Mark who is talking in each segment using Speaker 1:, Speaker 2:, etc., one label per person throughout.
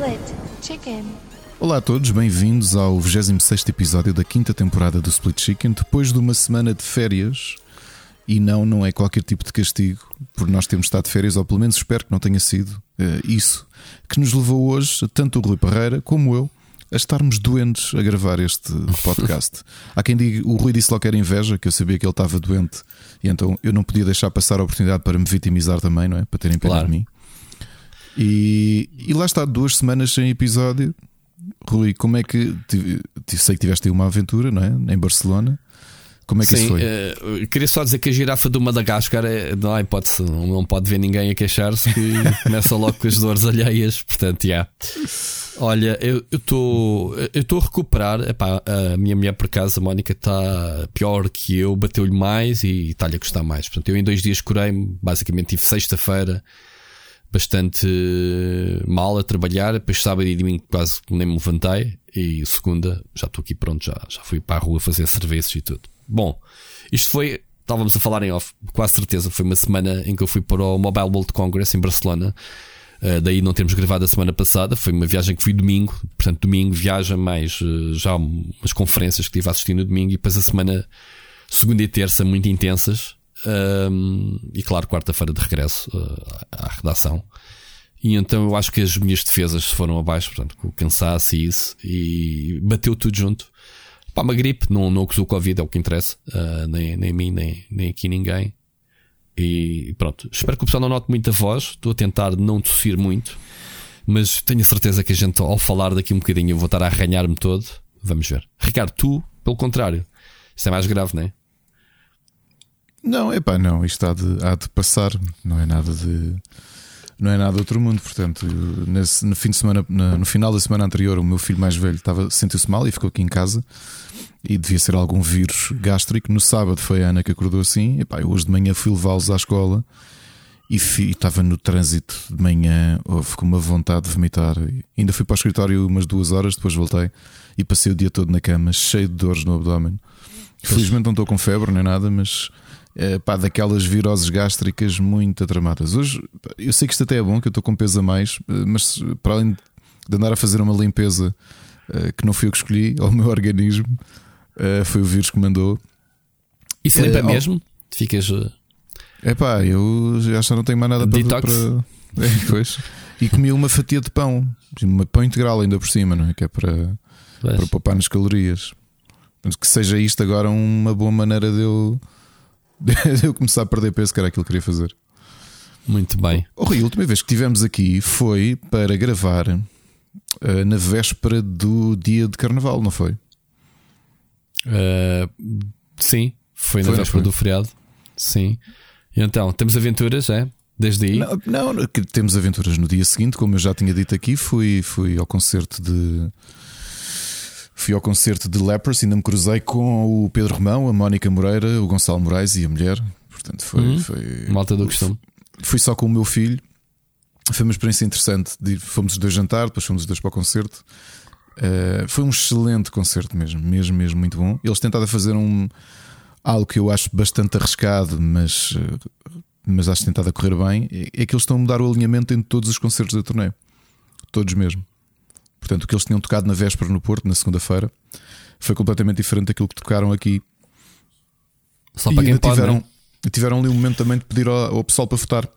Speaker 1: Split Chicken.
Speaker 2: Olá a todos, bem-vindos ao 26 episódio da quinta temporada do Split Chicken. Depois de uma semana de férias, e não, não é qualquer tipo de castigo por nós termos estado de férias, ou pelo menos espero que não tenha sido eh, isso que nos levou hoje, tanto o Rui Parreira como eu, a estarmos doentes a gravar este podcast. Há quem diga, o Rui disse logo que era inveja, que eu sabia que ele estava doente, e então eu não podia deixar passar a oportunidade para me vitimizar também, não é? Para terem pena
Speaker 3: Claro.
Speaker 2: de mim. E, e lá está, duas semanas sem episódio. Rui, como é que. sei que tiveste aí uma aventura, não é? Em Barcelona. Como é que
Speaker 3: Sim,
Speaker 2: isso foi?
Speaker 3: eu queria só dizer que a girafa do Madagascar é, não há hipótese, não pode ver ninguém a queixar-se que começa logo com as dores alheias. Portanto, já. Olha, eu estou eu estou a recuperar. Epá, a minha mulher, por acaso, a Mónica, está pior que eu, bateu-lhe mais e está-lhe a custar mais. Portanto, eu em dois dias curei-me, basicamente tive sexta-feira bastante mal a trabalhar, depois sábado e domingo quase nem me levantei, e segunda já estou aqui pronto, já, já fui para a rua fazer serviços e tudo. Bom, isto foi, estávamos a falar em off, quase certeza, foi uma semana em que eu fui para o Mobile World Congress em Barcelona. Uh, daí não termos gravado a semana passada, foi uma viagem que fui domingo, portanto, domingo viaja mais uh, já umas conferências que tive a assistir no domingo e depois a semana segunda e terça muito intensas. Um, e claro, quarta-feira de regresso uh, à redação. E então eu acho que as minhas defesas foram abaixo, portanto, com o cansaço e isso, e bateu tudo junto. Pá, uma gripe, não, não acusou Covid, é o que interessa, uh, nem, nem mim, nem, nem aqui ninguém. E pronto, espero que o pessoal não note muita voz, estou a tentar não tossir muito, mas tenho a certeza que a gente, ao falar daqui um bocadinho, eu vou estar a arranhar-me todo. Vamos ver. Ricardo, tu, pelo contrário, isso é mais grave, não é?
Speaker 2: Não, epá, não, isto há de, há de passar, não é nada de. Não é nada outro mundo, portanto, nesse, no fim de semana, na- no final da semana anterior, o meu filho mais velho estava sentiu-se mal e ficou aqui em casa e devia ser algum vírus gástrico. No sábado foi a Ana que acordou assim. Epá, eu hoje de manhã fui levá-los à escola e estava no trânsito de manhã, houve com uma vontade de vomitar. E ainda fui para o escritório umas duas horas, depois voltei e passei o dia todo na cama, cheio de dores no abdômen. Felizmente não estou com febre nem nada, mas pá, daquelas viroses gástricas muito atramadas. Hoje, eu sei que isto até é bom, que eu estou com peso a mais, eh, mas eh, para além de andar a fazer uma limpeza eh, que não fui eu que escolhi ao meu organismo, eh, foi o vírus que mandou.
Speaker 3: Isso limpa
Speaker 2: Eh,
Speaker 3: mesmo? Ficas.
Speaker 2: É pá, eu já já não tenho mais nada para,
Speaker 3: Detox.
Speaker 2: para... É, pois. E comi uma fatia de pão, uma pão integral ainda por cima, não é? Que é para, para poupar nas calorias. Mas que seja isto agora uma boa maneira de eu, eu começar a perder peso, que era aquilo que queria fazer.
Speaker 3: Muito bem.
Speaker 2: Oh, Rui, a última vez que estivemos aqui foi para gravar eh, na véspera do dia de carnaval, não foi?
Speaker 3: Uh, sim, foi na
Speaker 2: Foi,
Speaker 3: véspera
Speaker 2: foi?
Speaker 3: do feriado. Sim. Então, temos aventuras, é? Desde aí.
Speaker 2: Não, não, temos aventuras no dia seguinte, como eu já tinha dito aqui, fui, fui ao concerto de. Fui ao concerto de Lepers, ainda me cruzei com o Pedro Romão, a Mónica Moreira, o Gonçalo Moraes e a mulher. Portanto, foi.
Speaker 3: Uhum.
Speaker 2: foi
Speaker 3: Malta do costume.
Speaker 2: Fui só com o meu filho. Foi uma experiência interessante. Fomos os dois jantar, depois fomos os dois para o concerto. Uh, foi um excelente concerto mesmo, mesmo, mesmo muito bom. Eles tentaram fazer um algo que eu acho bastante arriscado, mas, uh, mas acho tentado a correr bem. É é que eles estão a mudar o alinhamento em todos os concertos da turnê, todos mesmo. Portanto, o que eles tinham tocado na véspera no Porto, na segunda-feira, foi completamente diferente daquilo que tocaram aqui.
Speaker 3: Só
Speaker 2: e
Speaker 3: para quem pode.
Speaker 2: tiveram,
Speaker 3: não é?
Speaker 2: tiveram ali um momento também de pedir ao, ao pessoal para votar.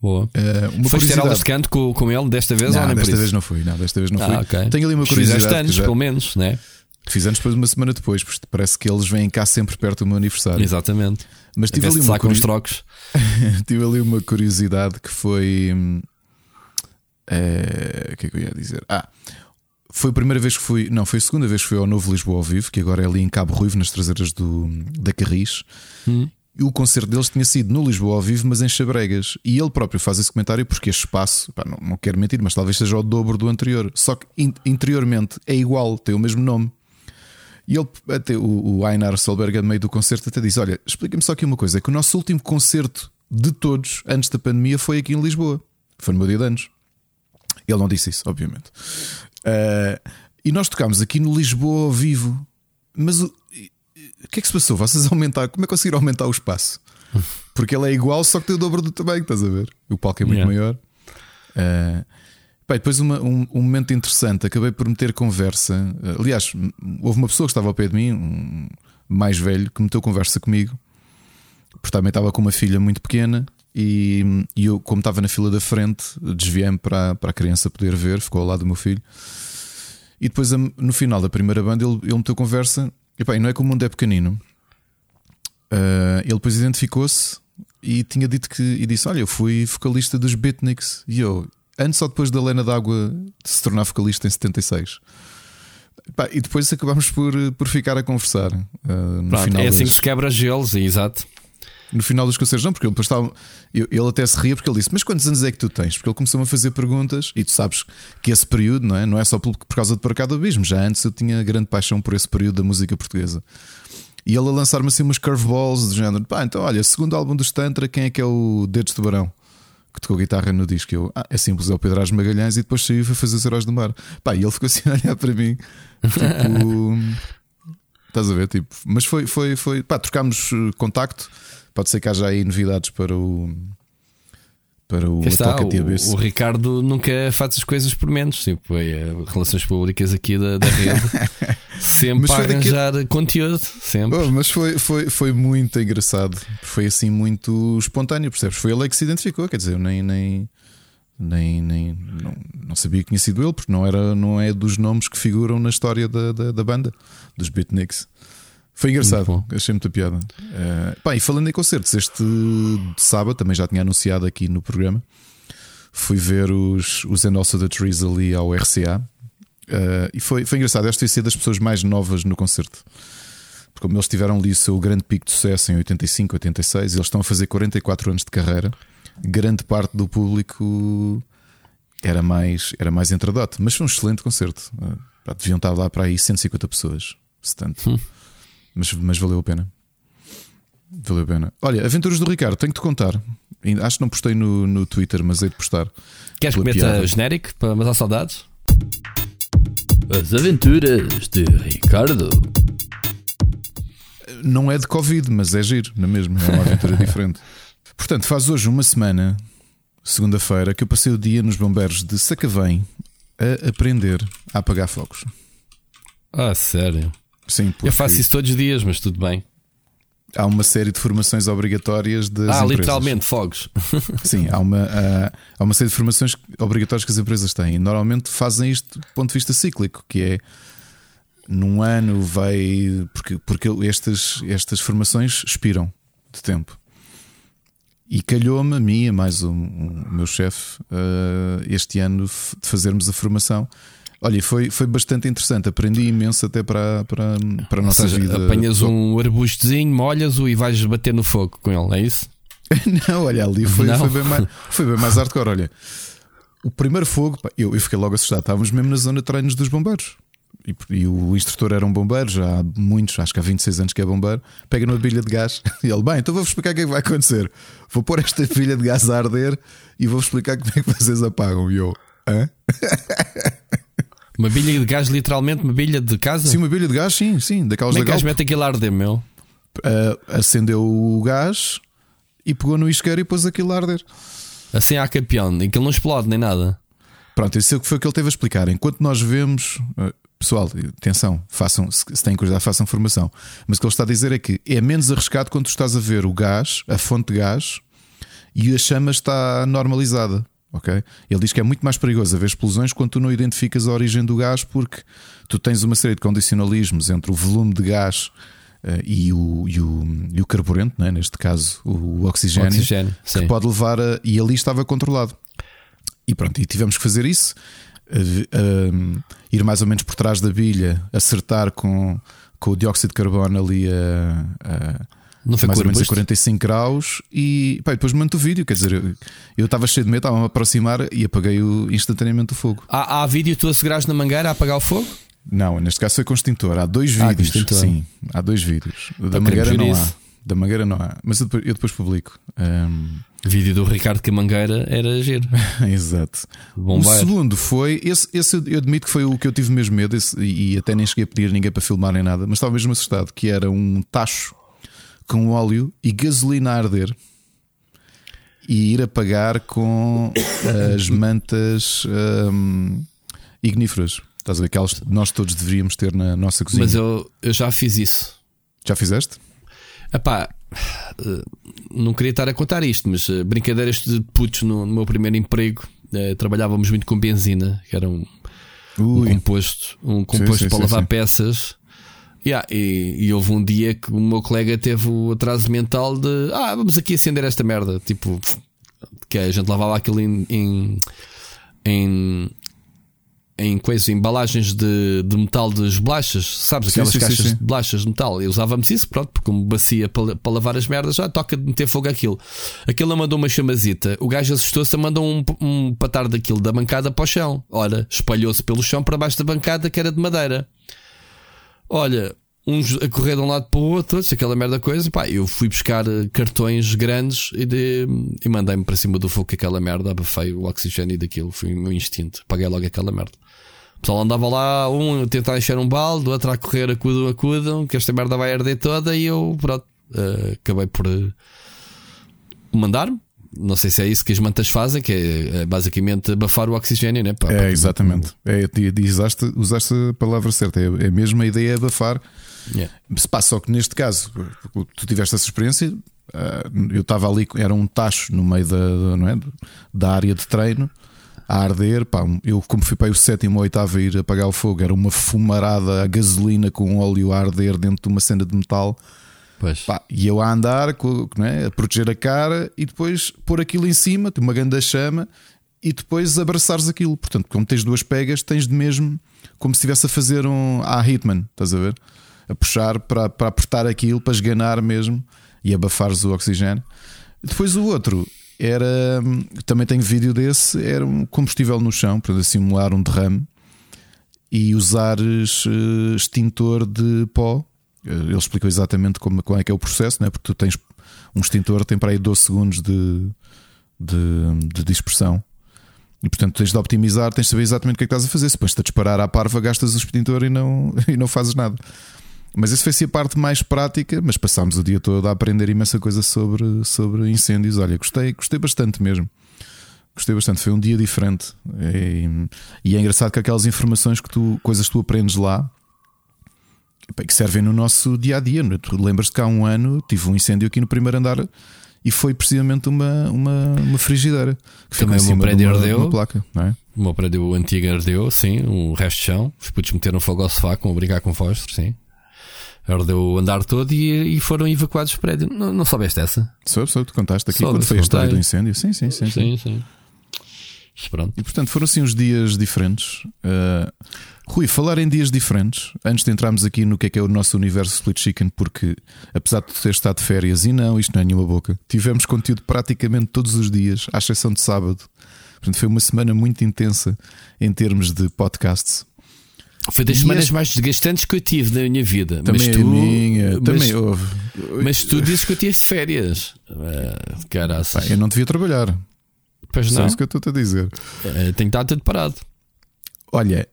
Speaker 3: Boa.
Speaker 2: Uh, uma
Speaker 3: Foste ter aulas de canto com, com ele desta vez ou
Speaker 2: Não,
Speaker 3: nem por
Speaker 2: desta vez não fui, não, desta vez não fui.
Speaker 3: Ah, ok.
Speaker 2: Tenho ali uma curiosidade.
Speaker 3: Fizeste anos,
Speaker 2: já-
Speaker 3: pelo menos, né?
Speaker 2: Fiz anos depois uma semana depois, porque parece que eles vêm cá sempre perto do meu aniversário.
Speaker 3: Exatamente.
Speaker 2: Mas tive ali, uma
Speaker 3: os trocos.
Speaker 2: tive ali uma curiosidade que foi. Eh, O que é que eu ia dizer? Ah, foi a primeira vez que fui. Não, foi a segunda vez que fui ao Novo Lisboa ao vivo, que agora é ali em Cabo Ruivo, nas traseiras do, da Carris.
Speaker 3: Hum.
Speaker 2: E o concerto deles tinha sido no Lisboa ao vivo, mas em Chabregas. E ele próprio faz esse comentário porque este espaço, pá, não, não quero mentir, mas talvez seja o dobro do anterior. Só que in- interiormente é igual, tem o mesmo nome. E ele, até o, o Einar Solberg, a meio do concerto, até disse: Olha, explica-me só aqui uma coisa: é que o nosso último concerto de todos, antes da pandemia, foi aqui em Lisboa. Foi no meu dia de anos. Ele não disse isso, obviamente. Ah, e nós tocámos aqui no Lisboa ao vivo. Mas o, o que é que se passou? Vocês aumentaram? Como é que conseguiram aumentar o espaço? Porque ele é igual, só que tem o dobro do tamanho, estás a ver? O palco é muito
Speaker 3: Yeah.
Speaker 2: maior. Ah, Bem, depois uma, um, um, momento interessante, acabei por meter conversa. Aliás, houve uma pessoa que estava ao pé de mim, um mais velho, que meteu conversa comigo, porque também estava com uma filha muito pequena. E, e eu, como estava na fila da frente, desviei-me para, para a criança poder ver, ficou ao lado do meu filho. E depois, no final da primeira banda, ele, ele meteu conversa. E pá, não é que o mundo é pequenino. Uh, ele depois identificou-se e tinha dito que. E disse: Olha, eu fui vocalista dos Beatniks. E eu, antes ou depois da Lena d'Água se tornar vocalista em 76. Pá, e depois acabámos por, por ficar a conversar. Uh, no
Speaker 3: Pronto,
Speaker 2: final
Speaker 3: é assim das... que se quebra gelos, exato.
Speaker 2: No final dos concertos, não, porque ele, estava, ele até se ria porque ele disse: Mas quantos anos é que tu tens? Porque ele começou-me a fazer perguntas e tu sabes que esse período não é, não é só por, por causa de Para Cá do Abismo, já antes eu tinha grande paixão por esse período da música portuguesa. E ele a lançar-me assim umas curveballs do género: Pá, então olha, segundo álbum dos Tantra, quem é que é o Dedos de Barão? que tocou guitarra no disco. Eu, ah, é simples, é o Pedro Ás Magalhães e depois saiu para fazer os Heróis do Mar. Pá, e ele ficou assim a olhar para mim, tipo, estás a ver? Tipo, mas foi, foi, foi, pá, trocámos eh, contacto. Pode ser que haja aí novidades para o. Para o
Speaker 3: está, o, o, Ricardo nunca faz as coisas por menos, tipo, é, relações públicas aqui da, da rede. sempre para arranjar daqui... conteúdo, sempre.
Speaker 2: Oh, mas foi, foi, foi muito engraçado. Foi assim muito espontâneo, percebes? Foi ele que se identificou, quer dizer, eu nem, nem, nem, nem não, não, sabia que tinha sido ele, porque não, era, não é dos nomes que figuram na história da, da, da banda, dos Beatniks. Foi engraçado, achei muita piada. Uh, pá, e falando em concertos, este sábado também já tinha anunciado aqui no programa. Fui ver os, os Also the Trees ali ao RCA Uh, e foi, foi engraçado. Esta ser das pessoas mais novas no concerto. Porque como eles tiveram ali o seu grande pico de sucesso em 85, 86, eles estão a fazer 44 anos de carreira. Grande parte do público era mais, era mais entradote. Mas foi um excelente concerto. Uh, deviam estar lá para aí 150 pessoas. Se tanto. Hum. Mas, mas valeu a pena. Valeu a pena. Olha, Aventuras do Ricardo, tenho que te contar. Acho que não postei no, no Twitter, mas hei de postar.
Speaker 3: Queres que meta genérico para matar saudades?
Speaker 1: As Aventuras de Ricardo.
Speaker 2: Não é de Covid, mas é giro, não é mesmo? É uma aventura diferente. Portanto, faz hoje uma semana, segunda-feira, que eu passei o dia nos bombeiros de Sacavém a aprender a apagar fogos.
Speaker 3: Ah, sério?
Speaker 2: Sim,
Speaker 3: porque... Eu faço isso todos os dias, mas tudo bem
Speaker 2: há uma série de formações obrigatórias das
Speaker 3: ah,
Speaker 2: empresas.
Speaker 3: literalmente, fogos.
Speaker 2: Sim, há uma, há, há uma série de formações obrigatórias que as empresas têm. E normalmente fazem isto do ponto de vista cíclico, que é num ano vai. Porque, porque estas, estas formações expiram de tempo. E calhou-me a mim, a mais o, o meu chefe, uh, este ano de fazermos a formação. Olha, foi, foi bastante interessante. Aprendi imenso até para, para, para a nossa
Speaker 3: Ou seja,
Speaker 2: vida.
Speaker 3: Apanhas um arbustozinho, molhas-o e vais bater no fogo com ele, é isso?
Speaker 2: não, olha, ali foi, foi, bem mais, foi bem mais hardcore. Olha, o primeiro fogo, eu, eu fiquei logo assustado. Estávamos mesmo na zona de treinos dos bombeiros. E, e, o instrutor era um bombeiro, já há muitos, acho que há 26 anos que é bombeiro. Pega numa bilha de gás e ele, bem, então vou-vos explicar o que é que vai acontecer. Vou pôr esta bilha de gás a arder e vou-vos explicar como é que vocês apagam. E eu, hã?
Speaker 3: Uma bilha de gás, literalmente, uma bilha de casa?
Speaker 2: Sim, uma bilha de gás, sim, sim. Daquelas
Speaker 3: Como é que
Speaker 2: gás
Speaker 3: mete aquilo a arder, meu?
Speaker 2: Uh, acendeu o gás e pegou no isqueiro e pôs aquilo a arder.
Speaker 3: Assim há campeão, em que ele não explode nem nada.
Speaker 2: Pronto, isso foi o que ele teve a explicar. Enquanto nós vemos, uh, pessoal, atenção, façam, se, se têm curiosidade, façam formação. Mas o que ele está a dizer é que é menos arriscado quando tu estás a ver o gás, a fonte de gás, e a chama está normalizada ok? Ele diz que é muito mais perigoso haver explosões quando tu não identificas a origem do gás, porque tu tens uma série de condicionalismos entre o volume de gás uh, e, o, e, o, e o carburante, né? neste caso o, o oxigênio, oxigênio que sim. pode levar a. E ali estava controlado. E pronto, e tivemos que fazer isso. Uh, uh, ir mais ou menos por trás da bilha, acertar com, com o dióxido de carbono ali a,
Speaker 3: não foi
Speaker 2: mais
Speaker 3: ou
Speaker 2: menos a 45 graus e pá, depois mando o vídeo. Quer dizer, eu estava cheio de medo, estava a aproximar e apaguei -o instantaneamente o fogo.
Speaker 3: Há, há vídeo tu a segurares na mangueira a apagar o fogo?
Speaker 2: Não, neste caso foi com extintor. Há dois ah, vídeos. Sim, há dois vídeos. Da mangueira não isso. há. Da mangueira não há. Mas eu depois, eu depois publico. Um...
Speaker 3: Vídeo do Ricardo que a mangueira era giro.
Speaker 2: Exato. O segundo foi. Esse, esse eu admito que foi o que eu tive mesmo medo esse, e, e até nem cheguei a pedir ninguém para filmar nem nada, mas estava mesmo assustado. Que era um tacho com óleo e gasolina a arder. e ir apagar com as mantas hum, igníferas. Estás a ver? Aquelas que nós todos deveríamos ter na nossa cozinha.
Speaker 3: Mas eu, eu já fiz isso.
Speaker 2: Já fizeste?
Speaker 3: Epá, eh, não queria estar a contar isto, mas eh, brincadeiras de putos no, no meu primeiro emprego. eh, trabalhávamos muito com benzina, que era um, um composto, um composto
Speaker 2: sim,
Speaker 3: para
Speaker 2: sim,
Speaker 3: lavar
Speaker 2: sim.
Speaker 3: peças. Yeah, e, e houve um dia que o meu colega teve o atraso mental de ah, vamos aqui acender esta merda. Tipo, que a gente lavava aquilo em, em, em, em coisas, embalagens de, de metal das bolachas, sabes? Aquelas
Speaker 2: sim, sim,
Speaker 3: caixas
Speaker 2: sim.
Speaker 3: de bolachas de metal. E usávamos isso, pronto, porque como bacia para, para lavar as merdas, já toca de meter fogo àquilo. Aquilo mandou uma chamazita, o gajo assustou-se, mandou um, um patar daquilo da bancada para o chão. Ora, espalhou-se pelo chão para baixo da bancada que era de madeira. Olha, uns a correr de um lado para o outro, aquela merda coisa. Pá, eu fui buscar eh, cartões grandes e, de- e mandei-me para cima do fogo aquela merda, abafei o oxigênio daquilo. Foi o meu instinto. Paguei logo aquela merda. O pessoal andava lá, um a tentar encher um balde, outro a correr, acudam, acudam, que esta merda vai arder toda. E eu, pronto, eh, acabei por eh, mandar-me. Não sei se é isso que as mantas fazem, que é, eh, basicamente abafar o oxigênio, né? Pá,
Speaker 2: É,
Speaker 3: para-
Speaker 2: exatamente. É, usaste, usaste a palavra certa. É, é a ideia é abafar.
Speaker 3: Yeah.
Speaker 2: Se passa só que neste caso, tu tiveste essa experiência. ah, Eu estava ali, era um tacho no meio da, da- não é? da área de treino a arder. Pá, eu, como fui para o sétimo ou oitavo a ir apagar o fogo, era uma fumarada a gasolina com óleo a arder dentro de uma cena de metal. Pá, e eu a andar, é? a proteger a cara e depois pôr aquilo em cima, uma grande chama e depois abraçares aquilo. Portanto, como tens duas pegas, tens de mesmo como se estivesse a fazer um a Hitman, estás a ver? A puxar para, para apertar aquilo, para esganar mesmo e abafares o oxigênio. Depois o outro era também tenho vídeo desse, era um combustível no chão para simular um derrame e usares eh, extintor de pó. Eh, Ele explicou exatamente como, como é que é o processo, né? porque tu tens um extintor tem para aí 12 segundos de, de, de dispersão. E portanto tens de optimizar, tens de saber exatamente o que é que estás a fazer. Se pões-te a disparar à parva, gastas o extintor e não, e não fazes nada. Mas essa foi assim a parte mais prática, mas passámos o dia todo a aprender imensa coisa sobre, sobre incêndios. Olha, gostei, gostei bastante mesmo. Gostei bastante, foi um dia diferente. E, e é engraçado que aquelas informações que tu, coisas que tu aprendes lá, que servem no nosso dia a dia. Tu lembras-te que há um ano tive um incêndio aqui no primeiro andar e foi precisamente uma, uma, uma frigideira que ficou
Speaker 3: Também
Speaker 2: em
Speaker 3: o meu
Speaker 2: cima de
Speaker 3: prédio
Speaker 2: uma,
Speaker 3: ardeu.
Speaker 2: uma placa, não é?
Speaker 3: O meu prédio antigo ardeu, sim, um resto de chão. Os putos meteram fogo ao sofá com a brincar com fósforo, sim. Ardeu o andar todo e, e foram evacuados do prédio. Não, não soubeste essa?
Speaker 2: Soube, soube, tu contaste aqui
Speaker 3: Soube,
Speaker 2: quando foi a história do incêndio. Sim, sim, sim. sim.
Speaker 3: sim. Pronto.
Speaker 2: E portanto foram assim uns dias diferentes. Uh, Rui, falar em dias diferentes, antes de entrarmos aqui no que é que é o nosso universo Split Chicken, porque apesar de ter estado de férias, e não, isto não é nenhuma boca, tivemos conteúdo praticamente todos os dias, à exceção de sábado. Portanto, foi uma semana muito intensa em termos de podcasts.
Speaker 3: Foi das
Speaker 2: E
Speaker 3: semanas
Speaker 2: este-
Speaker 3: mais desgastantes que eu tive na minha vida.
Speaker 2: Também
Speaker 3: mas
Speaker 2: a
Speaker 3: tu,
Speaker 2: minha,
Speaker 3: mas,
Speaker 2: também houve.
Speaker 3: mas tu dizes que eu tive férias. Ah, caraças.
Speaker 2: Eu não devia trabalhar.
Speaker 3: Pois não.
Speaker 2: isso que eu estou a dizer.
Speaker 3: Eh, tenho estado tudo parado.
Speaker 2: Olha,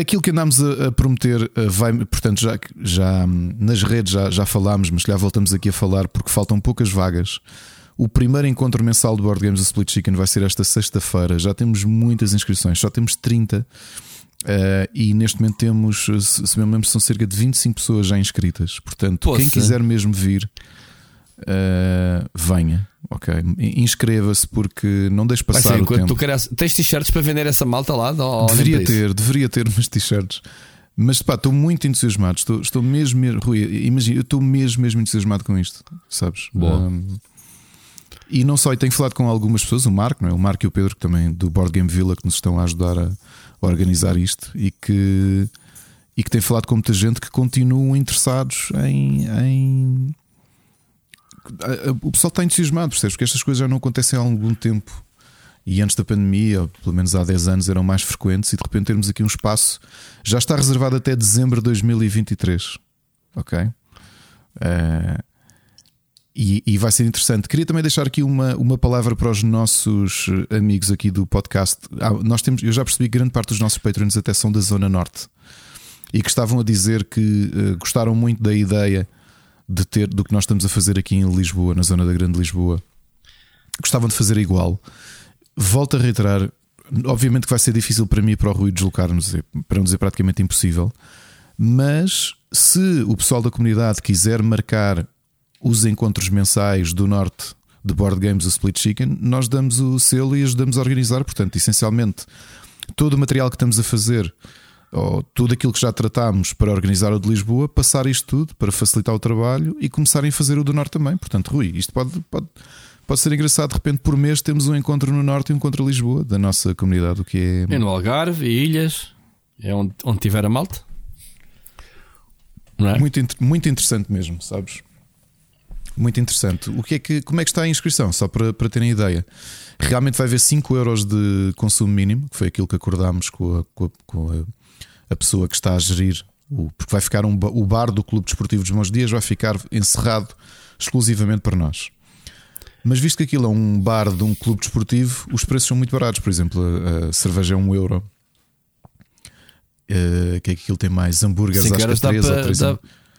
Speaker 2: aquilo que andámos a, a prometer uh, vai, portanto, já, já hum, nas redes já, já falámos, mas já voltamos aqui a falar porque faltam poucas vagas. O primeiro encontro mensal do Board Games do Split Chicken vai ser esta sexta-feira. Já temos muitas inscrições, só temos 30. uh, e neste momento temos, se se me lembro, são cerca de 25 pessoas já inscritas. Portanto, quem
Speaker 3: Poça.
Speaker 2: quiser mesmo vir, uh, venha. Ok, inscreva-se porque não deixe passar
Speaker 3: ser
Speaker 2: o tempo.
Speaker 3: tu queres. Tens t-shirts para vender essa malta lá? Ou
Speaker 2: Deveria ter, deveria ter umas t-shirts. Mas pá, estou muito entusiasmado. Estou, estou mesmo, mesmo- Rui, imagina, eu estou mesmo, mesmo entusiasmado com isto, sabes?
Speaker 3: Boa.
Speaker 2: Um, e não só, e tenho falado com algumas pessoas, o Marco, é? o Marco e o Pedro, que também do Board Game Villa, que nos estão a ajudar a, a organizar isto e que, e que têm falado com muita gente que continuam interessados em. em... O pessoal está entusiasmado, percebes? Porque estas coisas já não acontecem há algum tempo. E antes da pandemia, ou pelo menos há 10 anos, eram mais frequentes. E de repente termos aqui um espaço. Já está reservado até dezembro de 2023. Ok? Eh, e, e vai ser interessante. Queria também deixar aqui uma, uma palavra para os nossos amigos aqui do podcast. Ah, nós temos, eu já percebi que grande parte dos nossos patrons até são da Zona Norte e que estavam a dizer que eh, gostaram muito da ideia de ter do que nós estamos a fazer aqui em Lisboa, na zona da Grande Lisboa. gostavam de fazer igual. Volto a reiterar, obviamente que vai ser difícil para mim e para o Rui deslocar-nos, para não dizer praticamente impossível, mas se o pessoal da comunidade quiser marcar os encontros mensais do Norte de Board Games, o Split Chicken, nós damos o selo e ajudamos a organizar. Portanto, essencialmente, todo o material que estamos a fazer, ou tudo aquilo que já tratámos para organizar o de Lisboa, passar isto tudo para facilitar o trabalho e começarem a fazer o do Norte também. Portanto, Rui, isto pode, pode, pode ser engraçado. De repente, por mês, temos um encontro no Norte e um encontro em Lisboa, da nossa comunidade, o que é.
Speaker 3: É no Algarve e Ilhas, é onde, onde tiver a malta.
Speaker 2: É? Muito, muito interessante mesmo, sabes? Muito interessante. O que é que, como é que está a inscrição? Só para, para terem ideia. Realmente vai haver 5 euros de consumo mínimo, que foi aquilo que acordámos com a, com a, com a, a pessoa que está a gerir, o, porque vai ficar um, o bar do Clube Desportivo dos Meus Dias vai ficar encerrado exclusivamente para nós. Mas visto que aquilo é um bar de um clube desportivo, os preços são muito baratos. Por exemplo, a, a cerveja é 1 um euro. Uh, que é que aquilo tem mais? Hambúrgueres às 3
Speaker 3: dá, dá,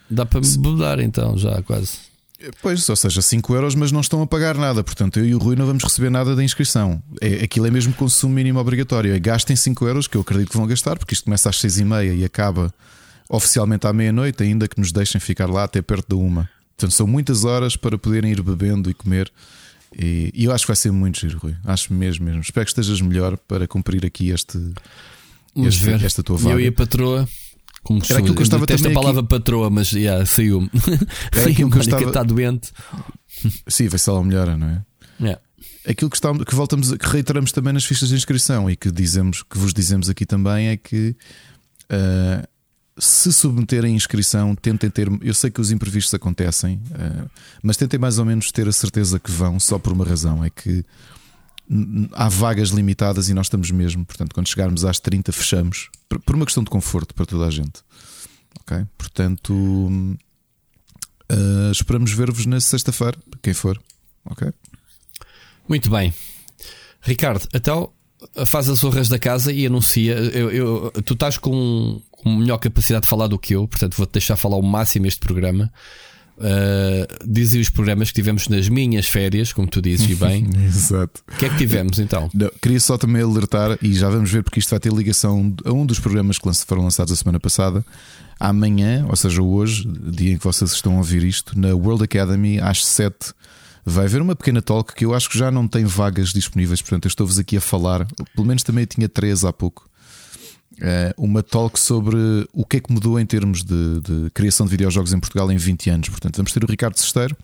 Speaker 3: dá para mudar então, já quase.
Speaker 2: Pois, ou seja, 5 euros, mas não estão a pagar nada. Portanto, eu e o Rui não vamos receber nada da inscrição. É, aquilo é mesmo consumo mínimo obrigatório. É gastem 5 euros, que eu acredito que vão gastar, porque isto começa às 6 e meia e acaba oficialmente à meia-noite, ainda que nos deixem ficar lá até perto da uma. Portanto, são muitas horas para poderem ir bebendo e comer. E, e eu acho que vai ser muito giro, Rui. Acho mesmo, mesmo. Espero que estejas melhor para cumprir aqui este, este esta tua vaga.
Speaker 3: Eu e a patroa
Speaker 2: como Era aquilo que eu estava
Speaker 3: também. a palavra aqui... patroa, mas yeah, saiu-me.
Speaker 2: Era aquilo que eu estava.
Speaker 3: está doente.
Speaker 2: Sim, vai ser lá melhor, não é?
Speaker 3: Yeah.
Speaker 2: Aquilo que, está, que voltamos, que reiteramos também nas fichas de inscrição e que dizemos, que vos dizemos aqui também é que uh, se submeterem a inscrição, tentem ter. Eu sei que os imprevistos acontecem, uh, mas tentem mais ou menos ter a certeza que vão, só por uma razão: é que há vagas limitadas e nós estamos mesmo. Portanto, quando chegarmos às 30, fechamos por uma questão de conforto para toda a gente. Ok? Portanto, uh, esperamos ver-vos na sexta-feira, quem for. Ok?
Speaker 3: Muito bem, Ricardo. Então faz as honras da casa e anuncia. Eu, eu, tu estás com, com melhor capacidade de falar do que eu, portanto vou-te deixar falar o máximo este programa. Uh, dizem os programas que tivemos nas minhas férias, como tu dizes, e bem.
Speaker 2: Exato.
Speaker 3: O que é que tivemos então?
Speaker 2: Não, queria só também alertar, e já vamos ver, porque isto vai ter ligação a um dos programas que foram lançados a semana passada. Amanhã, ou seja, hoje, dia em que vocês estão a ouvir isto, na World Academy, às 7, vai haver uma pequena talk que eu acho que já não tem vagas disponíveis. Portanto, eu estou-vos aqui a falar, pelo menos também tinha três há pouco. Eh, uma talk sobre o que é que mudou em termos de, de, criação de videojogos em Portugal em 20 anos. Portanto, vamos ter o Ricardo Sesteiro,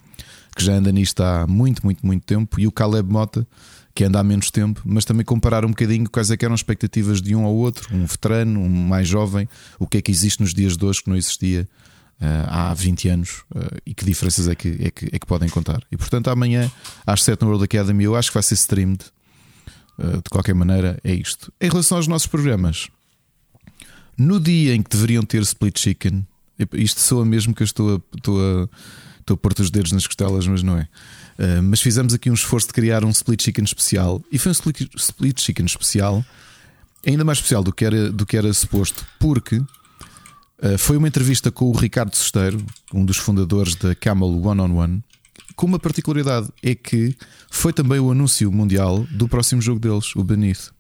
Speaker 2: que já anda nisto há muito, muito, muito tempo, e o Caleb Mota, que anda há menos tempo, mas também comparar um bocadinho quais é eram expectativas de um ao outro, um veterano, um mais jovem, o que é que existe nos dias de hoje que não existia uh, há 20 anos uh, e que diferenças é que, é, que, é que podem contar. E portanto, amanhã às 7 no World Academy, eu acho que vai ser streamed. De qualquer maneira, é isto. Em relação aos nossos programas, no dia em que deveriam ter split chicken, isto soa mesmo que eu estou a, estou a, estou a pôr os dedos nas costelas, mas não é. Uh, mas fizemos aqui um esforço de criar um split chicken especial e foi um split, split chicken especial, ainda mais especial do que era, do que era suposto, porque uh, foi uma entrevista com o Ricardo Sesteiro, um dos fundadores da Camel One on One, com uma particularidade: é que foi também o anúncio mundial do próximo jogo deles, o Beneath.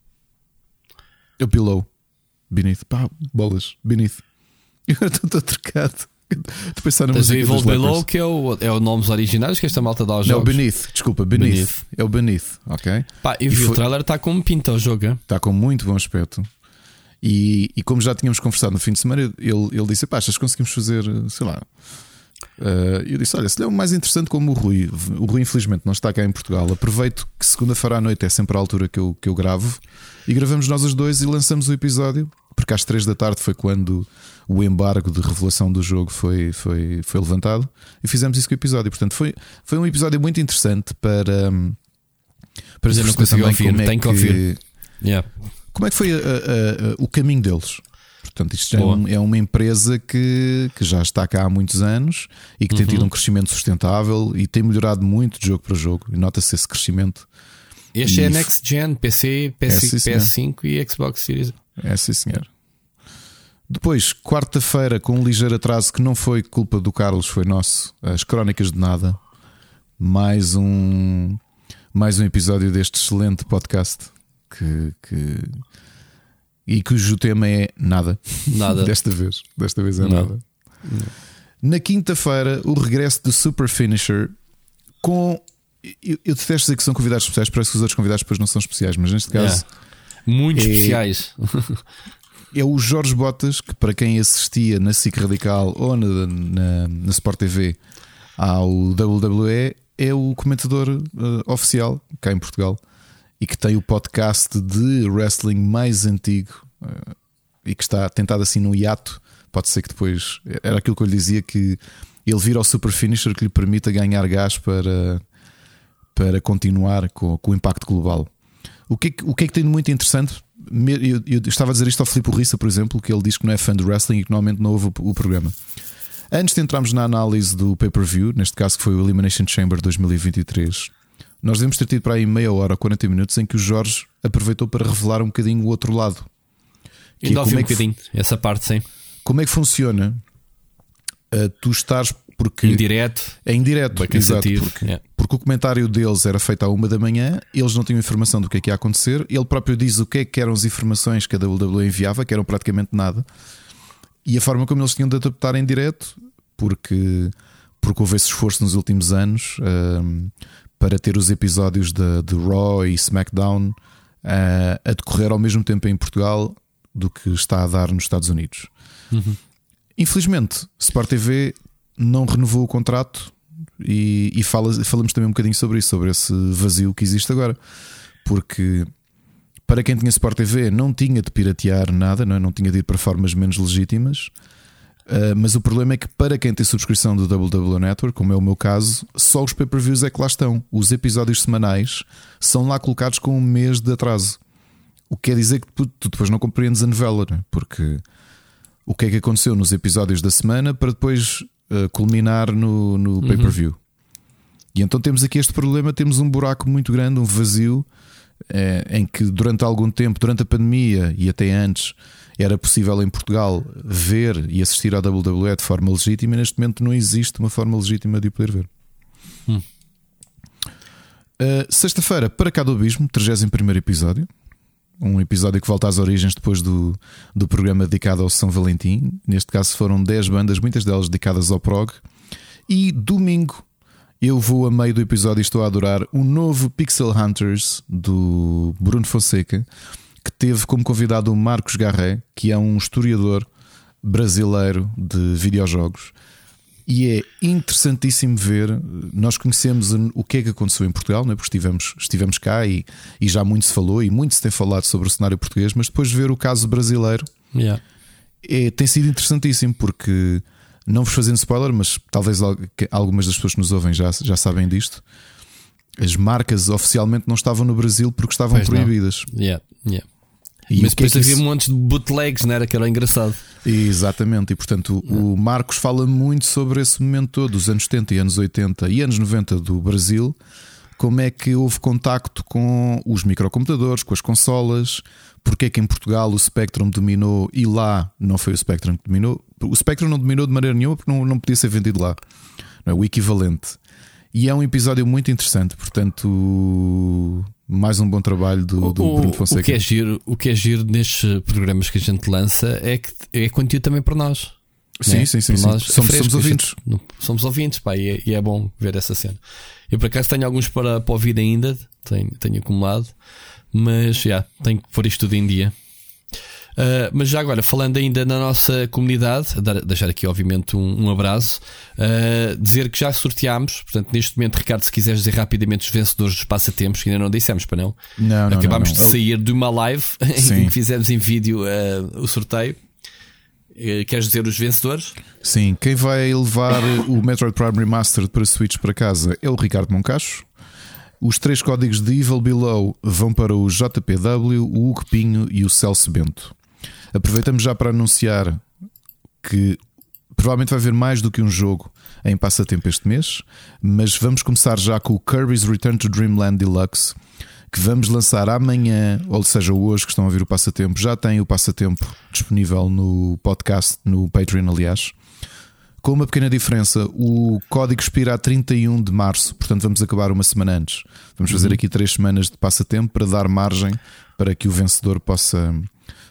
Speaker 2: O Below. Beneath, pá, bolas, Beneath. E agora estou trocado. Estou pensar na música.
Speaker 3: Evil Below, que é o, é o nomes originais que esta malta dá aos
Speaker 2: Não, jogos. Beneath, desculpa, Beneath. Beneath. É o Beneath, ok?
Speaker 3: Pá, e, e vi foi... o trailer, está com pinta o jogo.
Speaker 2: Está com muito bom aspecto. E, e como já tínhamos conversado no fim de semana, ele, ele disse: Pá, achas que conseguimos fazer, sei lá. Uh, eu disse: Olha, se é o mais interessante como o Rui. O Rui, infelizmente, não está cá em Portugal. Aproveito que segunda-feira à noite é sempre a altura que eu, que eu gravo. E gravamos nós os dois e lançamos o episódio porque às três da tarde foi quando o embargo de revelação do jogo foi, foi, foi levantado e fizemos isso com o episódio. Portanto, foi, foi um episódio muito interessante para.
Speaker 3: Para dizer, não consegui ouvir, como é tem que, que ouvir. Yeah.
Speaker 2: Como é que foi a, a, a, o caminho deles? Portanto, isto é, um, é, uma empresa que, que já está cá há muitos anos e que uhum. tem tido um crescimento sustentável e tem melhorado muito de jogo para jogo. E nota-se esse crescimento.
Speaker 3: Este e é Next Gen, PC, PS, é, PS5 e Xbox Series.
Speaker 2: É sim, senhor. Depois, quarta-feira, com um ligeiro atraso que não foi culpa do Carlos, foi nosso. As Crónicas de Nada. Mais um, mais um episódio deste excelente podcast que, que e cujo tema é nada.
Speaker 3: Nada.
Speaker 2: desta vez. Desta vez é
Speaker 3: Não.
Speaker 2: nada. Na quinta-feira, o regresso do Super Finisher com. Eu, eu detesto dizer que são convidados especiais, parece que os outros convidados depois não são especiais, mas neste caso
Speaker 3: Muito
Speaker 2: É-
Speaker 3: especiais.
Speaker 2: é o Jorge Botas, que para quem assistia na SIC Radical ou na, na, na Sport TV ao WWE, é o comentador eh, oficial cá em Portugal e que tem o podcast de wrestling mais antigo eh, e que está tentado assim no hiato. Pode ser que depois era aquilo que eu lhe dizia que ele vira ao super finisher que lhe permita ganhar gás para, para continuar com, com o impacto global. O que, é que- o que é que tem de muito interessante? Eu, eu estava a dizer isto ao Filipe Rissa, por exemplo, que ele diz que não é fã de wrestling e que normalmente não ouve o, o programa. Antes de entrarmos na análise do pay-per-view, neste caso que foi o Elimination Chamber 2023, nós devemos ter tido para aí meia hora ou 40 minutos em que o Jorge aproveitou para revelar um bocadinho o outro lado. Que é
Speaker 3: ouvi um
Speaker 2: é
Speaker 3: bocadinho essa parte, sim.
Speaker 2: Como é que funciona? Uh, tu estás porque
Speaker 3: Indireto,
Speaker 2: é indireto, exato, porque
Speaker 3: Yeah.
Speaker 2: porque o comentário deles era feito à uma da manhã, eles não tinham informação do que é que ia acontecer, ele próprio diz o que é que eram as informações que a WWE enviava, que eram praticamente nada, e a forma como eles tinham de adaptar em direto, porque, porque houve esse esforço nos últimos anos ahm, para ter os episódios de, de Raw e SmackDown ah, a decorrer ao mesmo tempo em Portugal do que está a dar nos Estados Unidos. Infelizmente, Sport TV não renovou o contrato e, e fala- falamos também um bocadinho sobre isso, sobre esse vazio que existe agora. Porque para quem tinha Sport TV não tinha de piratear nada, não, é? não tinha de ir para formas menos legítimas. Uh, mas o problema é que para quem tem subscrição do WWE Network, como é o meu caso, só os pay-per-views é que lá estão. Os episódios semanais são lá colocados com um mês de atraso. O que quer dizer que tu, tu depois não compreendes a novela, não é? porque o que é que aconteceu nos episódios da semana para depois uh, culminar no, no pay-per-view. E então temos aqui este problema: temos um buraco muito grande, um vazio, eh, em que durante algum tempo, durante a pandemia e até antes, era possível em Portugal ver e assistir à WWE de forma legítima, e neste momento não existe uma forma legítima de o poder ver.
Speaker 3: Hum.
Speaker 2: Uh, Sexta-feira, para cá do Abismo, 31 episódio. Um episódio que volta às origens depois do, do programa dedicado ao São Valentim. Neste caso foram 10 bandas, muitas delas dedicadas ao prog. E domingo eu vou a meio do episódio e estou a adorar o novo Pixel Hunters do Bruno Fonseca, que teve como convidado o Marcos Garré, que é um historiador brasileiro de videojogos. E é interessantíssimo ver. Nós conhecemos o que é que aconteceu em Portugal, não é? porque estivemos, estivemos cá e, e já muito se falou e muito se tem falado sobre o cenário português, mas depois ver o caso brasileiro
Speaker 3: Yeah.
Speaker 2: é, tem sido interessantíssimo porque, não vos fazendo spoiler, mas talvez algumas das pessoas que nos ouvem já, já sabem disto. As marcas oficialmente não estavam no Brasil porque estavam
Speaker 3: Pois
Speaker 2: proibidas.
Speaker 3: Yeah, yeah.
Speaker 2: E
Speaker 3: Mas
Speaker 2: é
Speaker 3: depois
Speaker 2: que
Speaker 3: havia
Speaker 2: isso-
Speaker 3: montes de bootlegs, não era? Que era engraçado.
Speaker 2: Exatamente, e portanto o, Marcos fala muito sobre esse momento todo, dos anos 70 e anos 80 e anos 90 do Brasil, como é que houve contacto com os microcomputadores, com as consolas, porque é que em Portugal o Spectrum dominou e lá não foi o Spectrum que dominou. O Spectrum não dominou de maneira nenhuma porque não, não podia ser vendido lá, não é? o equivalente. E é um episódio muito interessante, portanto, mais um bom trabalho do, do
Speaker 3: o,
Speaker 2: Bruno
Speaker 3: o,
Speaker 2: Fonseca.
Speaker 3: que é giro, o que é giro nestes programas que a gente lança é que é conteúdo também para nós.
Speaker 2: Sim,
Speaker 3: né?
Speaker 2: sim, sim, sim.
Speaker 3: nós é
Speaker 2: Somos,
Speaker 3: fresco,
Speaker 2: somos
Speaker 3: gente-
Speaker 2: ouvintes.
Speaker 3: não- somos ouvintes, pá, e é, e é bom ver essa cena. Eu por acaso tenho alguns para, para ouvir ainda, tenho, tenho acumulado, mas já, tenho que pôr isto tudo em dia. Uh, mas já agora, falando ainda na nossa comunidade, dar- deixar aqui obviamente um, um abraço, uh, dizer que já sorteámos, portanto, neste momento, Ricardo, se quiseres dizer rapidamente os vencedores dos passatempos, que ainda não dissemos para não.
Speaker 2: Não,
Speaker 3: Acabámos de sair de uma live em que fizemos em vídeo uh, o sorteio. Uh, Queres dizer os vencedores?
Speaker 2: Sim, quem vai levar o Metroid Prime Remastered para Switch para casa é o Ricardo Moncacho. Os três códigos de Evil Below vão para o JPW, o Hugo Pinho e o Celso Bento. Aproveitamos já para anunciar que provavelmente vai haver mais do que um jogo em passatempo este mês, mas vamos começar já com o Kirby's Return to Dreamland Deluxe, que vamos lançar amanhã, ou seja, hoje que estão a ouvir o passatempo, já tem o passatempo disponível no podcast, no Patreon, aliás. com uma pequena diferença. O código expira a 31 de março, portanto vamos acabar uma semana antes. Vamos fazer
Speaker 3: Uhum.
Speaker 2: aqui três semanas de passatempo para dar margem para que o vencedor possa,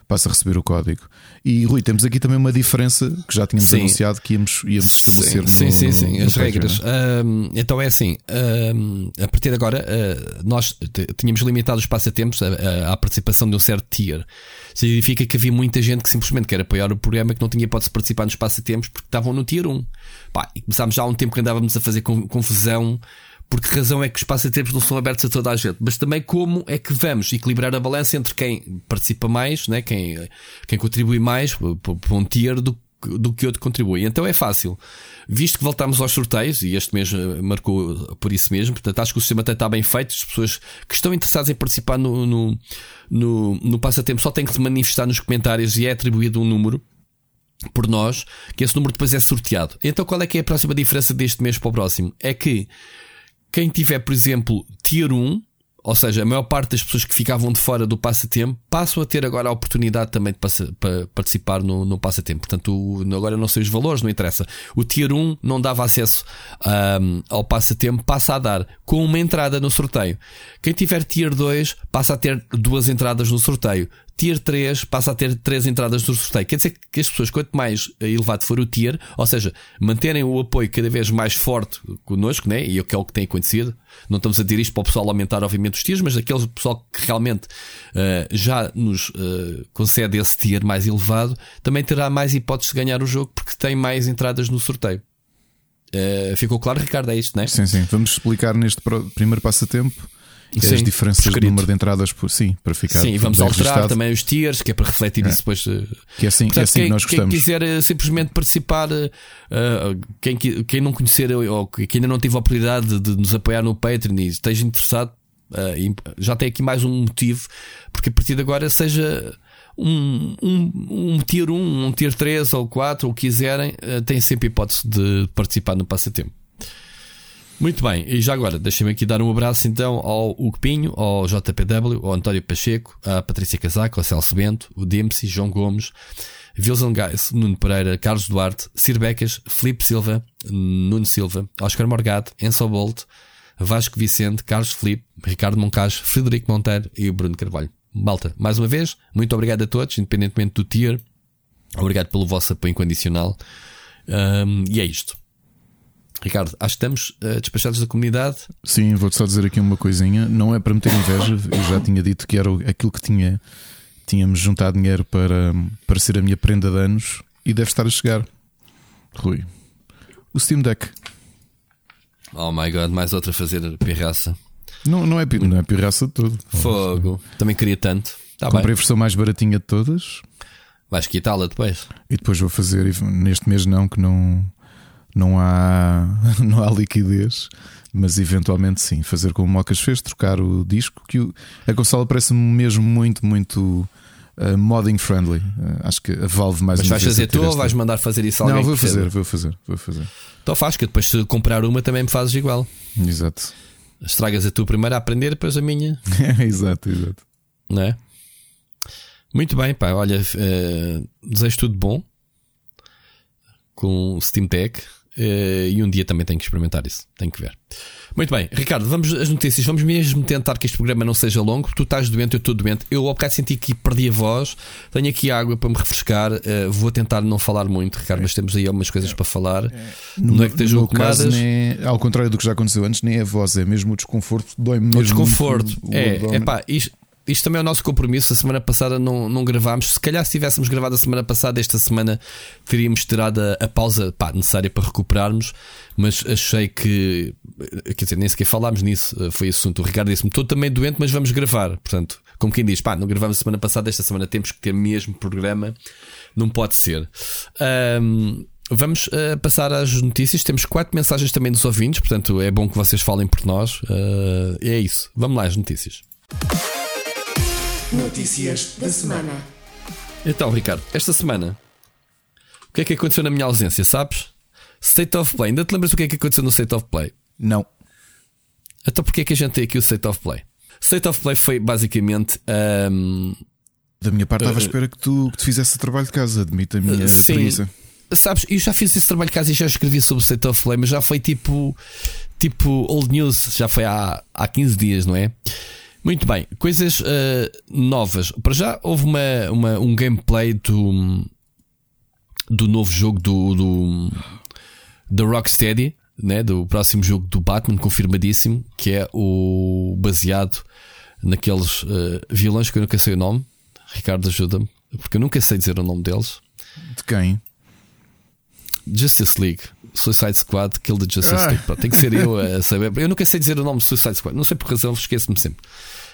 Speaker 2: possa receber o código. E Rui, temos aqui também uma diferença que já tínhamos
Speaker 3: Sim.
Speaker 2: anunciado que íamos, íamos estabelecer
Speaker 3: sim,
Speaker 2: no,
Speaker 3: sim,
Speaker 2: no-
Speaker 3: sim,
Speaker 2: no
Speaker 3: as regras. Ahm, então é assim: ahm, a partir de agora, ah, nós tínhamos limitado os passatempos à, à- participação de um certo tier. Significa que havia muita gente que simplesmente quer apoiar o programa que não tinha hipótese de participar nos passatempos porque estavam no tier 1. Pá, e começámos já há um tempo que andávamos a fazer con- confusão. Por que razão é que os passatempos não são abertos a toda a gente? Mas também como é que vamos equilibrar a balança entre quem participa mais, né? quem, quem contribui mais por um tier do, do que outro contribui. Então é fácil. Visto que voltamos aos sorteios, e este mês eh, marcou por isso mesmo, portanto acho que o sistema até está bem feito. As pessoas que estão interessadas em participar no, no, no, no passatempo só têm que se manifestar nos comentários e é atribuído um número por nós, que esse número depois é sorteado. Então qual é que é a próxima diferença deste mês para o próximo? É que quem tiver, por exemplo, tier 1, ou seja, a maior parte das pessoas que ficavam de fora do passatempo passam a ter agora a oportunidade também de passa- pa- participar no, no passatempo. Portanto, o- agora não sei os valores, não interessa. O tier 1 não dava acesso ahm, ao passatempo, passa a dar com uma entrada no sorteio. Quem tiver tier 2 passa a ter duas entradas no sorteio. Tier 3 passa a ter três entradas no sorteio. Quer dizer que as pessoas, quanto mais elevado for o tier, ou seja, manterem o apoio cada vez mais forte connosco, né? e é o que é o que tem acontecido. Não estamos a dizer isto para o pessoal aumentar, obviamente, os tiers, mas aquele pessoal que realmente eh, já nos eh, concede esse tier mais elevado também terá mais hipóteses de ganhar o jogo porque tem mais entradas no sorteio. Eh, ficou claro, Ricardo? É isto, não é?
Speaker 2: Sim, sim. Vamos explicar neste primeiro passatempo
Speaker 3: Sim,
Speaker 2: as diferenças de número de entradas por sim, para ficar
Speaker 3: Sim, vamos
Speaker 2: bem
Speaker 3: alterar
Speaker 2: registado.
Speaker 3: também os tiers, que é para refletir isso depois. eh,
Speaker 2: Que é assim, é
Speaker 3: Portanto,
Speaker 2: assim
Speaker 3: quem,
Speaker 2: que nós
Speaker 3: quem
Speaker 2: gostamos.
Speaker 3: quiser eh, simplesmente participar, eh, quem, quem não conhecer ou que ainda não teve a oportunidade de, nos apoiar no Patreon e esteja interessado, e já tem aqui mais um motivo, porque a partir de agora seja um, um, um tier 1, um tier 3 ou 4, ou o que quiserem, eh, tem sempre hipótese de participar no passatempo. Muito bem, e já agora, deixem-me aqui dar um abraço então ao Hugo Pinho, ao JPW, ao António Pacheco, à Patrícia Casaco, ao Celso Bento, o Dempsey, João Gomes, Wilson Gais, Nuno Pereira, Carlos Duarte, Sir Becas, Filipe Silva, Nuno Silva, Oscar Morgado, Enzo Bolt, Vasco Vicente, Carlos Filipe, Ricardo Moncage, Frederico Monteiro e o Bruno Carvalho. Malta, mais uma vez, muito obrigado a todos, independentemente do tier. Obrigado pelo vosso apoio incondicional. Um, e é isto. Ricardo, acho que estamos uh, despachados da comunidade.
Speaker 2: Sim, vou-te só dizer aqui uma coisinha. Não é para meter inveja, eu já tinha dito que era aquilo que tinha, tínhamos juntado dinheiro para, para ser a minha prenda de anos e deve estar a chegar. Rui, o Steam Deck.
Speaker 3: Oh my god, mais outra a fazer pirraça.
Speaker 2: Não, não, é, não é pirraça de todo.
Speaker 3: Fogo. Também queria tanto. Tá
Speaker 2: Comprei
Speaker 3: bem.
Speaker 2: a versão mais baratinha de todas
Speaker 3: Vais quitá-la depois.
Speaker 2: e depois vou fazer. Neste mês não, que não, não, há, não há liquidez, mas eventualmente sim. Fazer como o Mocas fez, trocar o disco. Que o- a consola parece-me mesmo muito, muito uh, modding friendly. Uh, acho que a Valve mais
Speaker 3: Mas vais fazer tu ou vais mandar fazer isso a alguém?
Speaker 2: Não, vou fazer, vou fazer, vou fazer.
Speaker 3: Então faz, que depois se comprar uma também me fazes igual.
Speaker 2: Exato.
Speaker 3: Estragas a tua primeira a aprender, depois a minha.
Speaker 2: exato, exato.
Speaker 3: Não é? Muito bem, pá. Olha, eh, desejo tudo bom com o Steam Deck. Eh, e um dia também tenho que experimentar isso. Tenho que ver. Muito bem, Ricardo, vamos às notícias. Vamos mesmo tentar que este programa não seja longo. Tu estás doente, eu estou doente. Eu ao bocado senti que perdi a voz. Tenho aqui água para me refrescar. eh, vou tentar não falar muito, Ricardo, mas temos aí algumas coisas para falar. não é que estejam
Speaker 2: no caso,
Speaker 3: ocupadas.
Speaker 2: nem é- ao contrário do que já aconteceu antes, nem é a voz, é mesmo o desconforto. Dói-me mesmo.
Speaker 3: O desconforto.
Speaker 2: muito
Speaker 3: é, é pá, isto, isto também é o nosso compromisso. A semana passada não, não gravámos. Se calhar, se tivéssemos gravado a semana passada, esta semana teríamos tirado a, a pausa pá, necessária para recuperarmos. Mas achei que, quer dizer, nem sequer falámos nisso. Foi esse assunto. O Ricardo disse-me: estou também doente, mas vamos gravar. Portanto, como quem diz, pá, não gravamos a semana passada, esta semana temos que ter mesmo programa. Não pode ser. Ahm, Vamos ah, passar às notícias. Temos quatro mensagens também dos ouvintes, portanto é bom que vocês falem por nós. Ah, é isso. Vamos lá, as notícias.
Speaker 4: Notícias da semana.
Speaker 3: Então, Ricardo, esta semana, o que é que aconteceu na minha ausência, sabes? State of Play. Ainda te lembras do que é que aconteceu no State of Play?
Speaker 2: Não.
Speaker 3: Então, porquê é que a gente tem aqui o State of Play? State of Play foi basicamente. ahm,
Speaker 2: Da minha parte, estava à
Speaker 3: Uh,
Speaker 2: espera que tu, que tu fizesse o trabalho de casa. Admito a minha
Speaker 3: uh, sim.
Speaker 2: preguiça.
Speaker 3: sabes, eu já fiz esse trabalho de casa e já escrevi sobre o State of Play, mas já foi tipo, tipo old news, já foi há, há 15 dias, não é? Muito bem, coisas uh, novas. Para já houve uma, uma, um gameplay do, do novo jogo do, do da Rocksteady, né, do próximo jogo do Batman, confirmadíssimo, que é o baseado naqueles uh, vilões que eu nunca sei o nome. Ricardo, ajuda-me, porque eu nunca sei dizer o nome deles.
Speaker 2: De quem?
Speaker 3: Justice League. Suicide Squad, Kill the Justice ah. League. Tem que ser eu a saber. Eu nunca sei dizer o nome Suicide Squad. Não sei por razão, esqueço-me sempre.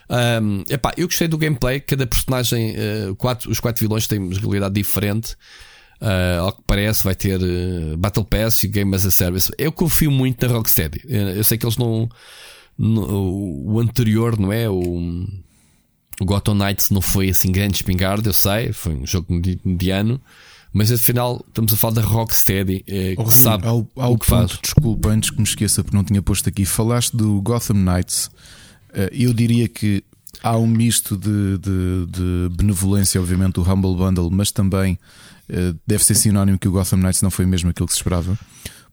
Speaker 3: Um, epá, eu gostei do gameplay. Cada personagem, uh, quatro, os quatro vilões têm uma realidade diferente. Uh, ao que parece, vai ter uh, Battle Pass e Game as a Service. Eu confio muito na Rocksteady. Eu, eu sei que eles não. No, o anterior, não é? O, o Gotham Knights não foi assim grande espingarda, eu sei. Foi um jogo mediano. Mas afinal, estamos a falar da Rocksteady, eh, que oh, sabe ao, ao o que ponto, faz.
Speaker 2: Desculpa, antes que me esqueça, porque não tinha posto aqui. Falaste do Gotham Knights. Uh, eu diria que há um misto de, de, de, benevolência, obviamente, o Humble Bundle, mas também uh, deve ser sinónimo que o Gotham Knights não foi mesmo aquilo que se esperava.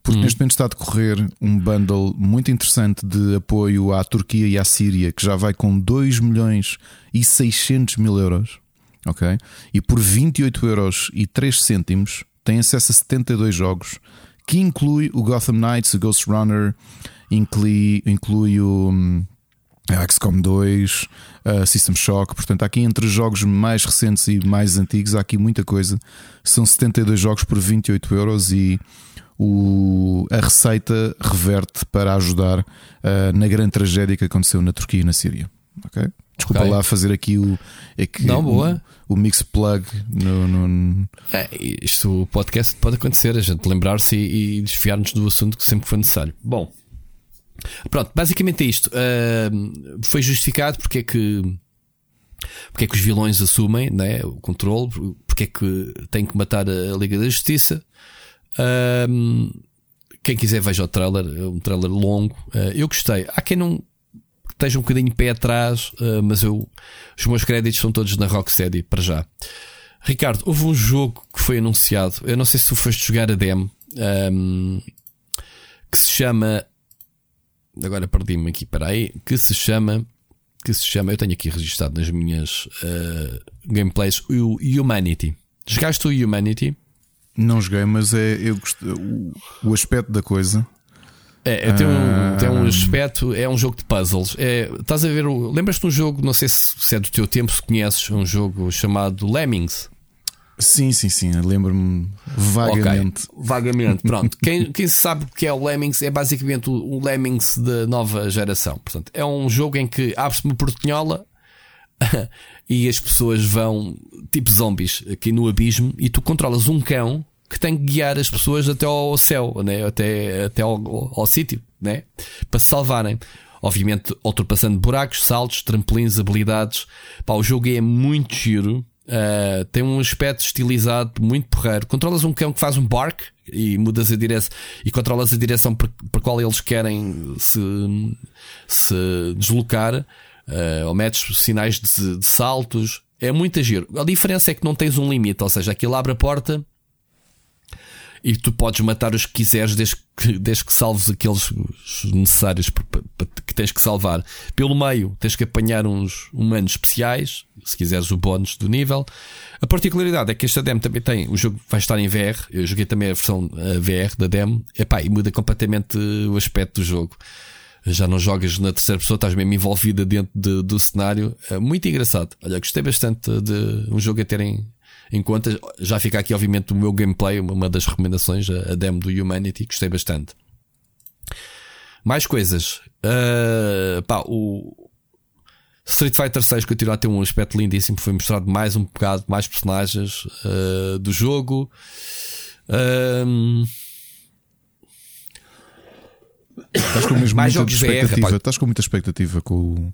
Speaker 2: Porque hum. neste momento está a decorrer um bundle muito interessante de apoio à Turquia e à Síria, que já vai com 2 milhões e 600 mil euros ok? E por 28 euros e 3 cêntimos tem acesso a 72 jogos, que inclui o Gotham Knights, o Ghost Runner, inclui, inclui o um, XCOM 2, uh, System Shock. Portanto, aqui entre jogos mais recentes e mais antigos, há aqui muita coisa. São 72 jogos por 28 euros e o, a receita reverte para ajudar uh, na grande tragédia que aconteceu na Turquia e na Síria. ok? Desculpa okay. lá fazer aqui o. É que
Speaker 3: Não, boa.
Speaker 2: O, o mix plug no. no...
Speaker 3: É, isto, o podcast pode acontecer, a gente lembrar-se e, e desviar-nos do assunto que sempre foi necessário. Bom, pronto, basicamente é isto. Uh, foi justificado porque é que. Porque é que os vilões assumem né, o controle, porque é que têm que matar a Liga da Justiça. Uh, quem quiser veja o trailer, é um trailer longo. Uh, eu gostei. Há quem não esteja um bocadinho pé atrás, uh, mas eu, os meus créditos são todos na Rocksteady para já. Ricardo, houve um jogo que foi anunciado. Eu não sei se tu foste jogar a demo um, que se chama. Agora perdi-me aqui, para aí. Que se chama. Que se chama. Eu tenho aqui registado nas minhas uh, gameplays o Humanity. Jogaste o Humanity?
Speaker 2: Não joguei, mas é eu o, o aspecto da coisa
Speaker 3: é, é tem, um, tem um ah. aspecto, é um jogo de puzzles. É, estás a ver, lembras-te de um jogo, não sei se, se, é do teu tempo, se conheces, um jogo chamado Lemmings.
Speaker 2: Sim, sim, sim, lembro-me vagamente.
Speaker 3: Okay, vagamente, pronto. quem, quem sabe o que é o Lemmings é basicamente o, o Lemmings da nova geração. Portanto, é um jogo em que abre-se uma portinhola e as pessoas vão tipo zombies aqui no abismo e tu controlas um cão que tem que guiar as pessoas até ao céu, né? até, até ao, ao, ao sítio, né? para se salvarem. Obviamente, ultrapassando buracos, saltos, trampolins, habilidades. Pá, o jogo é muito giro. Uh, tem um aspecto estilizado muito porreiro. Controlas um cão que faz um bark e mudas a direção e controlas a direção para, qual eles querem se, se deslocar. Uh, ou metes sinais de, de saltos. É muito giro. A diferença é que não tens um limite, ou seja, aquilo abre a porta e tu podes matar os que quiseres desde que, desde que salves aqueles necessários que tens que salvar. Pelo meio, tens que apanhar uns humanos especiais, se quiseres o bónus do nível. A particularidade é que esta demo também tem, o jogo vai estar em VR. Eu joguei também a versão VR da demo, Epá, e muda completamente o aspecto do jogo. Já não jogas na terceira pessoa, estás mesmo envolvida dentro de, do cenário. É muito engraçado. Olha, gostei bastante de um jogo a terem conta. Já fica aqui, obviamente, o meu gameplay, uma das recomendações, a demo do Humanity, gostei bastante. Mais coisas. Uh, pá, o Street Fighter 6 continua a ter um aspecto lindíssimo. Foi mostrado mais um bocado, mais personagens uh, do jogo. Uh,
Speaker 2: Estás com mesmo mais muita expectativa. VR, estás com muita expectativa com,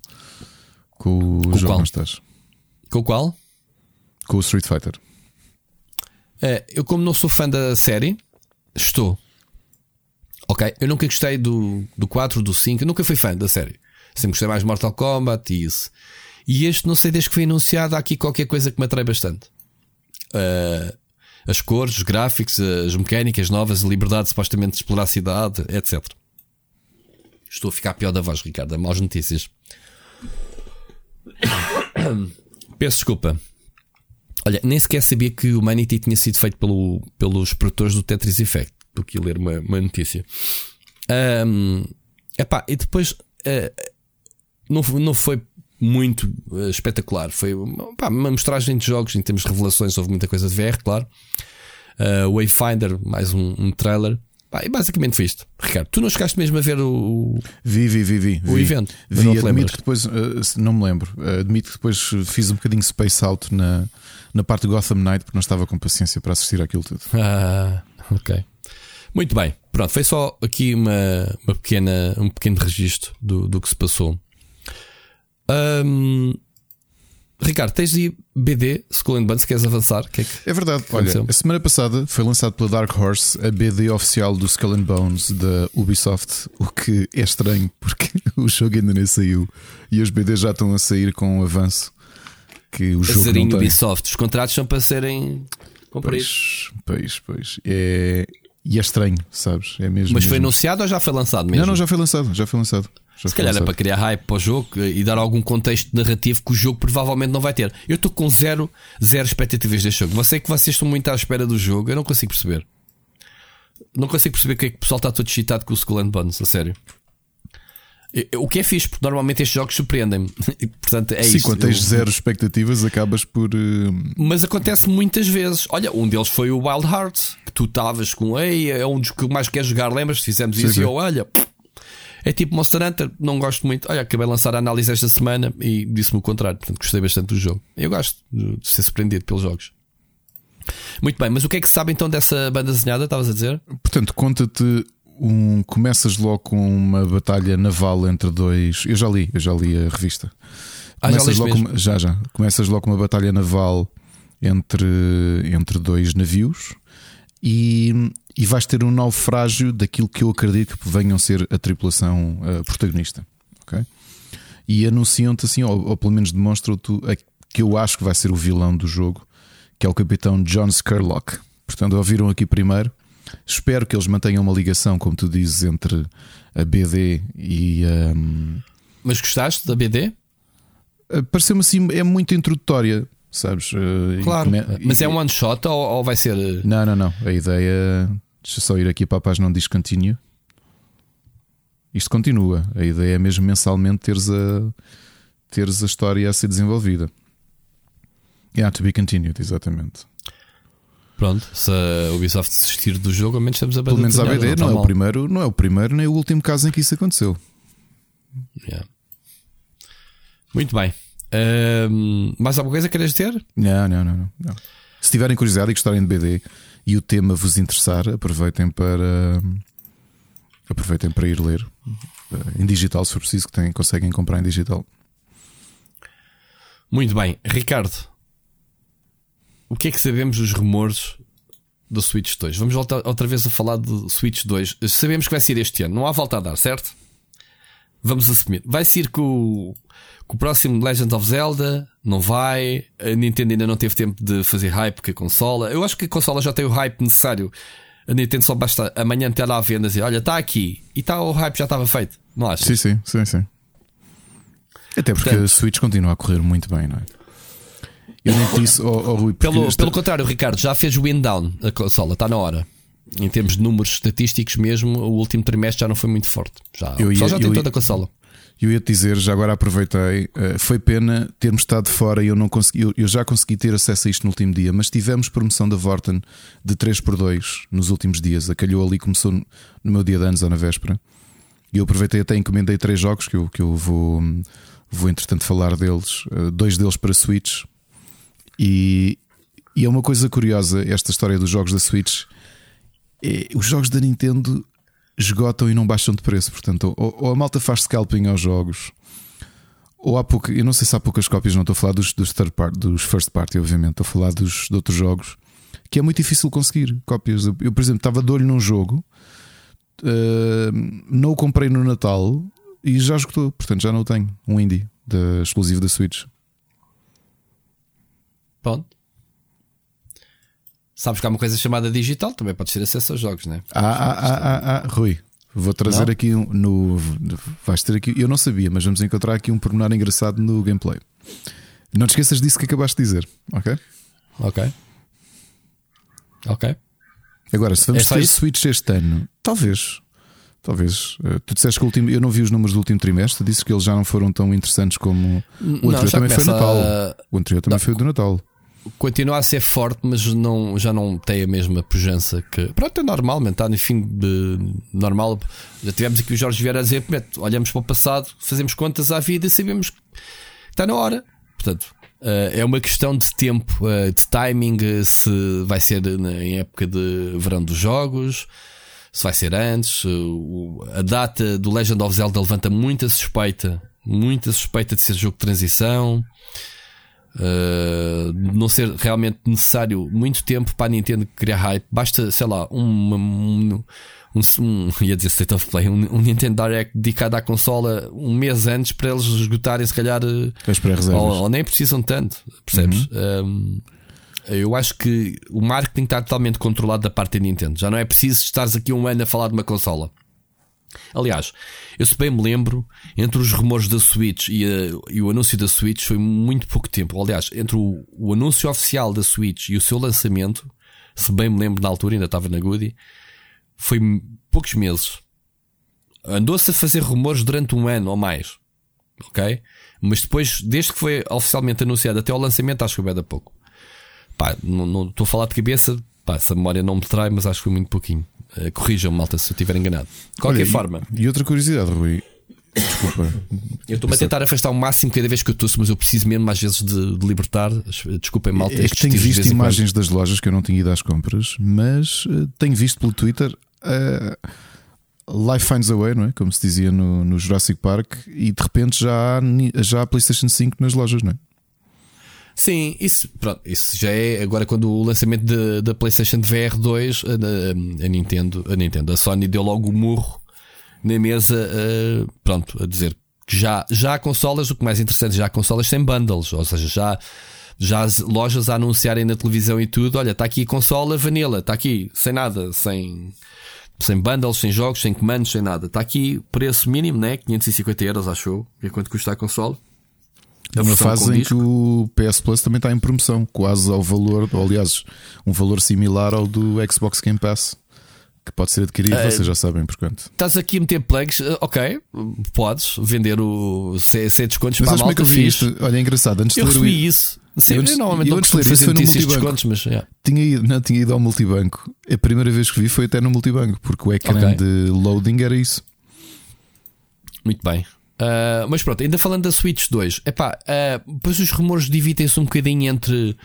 Speaker 2: com o com jogo, estás?
Speaker 3: Com qual?
Speaker 2: Com o Street Fighter.
Speaker 3: Uh, eu, como não sou fã da série, estou. Ok? Eu nunca gostei do, do 4, do 5, eu nunca fui fã da série. Sempre gostei mais de Mortal Kombat e isso. E este, não sei, desde que foi anunciado, há aqui qualquer coisa que me atrai bastante. Uh, as cores, os gráficos, as mecânicas novas, a liberdade supostamente de explorar a cidade, etc. Estou a ficar pior da voz, Ricardo. É Más notícias. Peço desculpa. Olha, nem sequer sabia que o Humanity tinha sido feito pelo, pelos produtores do Tetris Effect. Aqui a ler uma, uma notícia. Um, epá, e depois uh, não, não foi muito uh, espetacular. Foi uma mostragem de jogos em termos de revelações. Houve muita coisa de VR, claro. Uh, Wayfinder, mais um, um trailer. Pá, e basicamente foi isto. Ricardo, tu não chegaste mesmo a ver o.
Speaker 2: Vi, vi, vi, vi.
Speaker 3: O
Speaker 2: vi.
Speaker 3: evento.
Speaker 2: Vi,
Speaker 3: não
Speaker 2: admito que depois, uh, não me lembro, uh, admito que depois fiz um bocadinho space out na, na parte de Gotham Knight porque não estava com paciência para assistir àquilo tudo.
Speaker 3: Ah, ok. Muito bem. Pronto, foi só aqui uma, uma pequena, um pequeno registro do, do que se passou. Ahm, Ricardo, tens de BD, Skull and Bones, queres avançar? Que é, que...
Speaker 2: É verdade, olha,
Speaker 3: aconteceu?
Speaker 2: a semana passada foi lançado pela Dark Horse a BD oficial do Skull and Bones da Ubisoft, o que é estranho porque o jogo ainda nem saiu e os BDs já estão a sair com um avanço que o jogo
Speaker 3: Azarinho
Speaker 2: não tem.
Speaker 3: Ubisoft. Os contratos são para serem cumpridos.
Speaker 2: Pois, pois, pois. É... E é estranho, sabes? É mesmo.
Speaker 3: Mas foi
Speaker 2: mesmo.
Speaker 3: anunciado ou já foi lançado mesmo?
Speaker 2: Não, não, já foi lançado, já foi lançado. Já
Speaker 3: Se calhar era
Speaker 2: lançado.
Speaker 3: para criar hype para o jogo e dar algum contexto narrativo que o jogo provavelmente não vai ter. Eu estou com zero, zero expectativas deste jogo. Você que vocês estão muito à espera do jogo, eu não consigo perceber. Não consigo perceber que é que o pessoal está todo excitado com o Skull and Bones, a sério. O que é fixe, porque normalmente estes jogos surpreendem-me. Portanto, é
Speaker 2: Sim,
Speaker 3: isto.
Speaker 2: quando tens zero expectativas, acabas por. eh,
Speaker 3: Mas acontece muitas vezes. Olha, um deles foi o Wild Hearts, que tu estavas com, ei, é um dos que mais queres jogar, lembras? Fizemos
Speaker 2: Sim,
Speaker 3: isso
Speaker 2: sim.
Speaker 3: e eu, olha, pff, é tipo Monster Hunter, não gosto muito. Olha, acabei de lançar a análise esta semana e disse-me o contrário. Portanto, gostei bastante do jogo. Eu gosto de ser surpreendido pelos jogos. Muito bem, mas o que é que se sabe então dessa banda desenhada? Estavas a dizer?
Speaker 2: Portanto, conta-te um. Começas logo com uma batalha naval entre dois. Eu já li, eu já li a revista.
Speaker 3: Ah, já
Speaker 2: Começas
Speaker 3: leste
Speaker 2: logo uma- já, já. Começas logo com uma batalha naval entre, entre dois navios e, e vais ter um naufrágio daquilo que eu acredito que venham a ser a tripulação eh, protagonista. ok? E anunciam-te assim, ou, ou pelo menos demonstram-te que eu acho que vai ser o vilão do jogo, que é o capitão John Skurlock. Portanto, ouviram aqui primeiro. Espero que eles mantenham uma ligação, como tu dizes, entre a BD e um,
Speaker 3: Mas gostaste da BD?
Speaker 2: Uh, Pareceu-me assim, é muito introdutória, sabes? Uh, e
Speaker 3: Claro.
Speaker 2: come-
Speaker 3: Mas
Speaker 2: e-
Speaker 3: é um one shot ou, ou vai ser. eh,
Speaker 2: Não, não, não. A ideia. Deixa eu só ir aqui para a página onde diz continue. Isto continua. A ideia é mesmo mensalmente teres a, teres a história a ser desenvolvida. Yeah, to be continued, exatamente.
Speaker 3: Pronto, se a Ubisoft desistir do jogo, ao menos estamos a
Speaker 2: Pelo menos a BD
Speaker 3: está
Speaker 2: não é, o
Speaker 3: mal.
Speaker 2: primeiro, não é o primeiro nem o último caso em que isso aconteceu.
Speaker 3: Yeah. Muito bem. Ahm, mais alguma coisa queres dizer?
Speaker 2: Não, não, não, não, não. Se tiverem curiosidade e gostarem de BD e o tema vos interessar, aproveitem para aproveitem para ir ler eh, em digital, se for preciso, que têm, conseguem comprar em digital.
Speaker 3: Muito bem, Ricardo. O que é que sabemos dos rumores do Switch 2? Vamos voltar outra vez a falar do Switch 2. Sabemos que vai ser este ano, não há volta a dar, certo? Vamos assumir. Vai ser com o, com o próximo Legend of Zelda? Não vai? A Nintendo ainda não teve tempo de fazer hype com a consola. Eu acho que a consola já tem o hype necessário. A Nintendo só basta amanhã ter lá a venda e dizer: Olha, está aqui. E tá, o hype já estava feito. Não achas?
Speaker 2: Sim, sim, sim, sim. Até porque
Speaker 3: Portanto-
Speaker 2: a Switch continua a correr muito bem, não é? Eu nem disse, oh, oh, Rui,
Speaker 3: Pelo,
Speaker 2: esta-
Speaker 3: pelo contrário, Ricardo, já fez wind down a consola, está na hora. Em termos de números estatísticos mesmo, o último trimestre já não foi muito forte. Já,
Speaker 2: Eu ia-
Speaker 3: já tem
Speaker 2: eu
Speaker 3: toda a consola.
Speaker 2: Eu ia te dizer, já agora aproveitei, eh, foi pena termos estado fora e eu não consegui, eu, eu já consegui ter acesso a isto no último dia, mas tivemos promoção da Vorten de 3x2 nos últimos dias. Acalhou ali, começou no no meu dia de anos ou na véspera. E eu aproveitei até encomendei três jogos que eu, que eu vou, vou entretanto falar deles, eh, dois deles para Switch. E, e é uma coisa curiosa esta história dos jogos da Switch. É, os jogos da Nintendo esgotam e não baixam de preço. Portanto, ou, ou a malta faz scalping aos jogos, ou há pouco, eu não sei se há poucas cópias, não estou a falar dos, dos, third part, dos first party, obviamente, estou a falar dos, de outros jogos que é muito difícil conseguir cópias. Eu, eu, por exemplo, estava de olho num jogo, eh, não o comprei no Natal e já esgotou, portanto já não o tenho. Um indie exclusivo da Switch.
Speaker 3: Pronto. Sabes que há uma coisa chamada digital, também podes ter acesso aos jogos, né?
Speaker 2: Ah, ah, ah, ah, ah, Rui, vou trazer
Speaker 3: Não?
Speaker 2: aqui um, no. Vais ter aqui. Eu não sabia, mas vamos encontrar aqui um pormenor engraçado no gameplay. Não te esqueças disso que acabaste de dizer, ok?
Speaker 3: Ok. Ok.
Speaker 2: Agora, se vamos
Speaker 3: É
Speaker 2: ter
Speaker 3: isso?
Speaker 2: Switch este ano, talvez. Talvez. Eh, Tu disseste que o último. Eu não vi os números do último trimestre, disse que eles já não foram tão interessantes como. O anterior
Speaker 3: já
Speaker 2: também foi Natal.
Speaker 3: a-
Speaker 2: O anterior também foi o do Natal.
Speaker 3: Continua a ser forte, mas não, já não tem a mesma pujança que. Pronto, é normal, está no fim de normal. Já tivemos aqui o Jorge Vieira a dizer: "Mete, olhamos para o passado, fazemos contas à vida e sabemos que está na hora. Portanto, eh, é uma questão de tempo, eh, de timing, eh, se vai ser em época de verão dos jogos, se vai ser antes. A data do Legend of Zelda levanta muita suspeita, muita suspeita de ser jogo de transição. Uh, não ser realmente necessário muito tempo para a Nintendo criar hype. Basta, sei lá, um, um, um, um ia dizer State of Play, um, um Nintendo Direct dedicado à consola um mês antes para eles esgotarem, se calhar,
Speaker 2: pré-reservas.
Speaker 3: ou, ou nem precisam tanto, percebes? Um, eu acho que o marketing está totalmente controlado da parte da Nintendo. Já não é preciso estares aqui um ano a falar de uma consola. Aliás, eu se bem me lembro, entre os rumores da Switch e, a- e o anúncio da Switch foi muito pouco tempo. Aliás, entre o, o anúncio oficial da Switch e o seu lançamento, se bem me lembro na altura, ainda estava na Goody, foi poucos meses. Andou-se a fazer rumores durante um ano ou mais. Ok? Mas depois, desde que foi oficialmente anunciado até ao lançamento, acho que foi bem da pouco. Pá, não estou a falar de cabeça, pá, se a memória não me trai, mas acho que foi muito pouquinho. Eh, Corrijam-me, malta, se eu estiver enganado. De qualquer
Speaker 2: Olha, e-
Speaker 3: forma,
Speaker 2: E, outra curiosidade, Rui. Desculpa.
Speaker 3: eu estou-me a tentar afastar o máximo cada vez que eu tosso, mas eu preciso mesmo às vezes de, de libertar. Desculpem, malta.
Speaker 2: É que tenho
Speaker 3: de
Speaker 2: visto imagens das lojas que eu não tinha ido às compras, mas eh, tenho visto pelo Twitter. eh, Life finds a way, não é? Como se dizia no, no Jurassic Park, e de repente já há, já há PlayStation 5 nas lojas, não é?
Speaker 3: Sim, isso, pronto, isso já é agora quando o lançamento da- PlayStation VR2, a, a- a Nintendo, a Nintendo, a Sony deu logo o murro na mesa, pronto, a dizer que já, já há consolas, o que mais interessante, já há consolas sem bundles, ou seja, já, já as lojas a anunciarem na televisão e tudo, olha, está aqui a consola vanilla, está aqui, sem nada, sem, sem bundles, sem jogos, sem comandos, sem nada. Está aqui preço mínimo, né? 550 euros, acho eu, que é quanto custa a consola. A
Speaker 2: Numa
Speaker 3: versão
Speaker 2: fase em
Speaker 3: disco.
Speaker 2: que o PS Plus também está em promoção, quase ao valor, ou, aliás, um valor similar ao do Xbox Game Pass, que pode ser adquirido,
Speaker 3: É.
Speaker 2: vocês já sabem por quanto.
Speaker 3: Estás aqui a meter plugs, eh, ok, podes vender o se, se é descontos
Speaker 2: Mas
Speaker 3: para a
Speaker 2: sabes como é que
Speaker 3: malta
Speaker 2: eu vi isto? Olha, é engraçado, antes
Speaker 3: Eu
Speaker 2: de o-
Speaker 3: recebi isso. Sim,
Speaker 2: Eu antes-
Speaker 3: eu normalmente
Speaker 2: eu
Speaker 3: não
Speaker 2: antes de isso foi no multibanco.
Speaker 3: descontos, mas yeah.
Speaker 2: Tinha ido, não, tinha ido ao multibanco. A primeira vez que vi foi até no multibanco, porque o ecrã
Speaker 3: Ok.
Speaker 2: de loading era isso.
Speaker 3: muito bem. Ah, mas pronto, ainda falando da Switch 2, epá, ah, depois os rumores dividem-se um bocadinho entre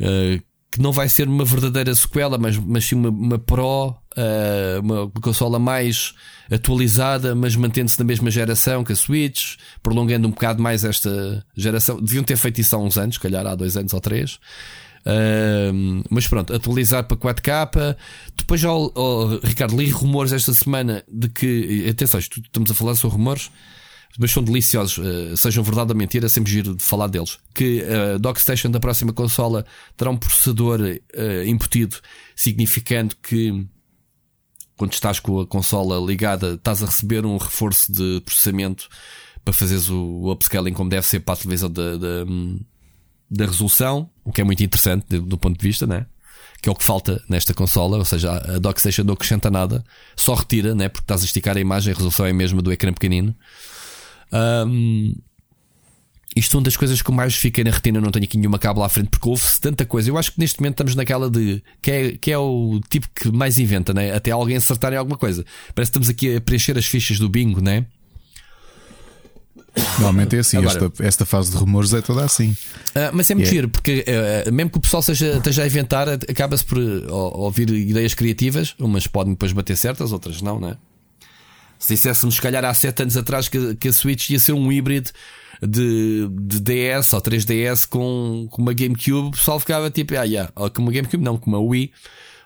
Speaker 3: ah, que não vai ser uma verdadeira sequela, mas, mas sim uma, uma Pro, ah, uma consola mais atualizada, mas mantendo-se na mesma geração que a Switch, prolongando um bocado mais esta geração. Deviam ter feito isso há uns anos, calhar há dois anos ou três. Ahm, mas pronto, atualizar para 4K. Depois já, oh, Ricardo, li rumores esta semana de que, atenção, estamos a falar sobre rumores, mas são deliciosos, eh, sejam verdade ou mentira, é sempre giro de falar deles. Que a Dockstation da próxima consola terá um processador eh, embutido, significando que quando estás com a consola ligada, estás a receber um reforço de processamento para fazeres o upscaling como deve ser para a televisão da, da, da resolução, o que é muito interessante do, do ponto de vista, né? Que é o que falta nesta consola, ou seja, a DockStation não acrescenta nada, só retira, né? Porque estás a esticar a imagem, a resolução é a mesma do ecrã pequenino. Ahm, isto é uma das coisas que mais fiquei na retina, não tenho aqui nenhuma cábula à frente, porque houve-se tanta coisa. Eu acho que neste momento estamos naquela de que é, que é o tipo que mais inventa, né? até alguém acertar em alguma coisa. Parece que estamos aqui a preencher as fichas do bingo, né?
Speaker 2: Normalmente é assim,
Speaker 3: Agora-
Speaker 2: esta, esta fase de rumores é toda assim.
Speaker 3: Ah, mas é muito
Speaker 2: Yeah.
Speaker 3: giro, porque ah, mesmo que o pessoal seja, esteja a inventar, acaba-se por ah, ouvir ideias criativas, umas podem depois bater certas, outras não, né? Se disséssemos, se calhar, há 7 anos atrás que, que a Switch ia ser um híbrido de, de DS ou 3DS com, com uma GameCube, o pessoal ficava tipo, ah, yeah. ou com uma GameCube, não, com uma Wii,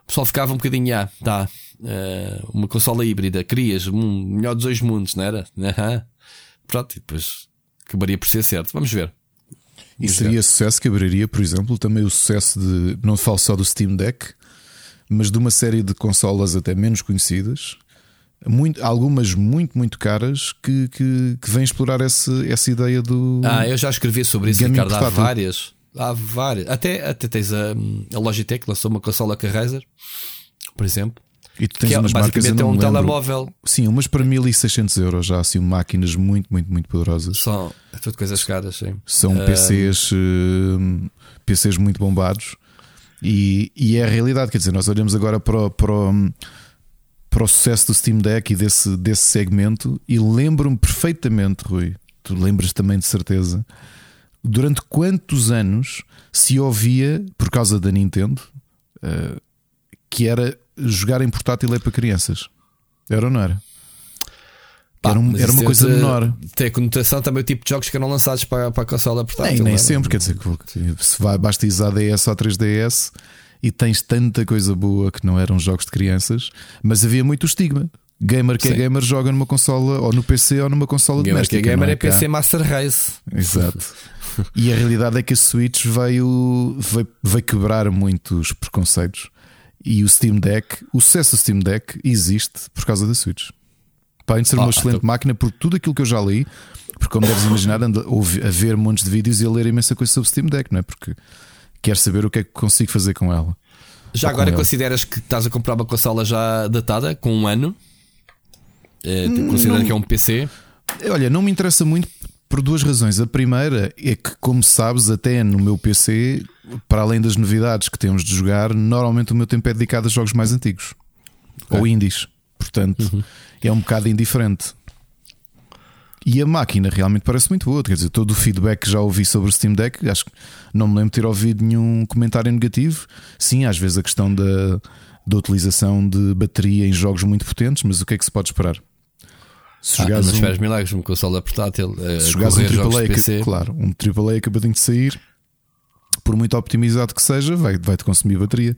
Speaker 3: o pessoal ficava um bocadinho, ah, tá, ah, uma consola híbrida, querias um melhor dos dois mundos, não era? Aham. Pronto, e depois acabaria por ser certo. Vamos ver.
Speaker 2: E seria sucesso que abriria, por exemplo, também o sucesso de. Não falo só do Steam Deck, mas de uma série de consolas até menos conhecidas, muito, algumas muito, muito caras, que, que, que vêm explorar esse, essa ideia do.
Speaker 3: Ah, eu já escrevi sobre isso, Ricardo. Há
Speaker 2: portátil.
Speaker 3: várias. Há várias. Até, até tens a, a Logitech, lançou uma consola com a Razer, por exemplo.
Speaker 2: E tu tens
Speaker 3: Que é,
Speaker 2: umas marcas eu
Speaker 3: basicamente é um telemóvel.
Speaker 2: Sim, umas para 1600 euros já, assim, máquinas muito, muito, muito poderosas.
Speaker 3: São é tudo coisas caras, sim.
Speaker 2: São
Speaker 3: Ah,
Speaker 2: PCs, eh, PCs muito bombados e, e é a realidade. Quer dizer, nós olhamos agora para para o, para o sucesso do Steam Deck e desse, desse segmento e lembro-me perfeitamente, Rui, tu lembras também de certeza, durante quantos anos se ouvia, por causa da Nintendo, eh, que era jogar em portátil é para crianças. Era ou não era?
Speaker 3: Pá,
Speaker 2: era, um- era uma
Speaker 3: tem
Speaker 2: coisa menor.
Speaker 3: Tem a conotação também o tipo de jogos que eram lançados para, para a consola portátil.
Speaker 2: Nem, nem
Speaker 3: é?
Speaker 2: sempre, quer dizer, que se vai, basta à DS ou 3DS e tens tanta coisa boa que não eram jogos de crianças, mas havia muito estigma. Gamer que é
Speaker 3: Sim.
Speaker 2: gamer joga numa consola ou no PC ou numa consola
Speaker 3: Gamer que é
Speaker 2: doméstica.
Speaker 3: gamer é
Speaker 2: cá?
Speaker 3: PC Master Race.
Speaker 2: Exato. E a realidade é que a Switch veio, veio, veio quebrar muitos preconceitos. E o Steam Deck, o sucesso do Steam Deck existe por causa da Switch. Para de ser uma
Speaker 3: Ah,
Speaker 2: excelente
Speaker 3: então-
Speaker 2: máquina por tudo aquilo que eu já li, porque como deves imaginar, ando a ver montes de vídeos e a ler imensa coisa sobre o Steam Deck, não é? Porque quero saber o que é que consigo fazer com ela.
Speaker 3: Já agora
Speaker 2: ele.
Speaker 3: consideras que estás a comprar uma consola já datada, com um ano? É, considerando que é um PC?
Speaker 2: Olha, não me interessa muito por duas razões. A primeira é que, como sabes, até no meu PC, para além das novidades que temos de jogar, normalmente o meu tempo é dedicado a jogos mais antigos ou indies. Portanto, é um bocado indiferente. E a máquina realmente parece muito boa. Quer dizer, todo o feedback que já ouvi sobre o Steam Deck, acho que não me lembro de ter ouvido nenhum comentário negativo. Sim, às vezes a questão da, da utilização de bateria em jogos muito potentes, mas o que é que se pode esperar? Se
Speaker 3: Ah, não
Speaker 2: um-
Speaker 3: esperes milagres, uma consola portátil. eh,
Speaker 2: se jogares um AAA,
Speaker 3: PC.
Speaker 2: claro, um AAA acabadinho de sair, por muito optimizado que seja, vai- vai-te consumir bateria.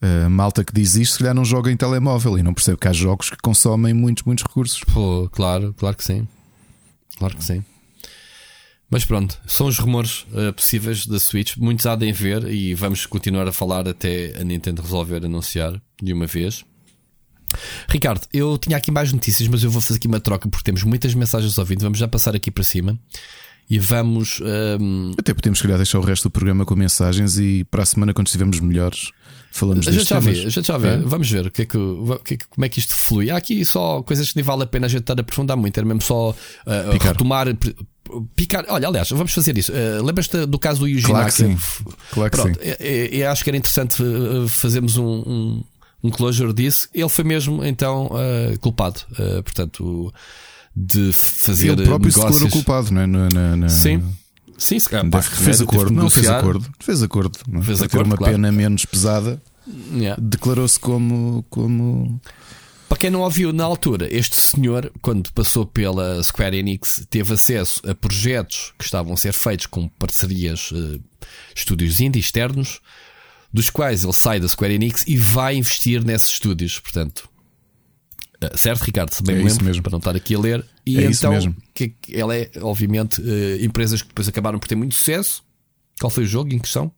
Speaker 2: A malta que diz isto, se calhar não joga em telemóvel e não percebe que há jogos que consomem muitos, muitos recursos.
Speaker 3: Pô, claro, claro que sim. Claro que sim. Mas pronto, são os rumores eh, possíveis da Switch. Muitos há de ver e vamos continuar a falar até a Nintendo resolver anunciar de uma vez. Ricardo, eu tinha aqui mais notícias, mas eu vou fazer aqui uma troca porque temos muitas mensagens ouvindo. Vamos já passar aqui para cima e vamos. ehm,
Speaker 2: Até podemos, se calhar, deixar o resto do programa com mensagens e para a semana, quando estivermos melhores, falamos
Speaker 3: a gente já vê, a gente já vê.
Speaker 2: É?
Speaker 3: Vamos ver o que é que, é que- como é que isto flui. Há aqui só coisas que nem vale a pena a gente estar a aprofundar muito, era mesmo só uh,
Speaker 2: Picar.
Speaker 3: retomar. Picar. Olha, aliás, vamos fazer isso. Uh, Lembras-te do caso do Yuji
Speaker 2: Claro que sim. Claro que
Speaker 3: Pronto,
Speaker 2: sim.
Speaker 3: eu, eu- eu acho que era interessante uh, fazermos um, um, um closure disso. Ele foi mesmo então uh, culpado, uh, portanto, de fazer
Speaker 2: Ele próprio se
Speaker 3: negócios.
Speaker 2: declarou culpado, não é? Na- na- na-
Speaker 3: Sim, sim, se calhar,
Speaker 2: Deve- fez acordo, não fez acordo, fez acordo, não é?
Speaker 3: Fez
Speaker 2: Para ter
Speaker 3: acordo,
Speaker 2: uma
Speaker 3: claro.
Speaker 2: pena menos pesada,
Speaker 3: Yeah.
Speaker 2: declarou-se como, como
Speaker 3: Para quem não ouviu na altura, este senhor, quando passou pela Square Enix, teve acesso a projetos que estavam a ser feitos com parcerias, eh, estúdios indie externos, dos quais ele sai da Square Enix e vai investir nesses estúdios. Portanto, certo, Ricardo? Se bem
Speaker 2: É
Speaker 3: me
Speaker 2: isso
Speaker 3: lembro,
Speaker 2: mesmo.
Speaker 3: para não estar aqui a ler. E
Speaker 2: É isso
Speaker 3: então,
Speaker 2: mesmo.
Speaker 3: que ela é, obviamente, eh, empresas que depois acabaram por ter muito sucesso. Qual foi o jogo em questão?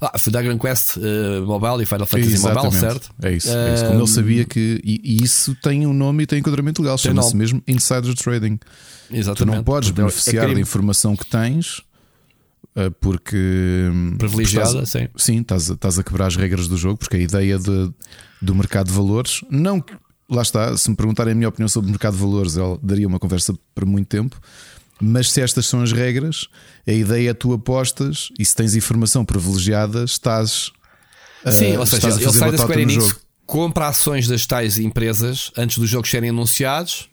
Speaker 3: Ah, foi Dragon Quest eh, Mobile e Final Fantasy Mobile, certo?
Speaker 2: É isso, é isso. Como
Speaker 3: Um,
Speaker 2: ele sabia que. E, e isso tem um nome e tem enquadramento legal, chama-se mesmo Insider Trading. Tu
Speaker 3: Exatamente.
Speaker 2: não podes
Speaker 3: Portanto, é
Speaker 2: beneficiar da
Speaker 3: crime.
Speaker 2: informação que tens porque. hum,
Speaker 3: Privilegiada,
Speaker 2: estás-
Speaker 3: sim.
Speaker 2: Sim, estás a, estás a quebrar as regras do jogo, porque a ideia de- do mercado de valores. Não que. Lá está, se me perguntarem a minha opinião sobre o mercado de valores, eu daria uma conversa para muito tempo. Mas se estas são as regras, a ideia é tu apostas e se tens informação privilegiada, estás.
Speaker 3: Sim,
Speaker 2: eh,
Speaker 3: ou seja, ele sai da Square Enix, compra ações das tais empresas antes dos jogos serem anunciados.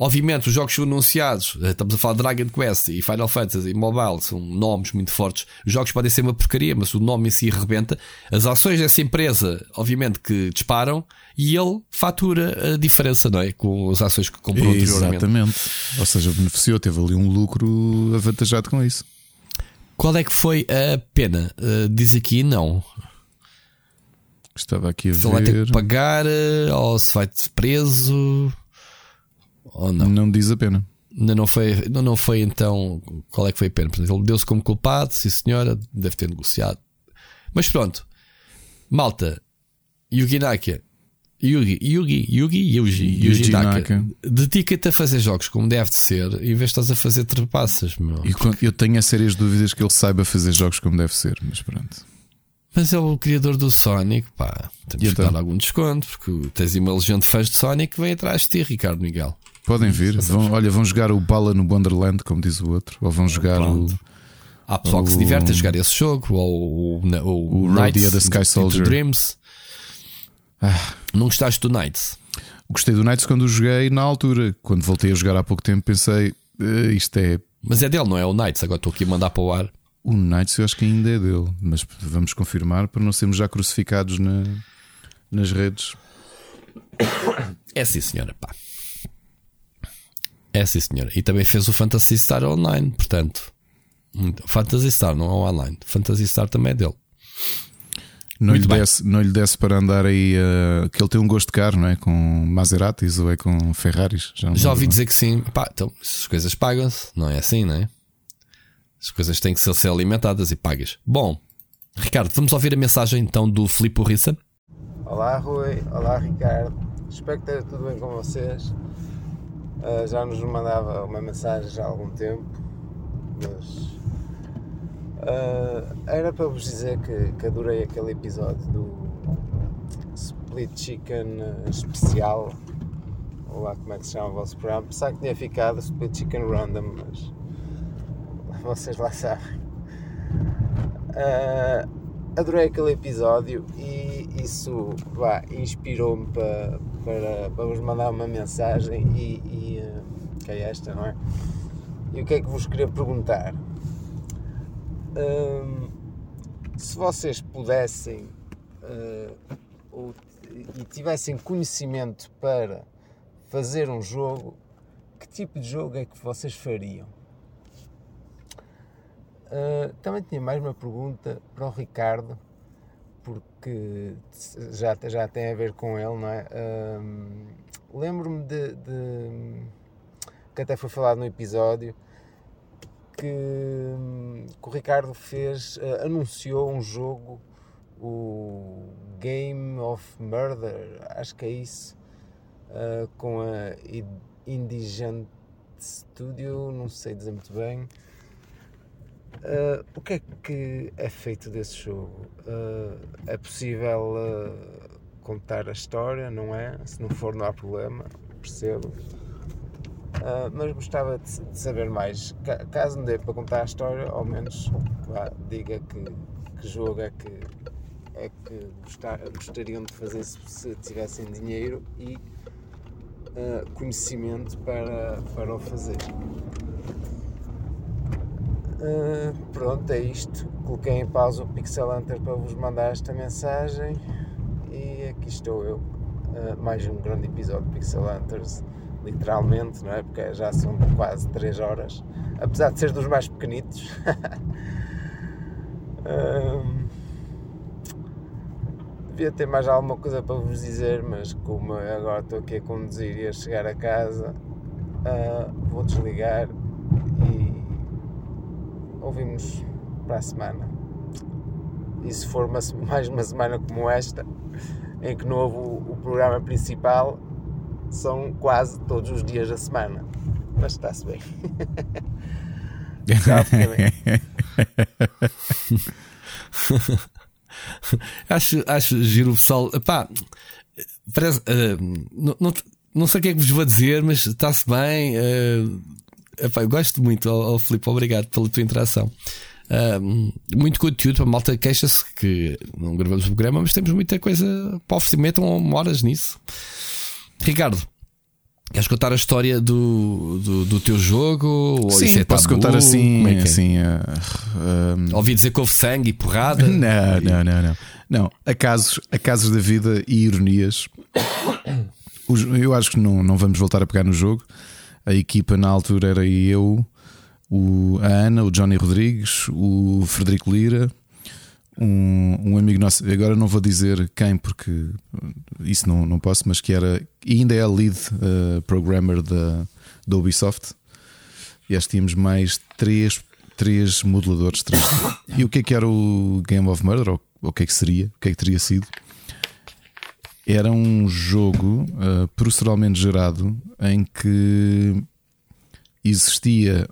Speaker 3: Obviamente, os jogos são anunciados, eh, estamos a falar de Dragon Quest e Final Fantasy Mobile, são nomes muito fortes. Os jogos podem ser uma porcaria, mas o nome em si rebenta. As ações dessa empresa, obviamente, que disparam e ele fatura a diferença, não é? Com as ações que comprou anteriormente.
Speaker 2: Exatamente. Ou seja, beneficiou, teve ali um lucro avantajado com isso.
Speaker 3: Qual é que foi a pena? Eh, diz aqui não.
Speaker 2: Estava aqui a
Speaker 3: Se ele vai ter
Speaker 2: ver.
Speaker 3: que pagar eh, ou se vai preso ou não.
Speaker 2: Não diz a pena.
Speaker 3: Não foi, ainda não foi então. Qual é que foi a pena? Portanto, ele deu-se como culpado, sim senhora, deve ter negociado. Mas pronto, Malta, Yugi Naka, Yugi, Yugi, Yugi, Yugi, Yugi Naka, dedica-te a fazer jogos como deve de ser, em vez de estás a fazer trepassas, meu.
Speaker 2: Eu, eu tenho a sérias dúvidas que ele saiba fazer jogos como deve ser, mas pronto.
Speaker 3: Mas é o criador do Sonic, pá. Temos que então? dar algum desconto, porque tens uma legião de fãs de Sonic que vem atrás de ti, Ricardo Miguel.
Speaker 2: Podem vir. Vão, olha, vão jogar o Bala no Wonderland, como diz o outro. Ou vão jogar Pronto. o.
Speaker 3: Há pessoal o, que se diverte a jogar esse jogo, ou o, o,
Speaker 2: o Knights, da Sky Soldier.
Speaker 3: Dreams. Ah. Não gostaste do Knights?
Speaker 2: Gostei do Knights quando o joguei na altura. Quando voltei a jogar há pouco tempo, pensei, uh, isto é.
Speaker 3: Mas é dele, não é o Knights? Agora estou aqui a mandar para o ar.
Speaker 2: O Knights eu acho que ainda é dele, mas vamos confirmar para não sermos já crucificados na, nas redes.
Speaker 3: É sim, senhora, pá. É sim, senhora. E também fez o Fantasy Star Online, portanto. Fantasy Star, não é o online. Fantasy Star também é dele.
Speaker 2: Não lhe, desse, não lhe desse para andar aí. Uh, que ele tem um gosto de carro, não é? Com Maseratis ou é com Ferraris?
Speaker 3: Já, Já ouvi dizer que sim. Pá, então, as coisas pagam-se, não é assim, não é? As coisas têm que ser, ser alimentadas e pagas. Bom, Ricardo, vamos ouvir a mensagem então do Filipe Rissa.
Speaker 4: Olá, Rui. Olá, Ricardo. Espero que esteja tudo bem com vocês. Uh, já nos mandava uma mensagem há algum tempo, mas uh, era para vos dizer que, que adorei aquele episódio do Split Chicken especial, ou lá como é que se chama o vosso programa. Pensava que tinha ficado Split Chicken Random, mas vocês lá sabem. Uh, adorei aquele episódio e isso inspirou-me para, para, para vos mandar uma mensagem e, e uh, que é esta, não é? E o que é que vos queria perguntar? Uh, se vocês pudessem ou, e tivessem conhecimento para fazer um jogo, que tipo de jogo é que vocês fariam? Uh, também tinha mais uma pergunta para o Ricardo, porque já, já tem a ver com ele, não é? Uh, Lembro-me de, de, que até foi falado no episódio que, que o Ricardo fez, uh, anunciou um jogo, o Game of Murder, acho que é isso, com a Indigent Studio, não sei dizer muito bem. Uh, o que é que é feito desse jogo? Uh, é possível uh, contar a história, não é? Se não for, não há problema, percebo. mas gostava de, de, saber mais. Caso não dê para contar a história, ao menos vá, diga que, que jogo é que, é que gostar, gostariam de fazer se, se tivessem dinheiro e conhecimento para, para o fazer. Uh, pronto, é isto. Coloquei em pausa o Pixel Hunter para vos mandar esta mensagem e aqui estou eu. Uh, mais um grande episódio de Pixel Hunters, literalmente, não é? Porque já são quase 3 horas, apesar de ser dos mais pequenitos. uh, devia ter mais alguma coisa para vos dizer, mas como agora estou aqui a conduzir e a chegar a casa, vou desligar ouvimos para a semana. E se for uma, mais uma semana como esta, em que não houve o, o programa principal, são quase todos os dias da semana. Mas está-se bem.
Speaker 3: acho, acho giro o pessoal. Pá, parece, uh, não, não, não, sei o que é que vos vou dizer, mas está-se bem. Uh, Epá, eu gosto muito, oh, oh, Filipe, obrigado pela tua interação. Uh, muito conteúdo, a malta queixa-se que não gravamos o programa, mas temos muita coisa para oferecer. Metam horas nisso. Ricardo, queres contar a história do, do, do teu jogo?
Speaker 2: Sim, é posso tabu? contar assim. é é? assim uh,
Speaker 3: uh, Ouvi dizer que houve sangue e porrada.
Speaker 2: Não, não, não, não. Não, acasos, acasos da vida e ironias. Eu acho que não, não vamos voltar a pegar no jogo. A equipa na altura era eu, o, a Ana, o Johnny Rodrigues, o Frederico Lira, um, um, amigo nosso, agora não vou dizer quem porque isso não, não posso, mas que era e ainda é lead uh, programmer da, da Ubisoft. E acho que tínhamos mais três, três modeladores. Três. E o que é que era o Game of Murder? Ou ou o que é que seria, o que é que teria sido. Era um jogo uh, proceduralmente gerado em que existia.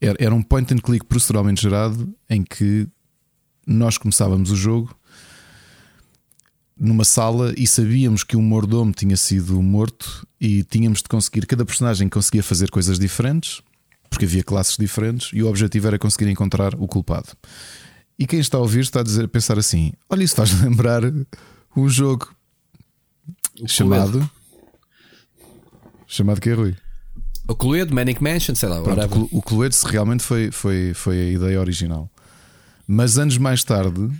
Speaker 2: Era, era um point and click proceduralmente gerado em que nós começávamos o jogo numa sala e sabíamos que um mordomo tinha sido morto e tínhamos de conseguir, cada personagem conseguia fazer coisas diferentes, porque havia classes diferentes, e o objetivo era conseguir encontrar o culpado. E quem está a ouvir está a, dizer, a pensar assim: olha, isso faz lembrar um jogo o chamado. Cluedo. Chamado que é Rui?
Speaker 3: O Cluedo, Manic Mansion, sei lá.
Speaker 2: Pronto, o Cluedo realmente foi, foi, foi a ideia original. Mas anos mais tarde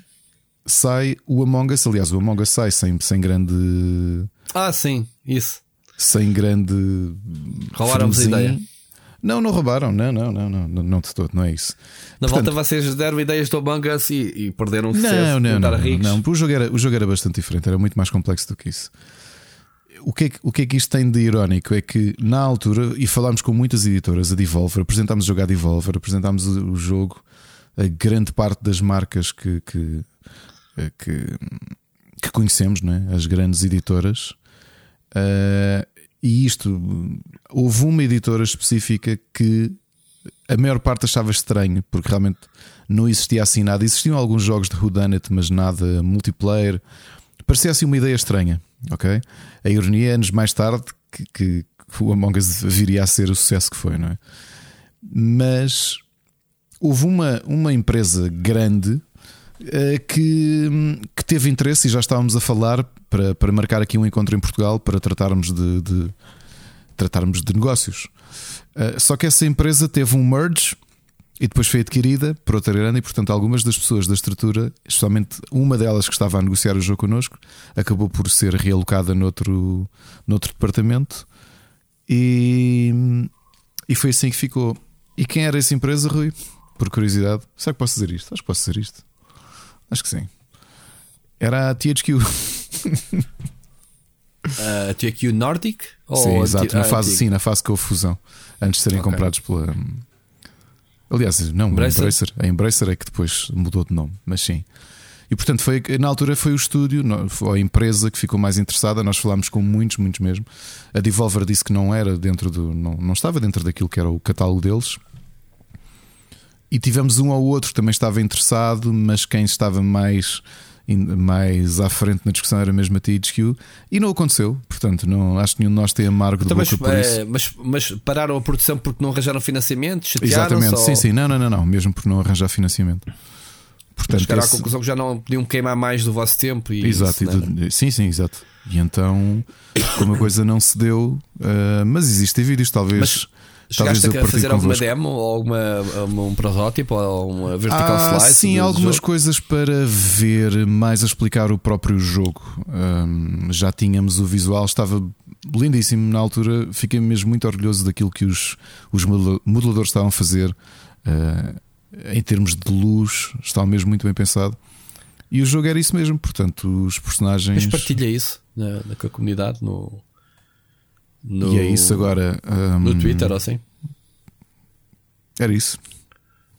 Speaker 2: sai o Among Us. Aliás, o Among Us sai sem, sem grande.
Speaker 3: Ah, sim, isso.
Speaker 2: Sem grande.
Speaker 3: Roubaram-vos a ideia.
Speaker 2: Não, não roubaram, não, não, não, não, não, não de todo, não é isso.
Speaker 3: Na Portanto, volta vocês deram ideias do Among Us e, e perderam o
Speaker 2: sucesso. Não, não, não, não, não, o jogo, era, o jogo era bastante diferente, era muito mais complexo do que isso. O que, é que, o que é que isto tem de irónico é que na altura, e falámos com muitas editoras, a Devolver, apresentámos o jogo à Devolver, apresentámos o jogo a grande parte das marcas que, que, que, que conhecemos, não é? as grandes editoras. Uh, e isto, houve uma editora específica que a maior parte achava estranho, porque realmente não existia assim nada. Existiam alguns jogos de Whodunit, mas nada multiplayer. Parecia assim uma ideia estranha, ok? A ironia anos mais tarde que, que, o Among Us viria a ser o sucesso que foi, não é? Mas houve uma, uma empresa grande uh, que, que teve interesse e já estávamos a falar para, para marcar aqui um encontro em Portugal para tratarmos de, de tratarmos de negócios. Uh, só que essa empresa teve um merge e depois foi adquirida por outra grande, e portanto, algumas das pessoas da estrutura, especialmente uma delas que estava a negociar o jogo connosco, acabou por ser realocada noutro, noutro departamento e, e foi assim que ficou. E quem era essa empresa, Rui? por curiosidade. Será que posso dizer isto? Acho que posso dizer isto. Acho que sim. Era a THQ.
Speaker 3: a THQ Nordic?
Speaker 2: Sim, exato. Na fase, sim, na fase com a fusão. Antes de serem okay. comprados pela. Aliás, não, Embracer? a Embracer. A Embracer é que depois mudou de nome, mas sim. E portanto, foi, na altura foi o estúdio, foi a empresa que ficou mais interessada. Nós falámos com muitos, muitos mesmo. A Devolver disse que não era dentro do. Não, não estava dentro daquilo que era o catálogo deles. E tivemos um ou outro que também estava interessado, mas quem estava mais, mais à frente na discussão era mesmo a THQ e não aconteceu. Portanto, não, acho que nenhum de nós tem amargo então, de boca mas, por isso.
Speaker 3: É, mas, mas, pararam a produção porque não arranjaram financiamento?
Speaker 2: Exatamente, sim, sim. Não, não, não, não, mesmo por não arranjar financiamento.
Speaker 3: Portanto, chegaram esse... à conclusão que já não podiam queimar mais do vosso tempo. E
Speaker 2: exato, isso, e sim, sim, exato. E então, como a coisa não se deu, uh, mas existem vídeos, talvez. Mas
Speaker 3: Chegaste a fazer alguma demo ou alguma, um protótipo ou uma vertical ah, slice?
Speaker 2: Sim, algumas coisas para ver mais a explicar o próprio jogo. Um, já tínhamos o visual, estava lindíssimo na altura. Fiquei mesmo muito orgulhoso daquilo que os, os modeladores estavam a fazer. Uh, em termos de luz, estava mesmo muito bem pensado. E o jogo era isso mesmo, portanto, os personagens.
Speaker 3: Mas partilha isso na, na comunidade, no,
Speaker 2: no, e é isso agora. Um...
Speaker 3: No Twitter ou assim?
Speaker 2: Era isso.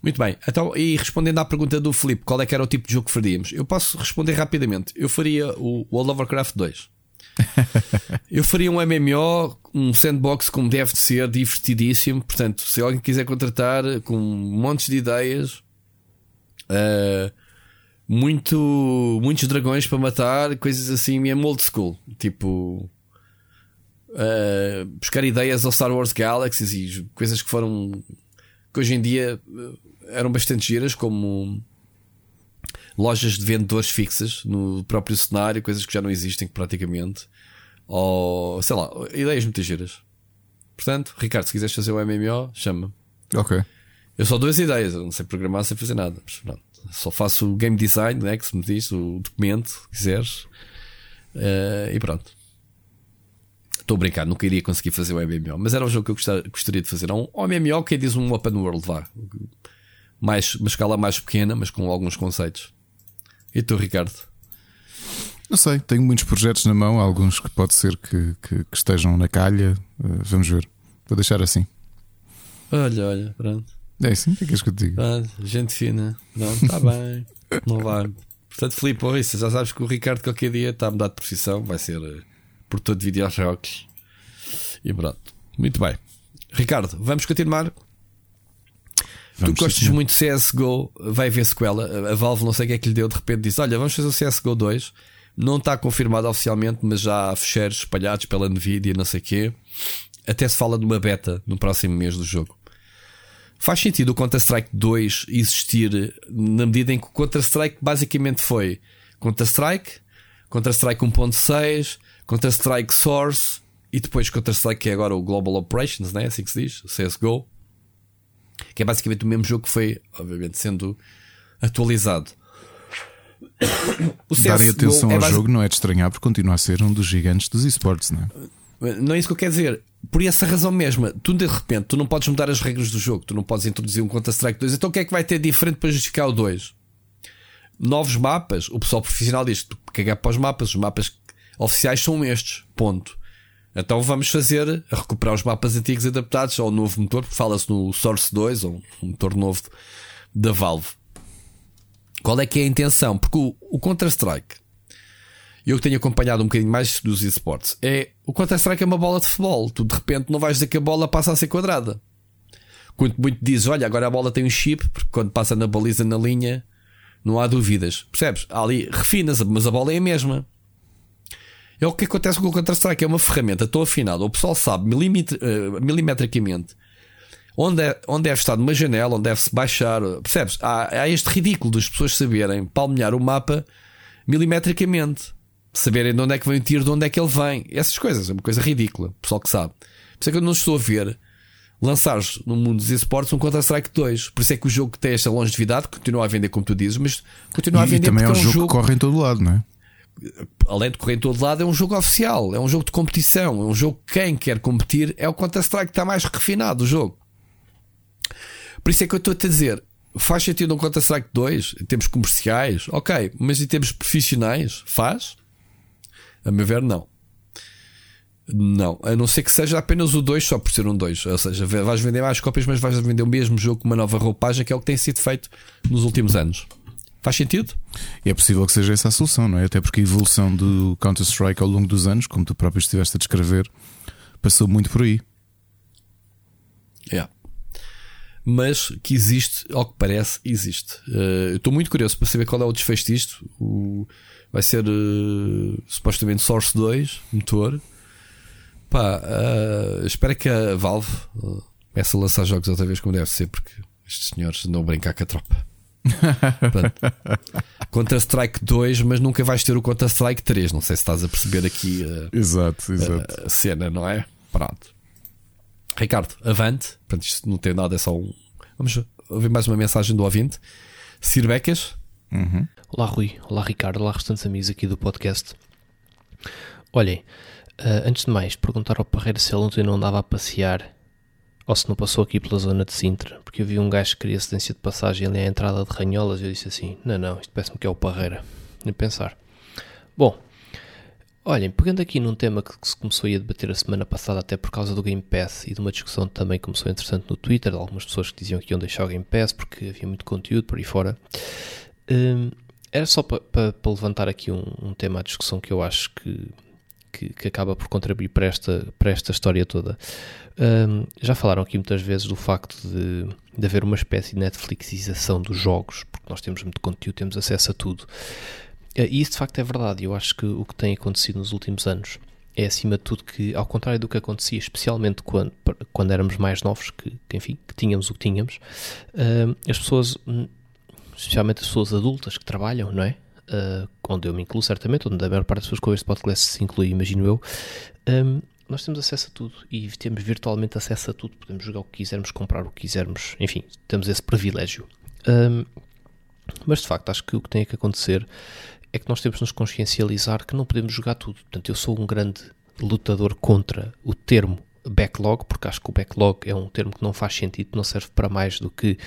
Speaker 3: Muito bem. Então, e respondendo à pergunta do Felipe, qual é que era o tipo de jogo que faríamos? Eu posso responder rapidamente. Eu faria o World of Warcraft 2. eu faria um MMO, um sandbox como deve de ser, divertidíssimo. Portanto, se alguém quiser contratar com montes de ideias, uh, muito, muitos dragões para matar, coisas assim, mesmo old school. Tipo, uh, buscar ideias ao Star Wars Galaxies e coisas que foram que hoje em dia eh, eram bastante giras, como lojas de vendedores fixas no próprio cenário, coisas que já não existem praticamente, ou sei lá, ideias muito giras. Portanto, Ricardo, se quiseres fazer o MMO, chama-me.
Speaker 2: Ok.
Speaker 3: Eu só dou as ideias, eu não sei programar, sem fazer nada. Mas, pronto, só faço o game design, né, que se me diz, o documento, se quiseres. Uh, e pronto. Estou a brincar, nunca iria conseguir fazer o MMO, mas era um jogo que eu gostaria de fazer. Um MMO que diz um open world, vá. Mais, uma escala mais pequena, mas com alguns conceitos. E tu, Ricardo?
Speaker 2: Não sei, tenho muitos projetos na mão, alguns que pode ser que, que, que estejam na calha. Uh, vamos ver. Vou deixar assim.
Speaker 3: Olha, olha, pronto.
Speaker 2: É assim? O que é que és que eu te digo?
Speaker 3: gente fina. Não, está bem. Não vai Portanto, Filipe, isso, já sabes que o Ricardo qualquer dia está a mudar de profissão, vai ser uh, produtor de videojogos. E pronto. Muito bem. Ricardo, vamos continuar. Vamos tu gostas muito de CSGO, vai haver sequela. A Valve não sei o que é que lhe deu, de repente disse: Olha, vamos fazer o CSGO 2. Não está confirmado oficialmente, mas já há fecheiros espalhados pela Nvidia, não sei o quê. Até se fala de uma beta no próximo mês do jogo. Faz sentido o Counter-Strike 2 existir na medida em que o Counter-Strike basicamente foi Counter-Strike, Counter-Strike 1.6, Counter-Strike Source e depois Counter-Strike que é agora o Global Operations, né? assim que se diz, o CSGO, que é basicamente o mesmo jogo que foi, obviamente, sendo atualizado.
Speaker 2: O Darem atenção é ao jogo não é de estranhar porque continua a ser um dos gigantes dos esportes, não
Speaker 3: é? Não é isso que eu quero dizer. Por essa razão mesma, tu de repente tu não podes mudar as regras do jogo, tu não podes introduzir um Counter-Strike 2. Então o que é que vai ter diferente para justificar o 2? Novos mapas. O pessoal profissional diz que cagar para os mapas. Os mapas oficiais são estes. Ponto. Então vamos fazer recuperar os mapas antigos adaptados ao novo motor, porque fala-se no Source 2, ou um motor novo da Valve. Qual é que é a intenção? Porque o, o Counter-Strike, eu que tenho acompanhado um bocadinho mais dos esportes, é o Counter-Strike é uma bola de futebol. Tu de repente não vais dizer que a bola passa a ser quadrada. Quando muito dizes, olha, agora a bola tem um chip, porque quando passa na baliza na linha, não há dúvidas. Percebes? Ali refinas, mas a bola é a mesma. É o que acontece com o Counter-Strike, é uma ferramenta tão afinada. O pessoal sabe uh, milimetricamente onde, é, onde deve estar numa janela, onde deve-se baixar. Percebes? Há, há este ridículo das pessoas saberem palmilhar o mapa milimetricamente. Saberem de onde é que vem o tiro, de onde é que ele vem. Essas coisas, é uma coisa ridícula. Pessoal que sabe. Por isso é que eu não estou a ver lançares no mundo dos esportes um Counter-Strike 2. Por isso é que o jogo tem esta longevidade, continua a vender como tu dizes, mas continua a vender
Speaker 2: e também é um, é um jogo, jogo que corre em todo lado, não é?
Speaker 3: Além de correr em todo lado, é um jogo oficial, é um jogo de competição, é um jogo que quem quer competir é o Counter-Strike, está mais refinado o jogo. Por isso é que eu estou a te dizer: faz sentido um Counter-Strike 2 em termos comerciais? Ok, mas em termos profissionais? Faz? A meu ver, não. Não, a não ser que seja apenas o 2 só por ser um 2. Ou seja, vais vender mais cópias, mas vais vender o mesmo jogo com uma nova roupagem, que é o que tem sido feito nos últimos anos. Faz sentido?
Speaker 2: E é possível que seja essa a solução, não é? Até porque a evolução do Counter-Strike ao longo dos anos, como tu próprio estiveste a descrever, passou muito por aí.
Speaker 3: É. Mas que existe, ao que parece, existe. Uh, estou muito curioso para saber qual é o desfecho disto. O, vai ser uh, supostamente Source 2, motor. Pá, uh, espero que a Valve comece a lançar jogos outra vez como deve ser, porque estes senhores andam a brincar com a tropa. Counter-Strike 2, mas nunca vais ter o Counter-Strike 3. Não sei se estás a perceber aqui a,
Speaker 2: exato, exato.
Speaker 3: a cena, não é? Pronto. Ricardo, avante. Portanto, isto não tem nada, é só um. Vamos ouvir mais uma mensagem do ouvinte. Sir Becas.
Speaker 5: Uhum. Olá, Rui. Olá, Ricardo. Olá, restantes amigos aqui do podcast. Olhem, uh, antes de mais, perguntar ao Parreira se ele ontem não andava a passear ou se não passou aqui pela zona de Sintra, porque eu vi um gajo que queria cedência de passagem ali à entrada de Ranholas e eu disse assim: não, não, isto parece-me que é o Parreira. Nem pensar. Bom, olhem, pegando aqui num tema que se começou a debater a semana passada, até por causa do Game Pass e de uma discussão também começou interessante no Twitter, de algumas pessoas que diziam que iam deixar o Game Pass porque havia muito conteúdo por aí fora. Hum, era só para pa, pa levantar aqui um, um tema à discussão que eu acho que que, que, acaba por contribuir para esta, para esta história toda. Um, já falaram aqui muitas vezes do facto de, de haver uma espécie de Netflixização dos jogos, porque nós temos muito conteúdo, temos acesso a tudo. Uh, e isso de facto é verdade. Eu acho que o que tem acontecido nos últimos anos é acima de tudo que, ao contrário do que acontecia, especialmente quando, quando éramos mais novos, que, que enfim, que tínhamos o que tínhamos, as pessoas, hum, especialmente as pessoas adultas que trabalham, não é? Uh, onde eu me incluo certamente, onde a maior parte das pessoas com este podcast se inclui, imagino eu, um, nós temos acesso a tudo e temos virtualmente acesso a tudo. Podemos jogar o que quisermos, comprar o que quisermos, enfim, temos esse privilégio. Um, mas de facto, acho que o que tem que acontecer é que nós temos de nos consciencializar que não podemos jogar tudo. Portanto, eu sou um grande lutador contra o termo backlog, porque acho que o backlog é um termo que não faz sentido, não serve para mais do que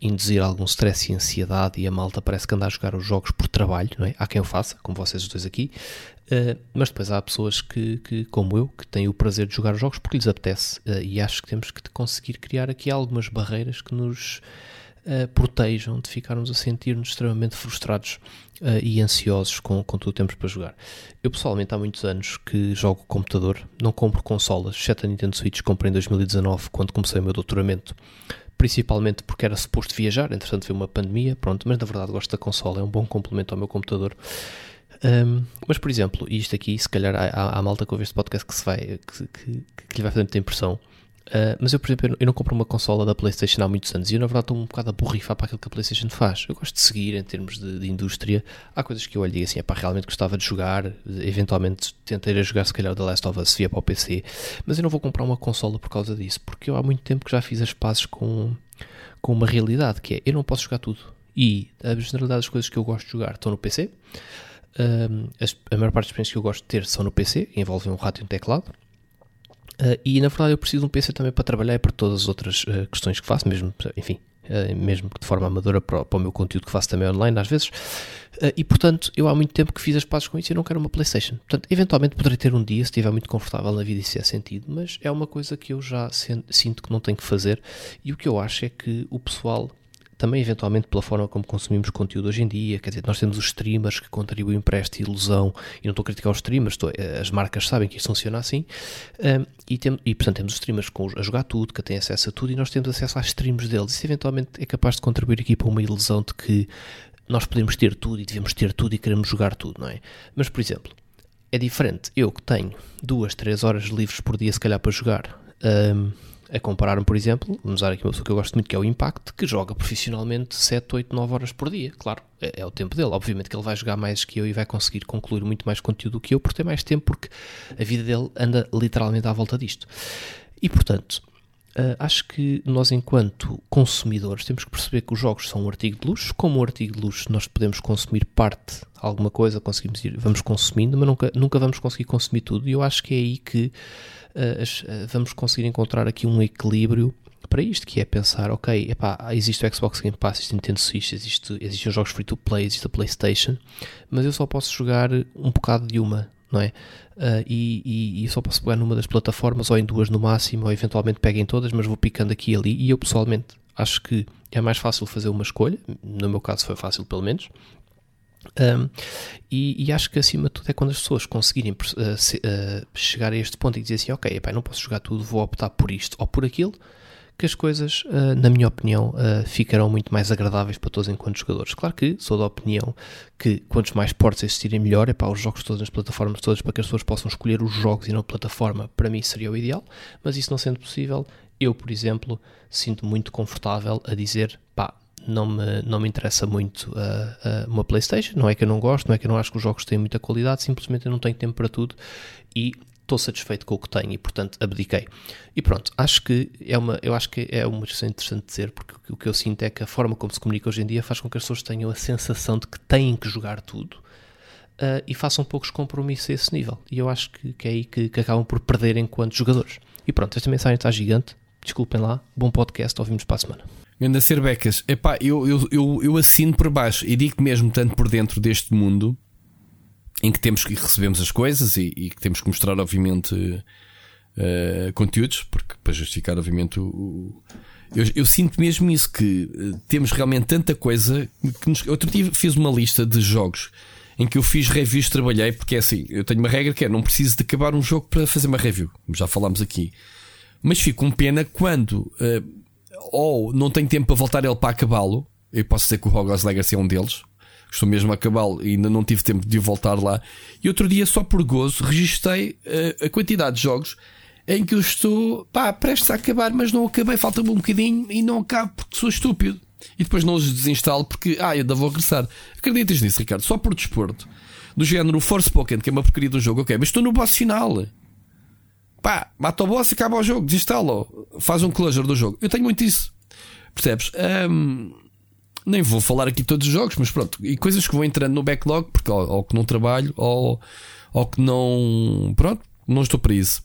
Speaker 5: induzir algum stress e ansiedade e a malta parece que anda a jogar os jogos por trabalho, não é? Há quem o faça, como vocês dois aqui, uh, mas depois há pessoas que, que, como eu, que têm o prazer de jogar os jogos porque lhes apetece uh, e acho que temos que conseguir criar aqui algumas barreiras que nos uh, protejam de ficarmos a sentir-nos extremamente frustrados uh, e ansiosos com, com tudo o temos para jogar. Eu pessoalmente há muitos anos que jogo computador, não compro consolas, exceto a Nintendo Switch, comprei em 2019 quando comecei o meu doutoramento, principalmente porque era suposto viajar, entretanto veio uma pandemia, pronto, mas na verdade gosto da consola, é um bom complemento ao meu computador. Um, mas, por exemplo, isto aqui, se calhar há, há malta que ouve este podcast que, se vai, que, que, que lhe vai fazer muita impressão. Uh, mas eu, por exemplo, eu não compro uma consola da PlayStation há muitos anos e eu, na verdade, estou um bocado a borrifar para aquilo que a PlayStation faz. Eu gosto de seguir em termos de, de indústria. Há coisas que eu olho e digo assim: é para realmente gostava de jogar. Eventualmente tentei jogar, se calhar, The Last of Us via para o PC. Mas eu não vou comprar uma consola por causa disso, porque eu há muito tempo que já fiz as pazes com, com uma realidade que é: eu não posso jogar tudo. E a generalidade das coisas que eu gosto de jogar estão no PC. Um, as, a maior parte das experiências que eu gosto de ter são no PC, envolvem um rato e um teclado. Uh, e na verdade eu preciso de um PC também para trabalhar e para todas as outras uh, questões que faço, mesmo, enfim, uh, mesmo de forma amadora para, para, o meu conteúdo que faço também online às vezes. e portanto, eu há muito tempo que fiz as pazes com isso e não quero uma PlayStation. Portanto, eventualmente poderei ter um dia se estiver muito confortável na vida e se é sentido, mas é uma coisa que eu já sinto que não tenho que fazer. E o que eu acho é que o pessoal também eventualmente pela forma como consumimos conteúdo hoje em dia, quer dizer, nós temos os streamers que contribuem para esta ilusão, e não estou a criticar os streamers, estou, eh, as marcas sabem que isso funciona assim, um, e, tem, e portanto temos os streamers com, a jogar tudo, que têm acesso a tudo, e nós temos acesso às streams deles, isso eventualmente é capaz de contribuir aqui para uma ilusão de que nós podemos ter tudo e devemos ter tudo e queremos jogar tudo, não é? Mas, por exemplo, é diferente. Eu que tenho duas, três horas livres por dia, se calhar, para jogar, um, a comparar por exemplo, vamos usar aqui uma pessoa que eu gosto muito, que é o Impact, que joga profissionalmente 7, 8, 9 horas por dia. Claro, é, é, o tempo dele. Obviamente que ele vai jogar mais que eu e vai conseguir concluir muito mais conteúdo do que eu, por ter mais tempo, porque a vida dele anda literalmente à volta disto. E portanto, Uh, acho que nós, enquanto consumidores, temos que perceber que os jogos são um artigo de luxo. Como um artigo de luxo, nós podemos consumir parte, alguma coisa, conseguimos ir, vamos consumindo, mas nunca, nunca vamos conseguir consumir tudo. E eu acho que é aí que vamos conseguir encontrar aqui um equilíbrio para isto, que é pensar, ok, epá, existe o Xbox Game Pass, existe o Nintendo Switch, existe, existem os jogos free-to-play, existe a Playstation, mas eu só posso jogar um bocado de uma, não é? Uh, e, e, e, só posso pegar numa das plataformas ou em duas no máximo, ou eventualmente pego em todas, mas vou picando aqui e ali. E eu pessoalmente acho que é mais fácil fazer uma escolha, no meu caso foi fácil pelo menos. Um, e, e, acho que acima de tudo é quando as pessoas conseguirem uh, se, uh, chegar a este ponto e dizer assim: Ok, epá, não posso jogar tudo, vou optar por isto ou por aquilo que as coisas, uh, na minha opinião, ficarão muito mais agradáveis para todos enquanto jogadores. Claro que sou da opinião que quantos mais portos existirem melhor, para os jogos todos nas plataformas todas, para que as pessoas possam escolher os jogos e não a plataforma, para mim seria o ideal, mas isso não sendo possível, eu, por exemplo, sinto muito confortável a dizer, pá, não me, não me interessa muito uh, uh, uma Playstation, não é que eu não gosto, não é que eu não acho que os jogos têm muita qualidade, simplesmente eu não tenho tempo para tudo e estou satisfeito com o que tenho e portanto abdiquei. E pronto, acho que é uma, eu acho que é uma questão interessante dizer, porque o que eu sinto é que a forma como se comunica hoje em dia faz com que as pessoas tenham a sensação de que têm que jogar tudo uh, e façam poucos compromissos a esse nível. E eu acho que, que é aí que, que acabam por perder enquanto jogadores. E pronto, esta mensagem está gigante. Desculpem lá, bom podcast, ouvimos para a semana.
Speaker 3: Ganda ser becas, epá, eu, eu, eu, eu assino por baixo e digo mesmo tanto por dentro deste mundo em que temos que recebemos as coisas e, e que temos que mostrar, obviamente, uh, conteúdos, porque para justificar, obviamente, o, o eu, eu, sinto mesmo isso, que uh, temos realmente tanta coisa que nos, outro dia fiz uma lista de jogos em que eu fiz reviews, trabalhei, porque é assim, eu tenho uma regra que é não preciso de acabar um jogo para fazer uma review, já falámos aqui. Mas fico com pena quando uh, ou não tenho tempo para voltar ele para acabá-lo. Eu posso dizer que o Hogwarts Legacy é um deles, estou mesmo a acabá-lo e ainda não tive tempo de voltar lá. E outro dia, só por gozo, registrei uh, a quantidade de jogos em que eu estou pá, prestes a acabar, mas não acabei, falta-me um bocadinho e não acabo porque sou estúpido. E depois não os desinstalo porque, ah, ainda vou regressar. Acreditas nisso, Ricardo? Só por desporto. Do género Force Pokémon, que é uma porcaria do jogo, ok, mas estou no boss final. Pá, mata o boss e acaba o jogo, desinstala faz um closure do jogo. Eu tenho muito isso. Percebes? Um, nem vou falar aqui todos os jogos, mas pronto, e coisas que vão entrando no backlog, porque ou, ou que não trabalho, ou, ou que não. Pronto, não estou para isso.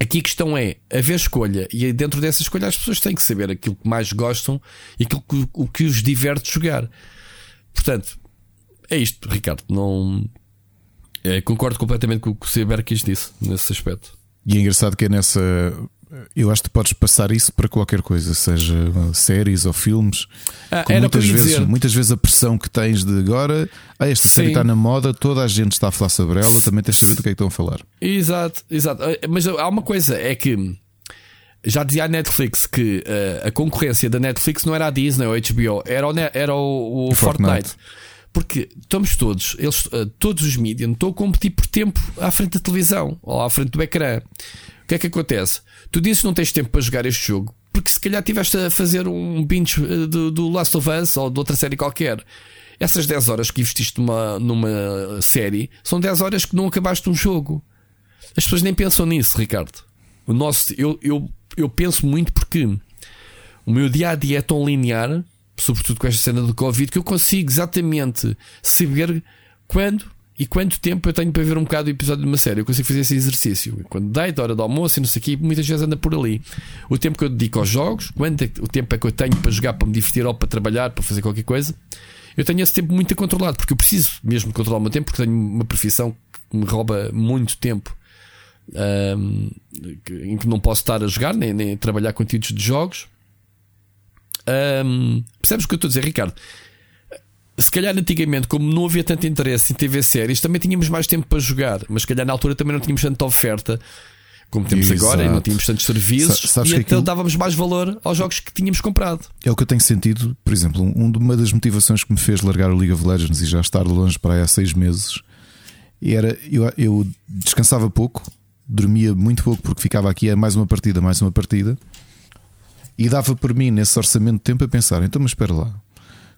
Speaker 3: Aqui a questão é haver escolha, e dentro dessa escolha as pessoas têm que saber aquilo que mais gostam e aquilo que, o que os diverte jogar. Portanto, é isto, Ricardo. Não é, concordo completamente com o que o Cyberkis disse nesse aspecto.
Speaker 2: E é engraçado que é nessa Eu acho que podes passar isso para qualquer coisa, seja séries ou filmes.
Speaker 3: Ah,
Speaker 2: muitas, vezes, muitas vezes a pressão que tens de agora, ah, esta série está na moda, toda a gente está a falar sobre ela, também tens de saber do que é que estão a falar.
Speaker 3: Exato, exato. Ah, mas há uma coisa, é que já dizia a Netflix que uh, a concorrência da Netflix não era a Disney ou a HBO, era o, era o, o Fortnite. Fortnite. Porque estamos todos, eles, uh, todos os mídias, estou a competir por tempo à frente da televisão ou à frente do ecrã. O que é que acontece? Tu dizes que não tens tempo para jogar este jogo porque se calhar estiveste a fazer um binge eh, do, do Last of Us ou de outra série qualquer. Essas 10 horas que investiste numa, numa série são 10 horas que não acabaste um jogo. As pessoas nem pensam nisso, Ricardo. O nosso, eu, eu, eu penso muito porque o meu dia a dia é tão linear, sobretudo com esta cena do Covid, que eu consigo exatamente saber quando e quanto tempo eu tenho para ver um bocado o episódio de uma série? Eu consigo fazer esse exercício. Quando deito, hora do almoço e não sei o quê, muitas vezes anda por ali. O tempo que eu dedico aos jogos, quanto é, o tempo é que eu tenho para jogar, para me divertir ou para trabalhar, para fazer qualquer coisa, eu tenho esse tempo muito controlado, porque eu preciso mesmo controlar o meu tempo, porque tenho uma profissão que me rouba muito tempo. Um, em que não posso estar a jogar nem, nem trabalhar conteúdos de jogos. Um, percebes o que eu estou a dizer, Ricardo? se calhar antigamente, como não havia tanto interesse em TV séries, também tínhamos mais tempo para jogar, mas se calhar na altura também não tínhamos tanta oferta como temos Exato. agora e não tínhamos tantos serviços Sa e então aquilo... dávamos mais valor aos jogos que tínhamos comprado.
Speaker 2: É o que eu tenho sentido, por exemplo, uma das motivações que me fez largar o League of Legends e já estar longe para aí há seis meses era eu, eu descansava pouco, dormia muito pouco porque ficava aqui a mais uma partida, mais uma partida e dava por mim nesse orçamento de tempo a pensar, então mas espera lá,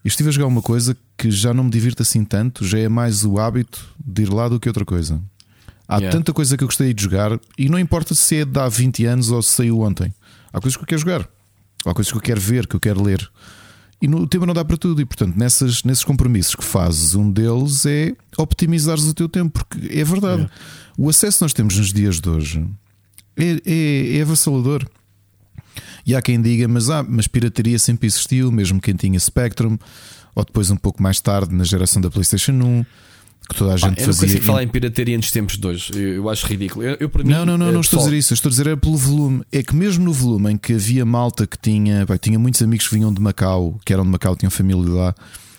Speaker 2: eu estive a jogar uma coisa que já não me divirta assim tanto, já é mais o hábito de ir lá do que outra coisa. Há yeah. tanta coisa que eu gostei de jogar e não importa se é de há 20 anos ou se saiu ontem. Há coisas que eu quero jogar, há coisas que eu quero ver, que eu quero ler. E no, o tempo não dá para tudo, e portanto, nessas, nesses compromissos que fazes, um deles é optimizares o teu tempo, porque é verdade. O acesso que nós temos nos dias de hoje é, é, é avassalador. E há quem diga, mas, ah, mas pirataria sempre existiu, mesmo quem tinha Spectrum, ou depois um pouco mais tarde na geração da PlayStation 1. Que toda a gente
Speaker 3: ah, eu
Speaker 2: fazia.
Speaker 3: consigo falar em pirataria nos tempos de hoje. Eu, eu acho ridículo. Eu, eu,
Speaker 2: não, não, não, não estou a dizer isso. Eu estou a dizer é pelo volume. É que mesmo no volume em que havia malta que tinha. Pá, tinha muitos amigos que vinham de Macau, que eram de Macau, tinham família lá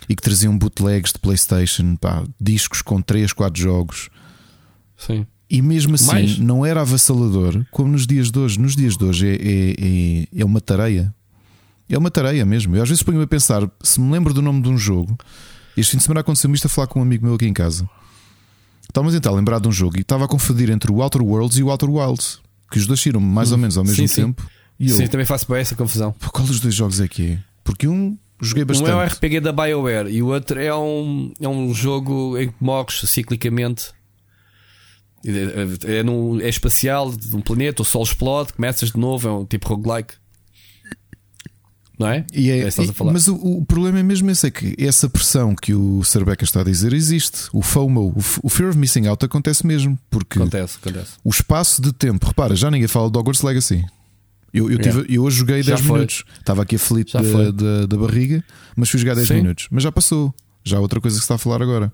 Speaker 2: e que traziam bootlegs de PlayStation, pá, discos com 3, 4 jogos.
Speaker 3: Sim.
Speaker 2: E mesmo assim, Mais? não era avassalador como nos dias de hoje. Nos dias de hoje é, é, é, é uma tareia. É uma tareia mesmo. Eu às vezes ponho-me a pensar, se me lembro do nome de um jogo, este fim de semana aconteceu-me isto a falar com um amigo meu aqui em casa. Estávamos então a lembrar de um jogo e estava a confundir entre o Outer Worlds e o Outer Wilds, que os dois saíram mais hum, ou menos ao mesmo sim, tempo. Sim.
Speaker 3: E eu, sim, também faço bem essa confusão.
Speaker 2: Qual dos dois jogos é que é? Porque um joguei bastante. Um
Speaker 3: é um RPG da BioWare e o outro é um, é um jogo em que morres ciclicamente é, é, no, é espacial, de um planeta, o Sol explode, começas de novo, é um tipo roguelike. Não é?
Speaker 2: E é, é mas o, o, problema é mesmo esse: é que essa pressão que o Sarbeca está a dizer existe. O FOMO, o, o, Fear of Missing Out, acontece mesmo. Porque
Speaker 3: acontece, acontece.
Speaker 2: o espaço de tempo, repara, já ninguém fala de Hogwarts Legacy. Eu, eu, tive, eu hoje joguei já 10 foi. minutos, estava aqui aflito da, da, da, barriga, mas fui jogar 10 Sim. minutos. Mas já passou, já há outra coisa que se está a falar agora.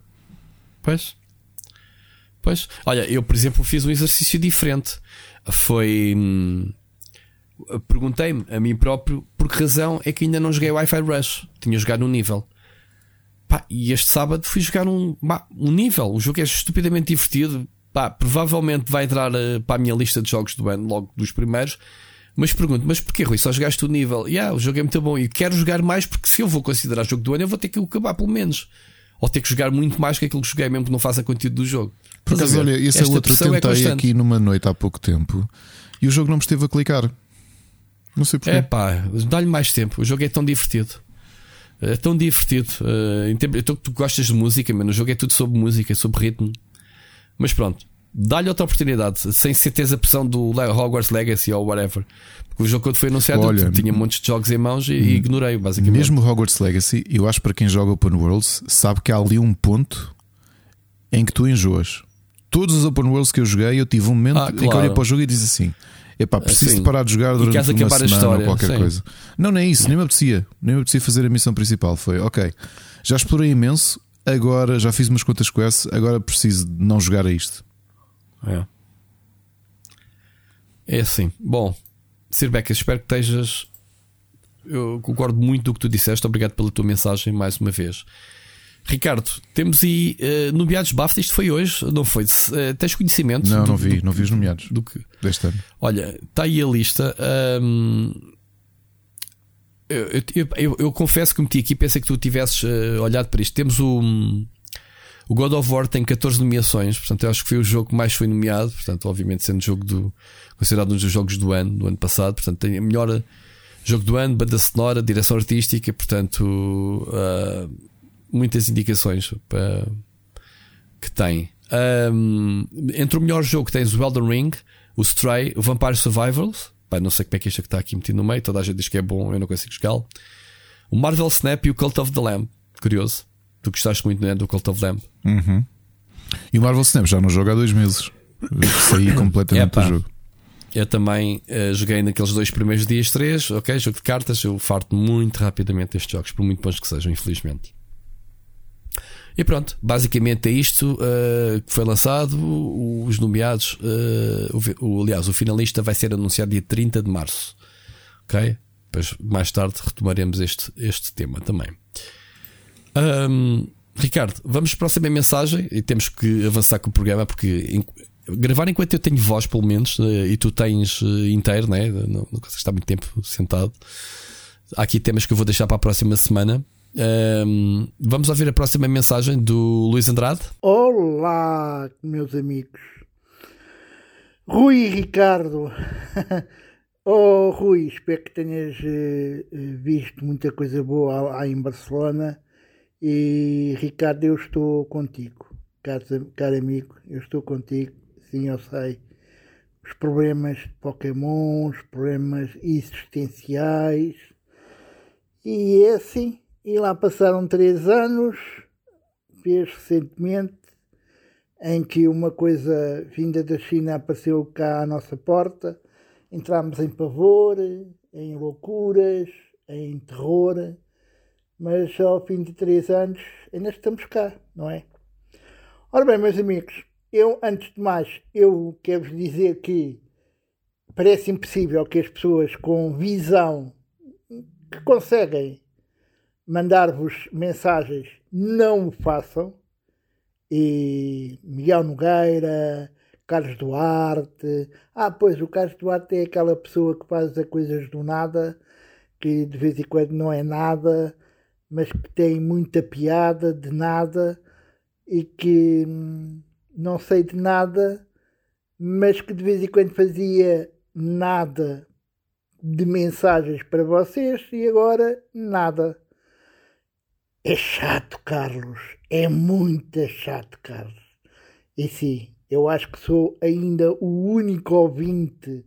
Speaker 3: Pois. Pois, olha, eu por exemplo fiz um exercício diferente. Foi. Hum, Perguntei-me a mim próprio por que razão é que ainda não joguei Wi-Fi Rush. Tinha jogado um nível. Pá, e este sábado fui jogar um, um nível. O jogo é estupidamente divertido. Pá, provavelmente vai entrar uh, para a minha lista de jogos do ano, logo dos primeiros. Mas pergunto, mas porquê, Rui? Só jogaste o nível? Yeah, o jogo é muito bom e quero jogar mais porque se eu vou considerar jogo do ano, eu vou ter que acabar pelo menos. Ou ter que jogar muito mais que aquilo que joguei, mesmo que não faça conteúdo do jogo.
Speaker 2: Por acaso, olha, esse é outro que é tentei é aqui numa noite há pouco tempo e o jogo não me esteve a clicar. Não sei porquê.
Speaker 3: É pá, dá-lhe mais tempo. O jogo é tão divertido. É tão divertido. Uh, em tempo, tu, tu gostas de música, mano. O jogo é tudo sobre música, sobre ritmo. Mas pronto, dá-lhe outra oportunidade, sem certeza a pressão do Hogwarts Legacy ou whatever. Porque o jogo quando foi anunciado Olha, tinha muitos de jogos em mãos e, e hum, ignorei, basicamente.
Speaker 2: Mesmo Hogwarts Legacy, eu acho para quem joga Open Worlds, sabe que há ali um ponto em que tu enjoas todos os open worlds que eu joguei, eu tive um momento ah, claro. em que olhei para o jogo e disse assim: Epá, preciso Sim. de parar de jogar durante uma semana história, ou qualquer Sim. coisa. Não, nem isso, nem me apetecia. Nem me apetecia fazer a missão principal. Foi, ok, já explorei imenso, agora já fiz umas contas quests, agora preciso de não jogar a isto.
Speaker 3: É. É assim. Bom, Sir Becas, espero que estejas. Eu concordo muito do que tu disseste. Obrigado pela tua mensagem mais uma vez. Ricardo, temos aí uh, nomeados BAFTA. Isto foi hoje, não foi? Uh, tens conhecimento?
Speaker 2: Não,
Speaker 3: do,
Speaker 2: não vi,
Speaker 3: do,
Speaker 2: não vi os nomeados
Speaker 3: do que
Speaker 2: deste ano.
Speaker 3: Olha, está aí a lista. Um, eu, eu, eu, eu, confesso que meti aqui, pensei que tu tivesses uh, olhado para isto. Temos o, o God of War, tem 14 nomeações, portanto, eu acho que foi o jogo que mais foi nomeado. Portanto, obviamente, sendo jogo do considerado um dos jogos do ano, do ano passado. Portanto, tem a melhor jogo do ano, banda sonora, direção artística, portanto. Uh, muitas indicações para, que tem. Um, entre o melhor jogo tens o Elden Ring, o Stray, o Vampire Survivors. Pá, não sei como é que este que está aqui metido no meio. Toda a gente diz que é bom, eu não consigo jogar. O Marvel Snap e o Cult of the Lamb. Curioso. Tu gostaste muito né, do Cult of the Lamb.
Speaker 2: Uhum. E o Marvel Snap já não joga há dois meses. Saí completamente do jogo.
Speaker 3: Eu também uh, joguei naqueles dois primeiros dias, três, ok? Jogo de cartas. Eu farto muito rapidamente destes jogos, por muito bons que sejam, infelizmente. E pronto, basicamente é isto uh, que foi lançado. Os nomeados, uh, o, aliás, o finalista vai ser anunciado dia 30 de março. Ok? Depois, mais tarde, retomaremos este, este tema também. Um, Ricardo, vamos para a próxima mensagem e temos que avançar com o programa porque em, gravar enquanto eu tenho voz, pelo menos, uh, e tu tens inteiro, né? não, não consegues estar muito tempo sentado. Há aqui temas que eu vou deixar para a próxima semana. Um, vamos ouvir a próxima mensagem do Luís Andrade.
Speaker 6: Olá, meus amigos. Rui e Ricardo. oh, Rui, espero que tenhas uh, visto muita coisa boa aí em Barcelona. E Ricardo, eu estou contigo, caro, caro amigo, eu estou contigo. Sim, eu sei. Os problemas de Pokémon, os problemas existenciais. E é assim e lá passaram três anos, fez recentemente, em que uma coisa vinda da China apareceu cá à nossa porta. Entramos em pavor, em loucuras, em terror, mas ao fim de três anos ainda estamos cá, não é? Ora bem, meus amigos, eu, antes de mais, eu quero-vos dizer que parece impossível que as pessoas com visão que conseguem mandar-vos mensagens, não o façam. E Miguel Nogueira, Carlos Duarte. Ah, pois o Carlos Duarte é aquela pessoa que faz as coisas do nada, que de vez em quando não é nada, mas que tem muita piada de nada e que hum, não sei de nada, mas que de vez em quando fazia nada de mensagens para vocês e agora nada. É chato, Carlos. É muito chato, Carlos. E sim, eu acho que sou ainda o único ouvinte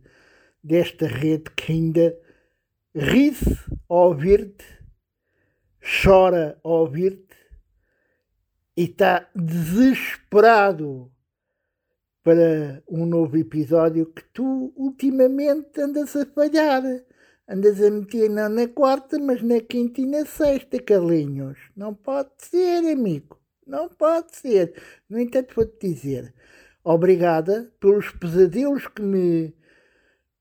Speaker 6: desta rede que ainda ri-se ao ouvir-te, chora ao ouvir-te e está desesperado para um novo episódio que tu ultimamente andas a falhar. Andas a meter não na quarta, mas na quinta e na sexta, Carlinhos. Não pode ser, amigo. Não pode ser. No entanto, vou-te dizer, obrigada pelos pesadelos que me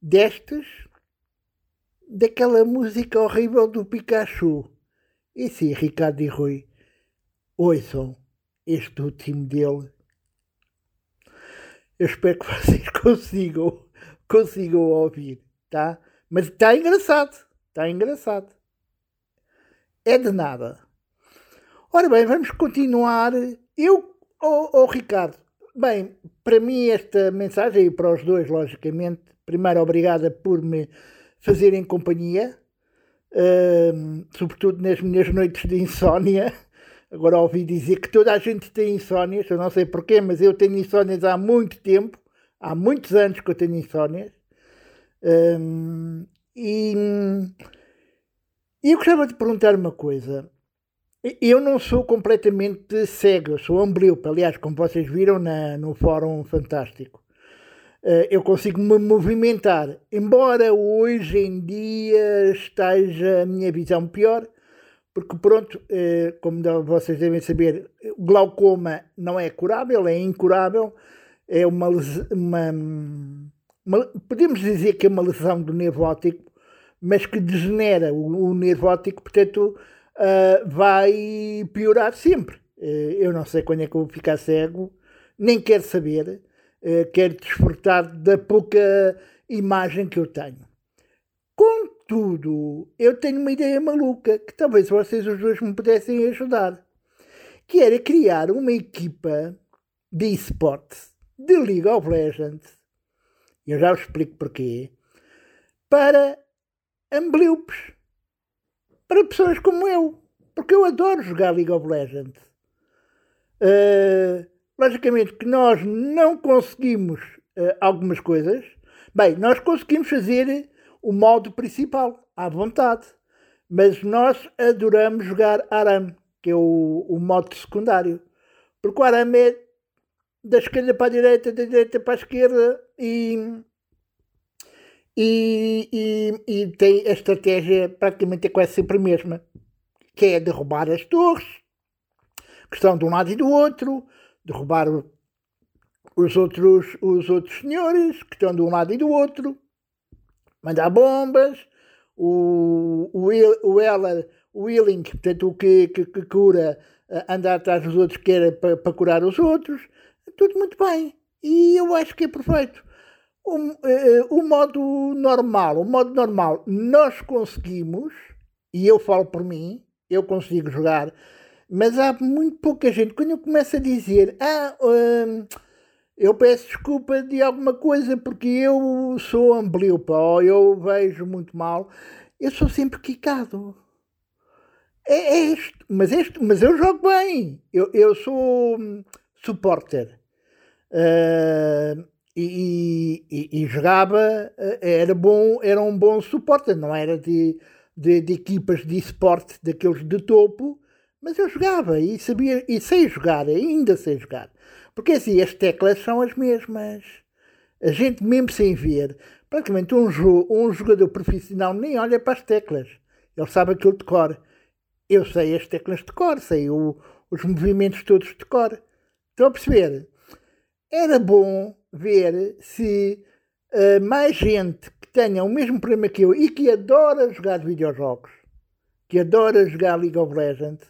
Speaker 6: destes daquela música horrível do Pikachu. E sim, Ricardo e Rui, ouçam este último dele. Eu espero que vocês consigam, consigam ouvir, tá? Mas está engraçado. Está engraçado. É de nada. Ora bem, vamos continuar. Eu, oh, oh Ricardo, bem, para mim esta mensagem e para os dois, logicamente, primeiro obrigada por me fazerem companhia, uh, sobretudo nas minhas noites de insónia. Agora ouvi dizer que toda a gente tem insónias, eu não sei porquê, mas eu tenho insónias há muito tempo, há muitos anos que eu tenho insónias. Um, e, e eu gostava de perguntar uma coisa. Eu não sou completamente cego, eu sou ambliope. Aliás, como vocês viram na, no Fórum Fantástico, uh, eu consigo me movimentar. Embora hoje em dia esteja a minha visão pior, porque, pronto, uh, como vocês devem saber, glaucoma não é curável, é incurável, é uma, uma podemos dizer que é uma lesão do nervo óptico, mas que degenera o, o nervo óptico, portanto uh, vai piorar sempre. Uh, eu não sei quando é que eu vou ficar cego, nem quero saber, uh, quero desfrutar da pouca imagem que eu tenho. Contudo, eu tenho uma ideia maluca que talvez vocês os dois me pudessem ajudar, que era criar uma equipa de esportes de League of Legends, eu já vos explico porquê, para ambliopes, para pessoas como eu, porque eu adoro jogar League of Legends. Uh, logicamente que nós não conseguimos uh, algumas coisas. Bem, nós conseguimos fazer o modo principal, à vontade. Mas nós adoramos jogar Aram, que é o, o modo secundário. Porque o Aram é da esquerda para a direita, da direita para a esquerda e, e, e, e tem a estratégia praticamente é quase sempre a mesma, que é derrubar as torres, que estão de um lado e do outro, derrubar os outros, os outros senhores, que estão de um lado e do outro, mandar bombas, o, o, o o Willing, portanto, o que, que, que cura, eh, andar atrás dos outros, que era para, para curar os outros, tudo muito bem. E eu acho que é perfeito. O, uh, o modo normal, o modo normal, nós conseguimos, e eu falo por mim, eu consigo jogar, mas há muito pouca gente. Quando eu começo a dizer, ah, hum, eu peço desculpa de alguma coisa porque eu sou ambliopa ou eu vejo muito mal, eu sou sempre quicado. É, é isto, mas, este, mas eu jogo bem. Eu, eu sou hum, supporter. Uh, e, e, e, jogava, ah, era bom, era um bom suporte, não era de, de, de, equipas de esporte daqueles de topo, mas eu jogava e sabia, e sei jogar, ainda sei jogar. Porque assim, as teclas são as mesmas. A gente, mesmo sem ver, praticamente um, jo um jogador profissional nem olha para as teclas. Ele sabe aquilo de cor. Eu sei as teclas de cor, sei o, os movimentos todos de cor. Estão a perceber? Era bom ver se uh, mais gente que tenha o mesmo problema que eu e que adora jogar videojogos, que adora jogar League of Legends,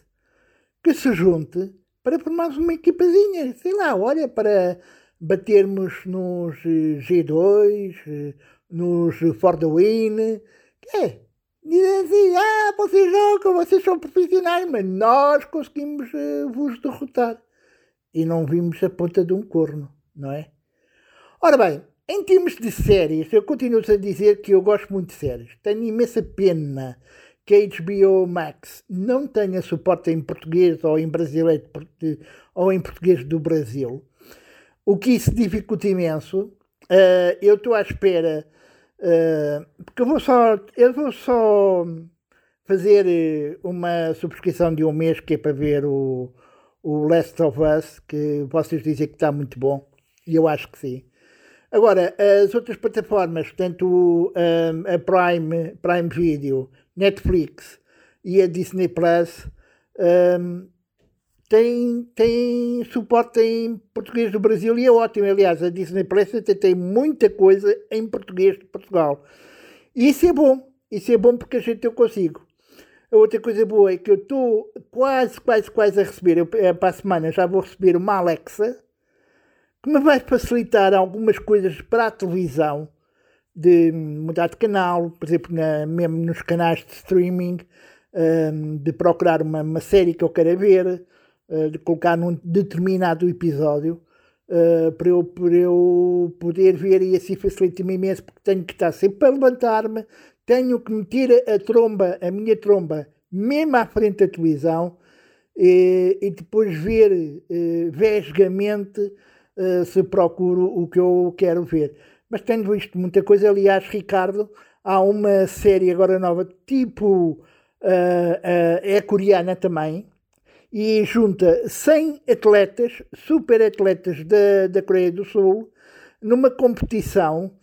Speaker 6: que se junte para formarmos uma equipazinha, sei lá, olha, para batermos nos eh, G2, eh, nos For the Win, é, dizem assim, ah, vocês jogam, vocês são profissionais, mas nós conseguimos uh, vos derrotar. E não vimos a ponta de um corno, não é? Ora bem, em termos de séries, eu continuo a dizer que eu gosto muito de séries. Tenho imensa pena que a HBO Max não tenha suporte em português ou em brasileiro ou em português do Brasil, o que isso dificulta imenso. Uh, eu estou à espera, uh, porque eu vou só, eu vou só fazer eh, uma subscrição de um mês que é para ver o, o Last of Us, que vocês dizem que está muito bom, e eu acho que sim. Agora, as outras plataformas, portanto, a Prime, Prime Video, Netflix e a Disney Plus tem, tem suporte em português do Brasil e é ótimo. Aliás, a Disney Plus até tem muita coisa em português de Portugal. E isso é bom. Isso é bom porque a gente eu consigo. A outra coisa boa é que eu estou quase, quase, quase a receber. Eu, eh, para a semana já vou receber uma Alexa que me vai facilitar algumas coisas para a televisão de mudar de canal, por exemplo, na, mesmo nos canais de streaming, um, de procurar uma, uma, série que eu quero ver, uh, de colocar num determinado episódio, uh, para, eu, para eu poder ver e assim facilita-me imenso, porque tenho que estar sempre a levantar-me, tenho que meter a tromba, a minha tromba, mesmo à frente da televisão, e, e depois ver uh, vesgamente uh, se procuro o que eu quero ver mas tenho visto muita coisa. Aliás, Ricardo, há uma série agora nova, tipo, uh, uh, é coreana também, e junta 100 atletas, super atletas da, da Coreia do Sul, numa competição,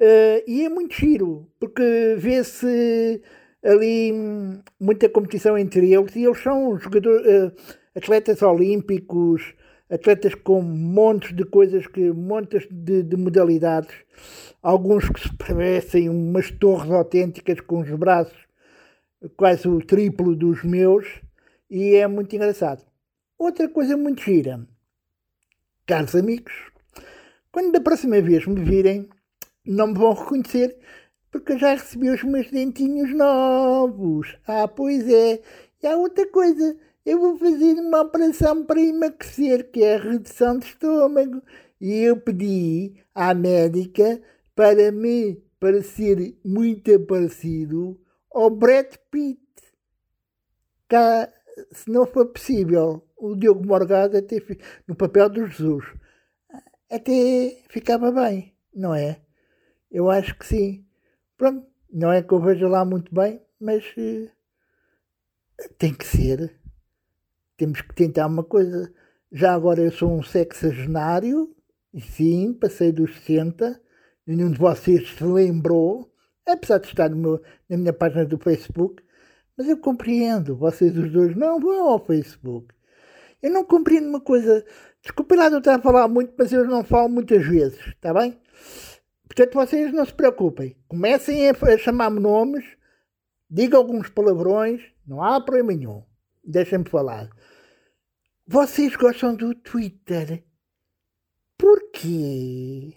Speaker 6: uh, e é muito giro, porque vê-se ali muita competição entre eles, e eles são jogadores, atletas olímpicos, atletas com montes de coisas, que montes de, de modalidades, alguns que se parecem umas torres autênticas com os braços quase o triplo dos meus, e é muito engraçado. Outra coisa muito gira, caros amigos, quando da próxima vez me virem, não me vão reconhecer porque eu já recebi os meus dentinhos novos. Ah, pois é. E há outra coisa, eu vou fazer uma operação para emagrecer, que é a redução de estômago. E eu pedi à médica para me parecer muito parecido ao Brad Pitt. Cá, se não for possível, o Diogo Morgado até no papel do Jesus até ficava bem, não é? Eu acho que sim. Pronto, não é que eu veja lá muito bem, mas uh, tem que ser. Temos que tentar uma coisa. Já agora eu sou um sexagenário, e sim, passei dos 60, nenhum de vocês se lembrou, apesar de estar meu, na minha página do Facebook, mas eu compreendo, vocês os dois não vão ao Facebook. Eu não compreendo uma coisa. Desculpe lá de eu estar a falar muito, mas eu não falo muitas vezes, está bem? Portanto, vocês não se preocupem. Comecem a chamar-me nomes, digam alguns palavrões, não há problema nenhum. Deixem-me falar. Vocês gostam do Twitter? Porquê?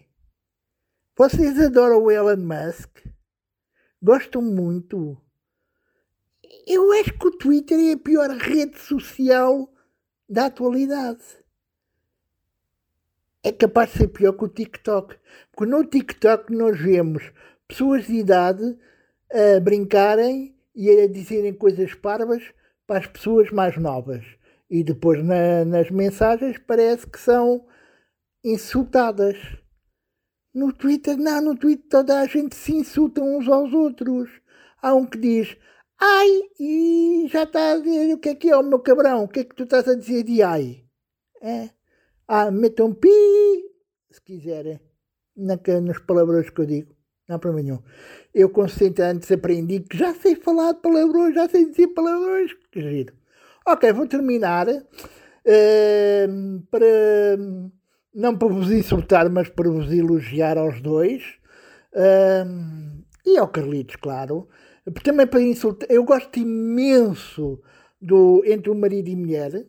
Speaker 6: Vocês adoram o Elon Musk? Gostam muito? Eu acho que o Twitter é a pior rede social da atualidade é capaz de ser pior que o TikTok. Porque no TikTok nós vemos pessoas de idade a brincarem e a dizerem coisas parvas para as pessoas mais novas. E depois na, nas mensagens parece que são insultadas. No Twitter, não, no Twitter toda a gente se insulta uns aos outros. Há um que diz, ai, e já está a dizer o que é que é o meu cabrão, o que é que tu estás a dizer de ai? É. Ah, metam pi, se quiserem, na, nas palavras que eu digo. Não há problema nenhum. Eu com 60 anos aprendi que já sei falar de palavrões, já sei dizer palavrões. Que giro. Ok, vou terminar. Uh, para, não para vos insultar, mas para vos elogiar aos dois. Uh, e ao Carlitos, claro. Também para insultar. Eu gosto imenso do Entre o Marido e Mulher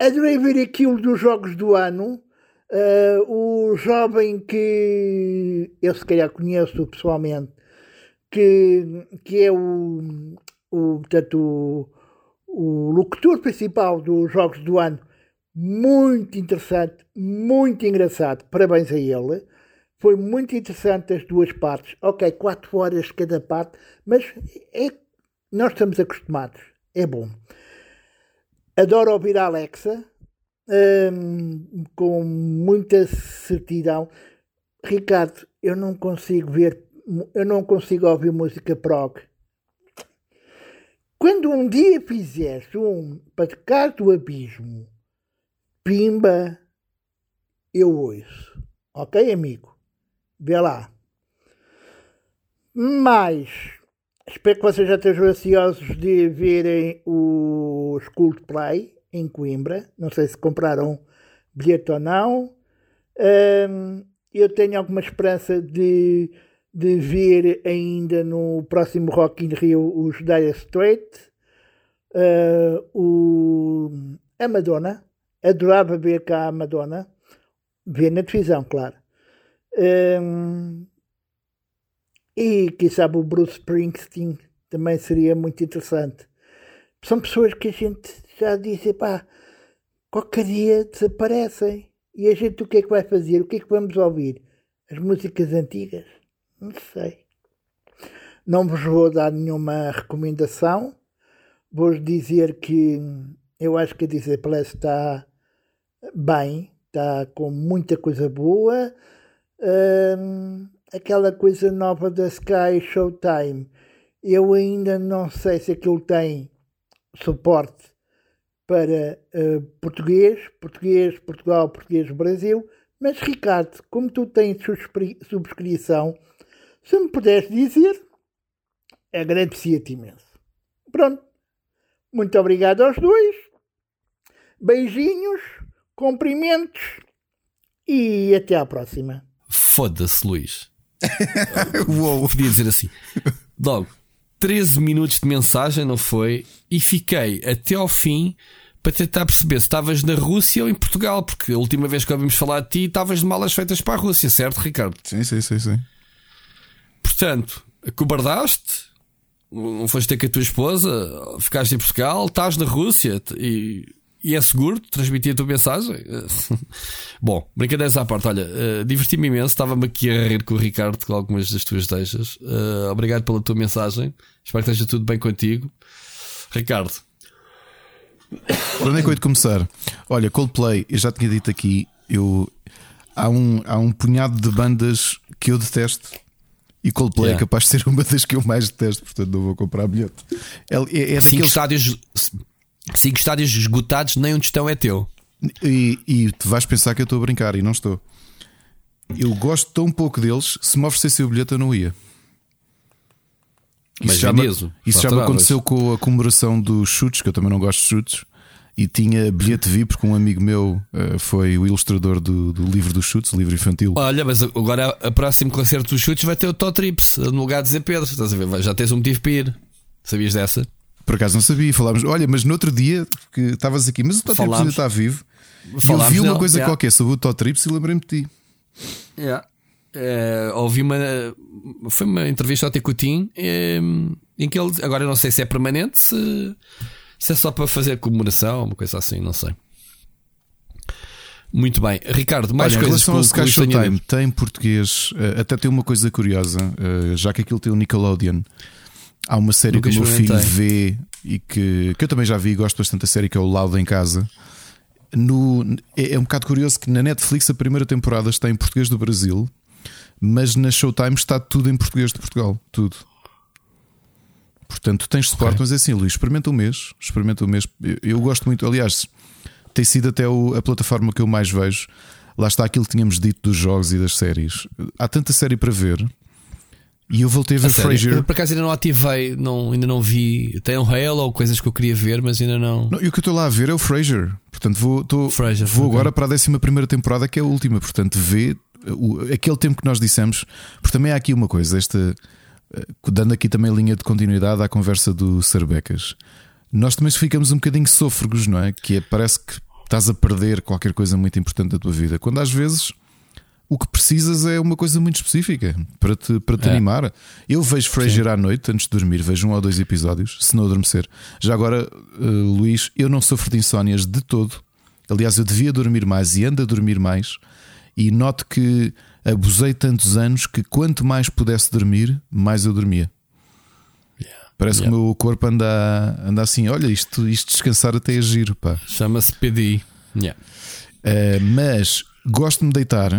Speaker 6: adorei ver aquilo dos jogos do ano. Uh, o jovem que eu se calhar conheço pessoalmente, que, que é o, o, portanto, o, o locutor principal dos jogos do ano, muito interessante, muito engraçado. Parabéns a ele. Foi muito interessante as duas partes. Ok, quatro horas cada parte, mas é, nós estamos acostumados. É bom. Adoro ouvir a Alexa um, com muita certidão. Ricardo, eu não consigo ver, eu não consigo ouvir música prog. Quando um dia fizeres um Paticar do Abismo, pimba, eu ouço. Ok, amigo? Vê lá. Mas Espero que vocês já estejam ansiosos de verem os Coldplay em Coimbra. Não sei se compraram bilhete ou não. Um, eu tenho alguma esperança de, de ver ainda no próximo Rock in Rio os Dire Straits, uh, o, a Madonna. Adorava ver cá a Madonna. Ver na televisão, claro. Um, e quem sabe o Bruce Springsteen também seria muito interessante. São pessoas que a gente já disse, pá, qualquer dia desaparecem. E a gente o que é que vai fazer? O que é que vamos ouvir? As músicas antigas? Não sei. Não vos vou dar nenhuma recomendação. Vou-vos dizer que eu acho que a Disney Plus está bem, está com muita coisa boa. Hum, aquela coisa nova da Sky Showtime. Eu ainda não sei se aquilo tem suporte para uh, português, português, Portugal, português, Brasil. Mas, Ricardo, como tu tens subscrição, se me puderes dizer, agradecia-te imenso. Pronto. Muito obrigado aos dois. Beijinhos Cumprimentos e até à próxima.
Speaker 3: Foda-se, Luís.
Speaker 2: Uou.
Speaker 3: Podia dizer assim. Logo, 13 minutos de mensagem, não foi? E fiquei até ao fim para tentar perceber se estavas na Rússia ou em Portugal, porque a última vez que ouvimos falar de ti estavas de malas feitas para a Rússia, certo, Ricardo?
Speaker 2: Sim, sim, sim, sim.
Speaker 3: Portanto, acobardaste, não foste ter com a tua esposa, ficaste em Portugal, estás na Rússia e, e é seguro transmitir a tua mensagem? Bom, brincadeiras à parte, olha, uh, diverti-me imenso, estava-me aqui a rir com o Ricardo com algumas das tuas deixas. Uh, obrigado pela tua mensagem, espero que esteja tudo bem contigo. Ricardo,
Speaker 2: Por onde é que eu hei de começar? Olha, Coldplay, eu já tinha dito aqui, eu há um, há um punhado de bandas que eu detesto e Coldplay
Speaker 3: Yeah.
Speaker 2: é capaz de ser uma das que eu mais detesto, portanto não vou comprar bilhete. É, é, é
Speaker 3: cinco
Speaker 2: daqueles-
Speaker 3: estádios, cinco estádios esgotados, nem um tostão é teu.
Speaker 2: e, e tu vais pensar que eu estou a brincar e não estou. Eu gosto tão pouco deles, se me oferecesse o bilhete eu não ia.
Speaker 3: Mas
Speaker 2: já, me, isso já me aconteceu com a comemoração dos chutes, que eu também não gosto de chutes. E tinha bilhete VIP porque um amigo meu eh, foi o ilustrador do, do livro dos chutes, o livro infantil.
Speaker 3: Olha, mas agora a próximo concerto dos chutes vai ter o Tó Trips no lugar de Zé Pedro. Estás a ver? Já tens um motivo para ir. Sabias dessa?
Speaker 2: Por acaso não sabia, falámos. Olha, mas no outro dia que estavas aqui, mas o Totrips ainda
Speaker 3: Falámos.
Speaker 2: está vivo. E eu
Speaker 3: Falámos
Speaker 2: vi uma coisa
Speaker 3: yeah.
Speaker 2: qualquer sobre o Totrips e lembrei-me de ti.
Speaker 3: Eh, ouvi uma. Foi uma entrevista ao Tecutim eh, em que ele. Agora não sei se é permanente, se, se é só para fazer comemoração, uma coisa assim, não sei. Muito bem, Ricardo, mais
Speaker 2: Olha, em
Speaker 3: coisas
Speaker 2: relação ao
Speaker 3: que o- que o
Speaker 2: Sky Showtime, tem português, eh, até tem uma coisa curiosa, já que aquilo tem o Nickelodeon. Há uma série
Speaker 3: Nunca
Speaker 2: que o meu filho vê e que, que eu também já vi e gosto bastante da série, que é o Loud em Casa. No, é, é um bocado curioso que na Netflix a primeira temporada está em português do Brasil, mas na Showtime está tudo em português de Portugal. Tudo. Portanto, tens suporte, mas é assim, Luís, experimenta um mês. Experimenta um mês. Eu, eu gosto muito, aliás, tem sido até o- a plataforma que eu mais vejo. Lá está aquilo que tínhamos dito dos jogos e das séries. Há tanta série para ver. E eu voltei a ver
Speaker 3: A?
Speaker 2: Frasier.
Speaker 3: Eu, por acaso ainda não ativei, não, ainda não vi. Tem um Halo ou coisas que eu queria ver, mas ainda não.
Speaker 2: Não, e o que eu estou lá a ver é o Frasier. Portanto, vou, estou-
Speaker 3: Frasier,
Speaker 2: vou agora para a 11 temporada, que é a última. Portanto, vê o- aquele tempo que nós dissemos. Porque também há aqui uma coisa, esta, eh, dando aqui também linha de continuidade à conversa do Sarbecas. Nós também ficamos um bocadinho sôfregos, não é? Que é, parece que estás a perder qualquer coisa muito importante da tua vida. Quando às vezes o que precisas é uma coisa muito específica para te, para te
Speaker 3: É.
Speaker 2: animar. Eu vejo Frasier à noite antes de dormir, vejo um ou dois episódios, se não adormecer. Já agora, eh, Luís, eu não sofro de insónias de todo. Aliás, eu devia dormir mais e ando a dormir mais. E noto que abusei tantos anos que quanto mais pudesse dormir, mais eu dormia. Parece
Speaker 3: Yeah.
Speaker 2: que o meu corpo anda, anda assim: olha, isto, isto descansar até é giro.
Speaker 3: Chama-se PDI. Yeah.
Speaker 2: Uh, mas gosto de me deitar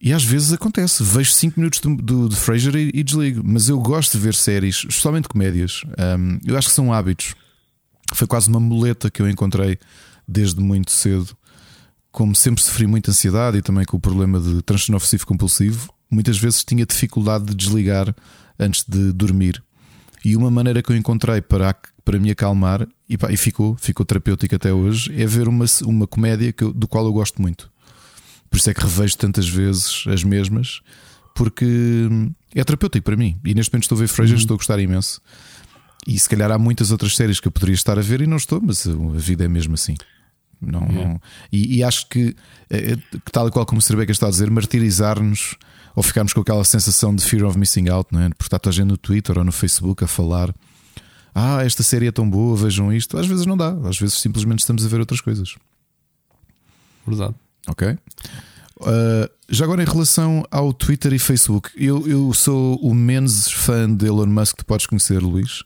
Speaker 2: e às vezes acontece. Vejo 5 minutos do, do, de e, e desligo. Mas eu gosto de ver séries, especialmente comédias. Um, eu acho que são hábitos. Foi quase uma muleta que eu encontrei desde muito cedo. Como sempre sofri muita ansiedade e também com o problema de transtorno obsessivo compulsivo, muitas vezes tinha dificuldade de desligar antes de dormir. E uma maneira que eu encontrei para, para me acalmar, e, pá, e ficou, ficou terapêutica até hoje, é ver uma, uma comédia que eu- do qual eu gosto muito. Por isso é que revejo tantas vezes as mesmas, porque hum, é terapêutico para mim. E neste momento estou a ver Frasier, estou a gostar imenso. E se calhar há muitas outras séries que eu poderia estar a ver e não estou, mas a vida é mesmo assim. Não, não- E, e acho que, eh, que tal e qual como o Cerbeca está a dizer, martirizar-nos ou ficarmos com aquela sensação de fear of missing out, não é? Porque está toda a gente no Twitter ou no Facebook a falar. Ah, esta série é tão boa, vejam isto. Às vezes não dá, às vezes simplesmente estamos a ver outras coisas.
Speaker 3: Verdade.
Speaker 2: Ok? Uh, já agora, em relação ao Twitter e Facebook, eu, eu sou o menos fã de Elon Musk que podes conhecer, Luís.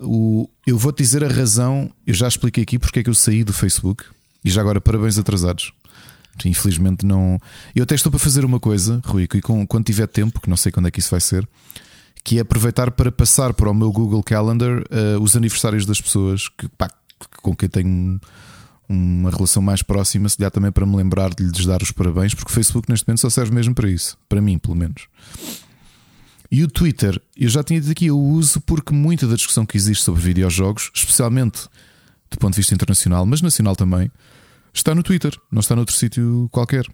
Speaker 2: O, eu vou-te dizer a razão, eu já expliquei aqui porque é que eu saí do Facebook. E já agora, parabéns atrasados. Infelizmente não. Eu até estou para fazer uma coisa, Rui, que com, quando tiver tempo, que não sei quando é que isso vai ser, que é aproveitar para passar para o meu Google Calendar uh, os aniversários das pessoas que, pá, com quem tenho uma relação mais próxima, se dá também para me lembrar de lhes dar os parabéns, porque o Facebook neste momento só serve mesmo para isso, para mim, pelo menos. E o Twitter, eu já tinha dito aqui, eu uso porque muita da discussão que existe sobre videojogos, especialmente do ponto de vista internacional, mas nacional também, está no Twitter, não está noutro sítio qualquer.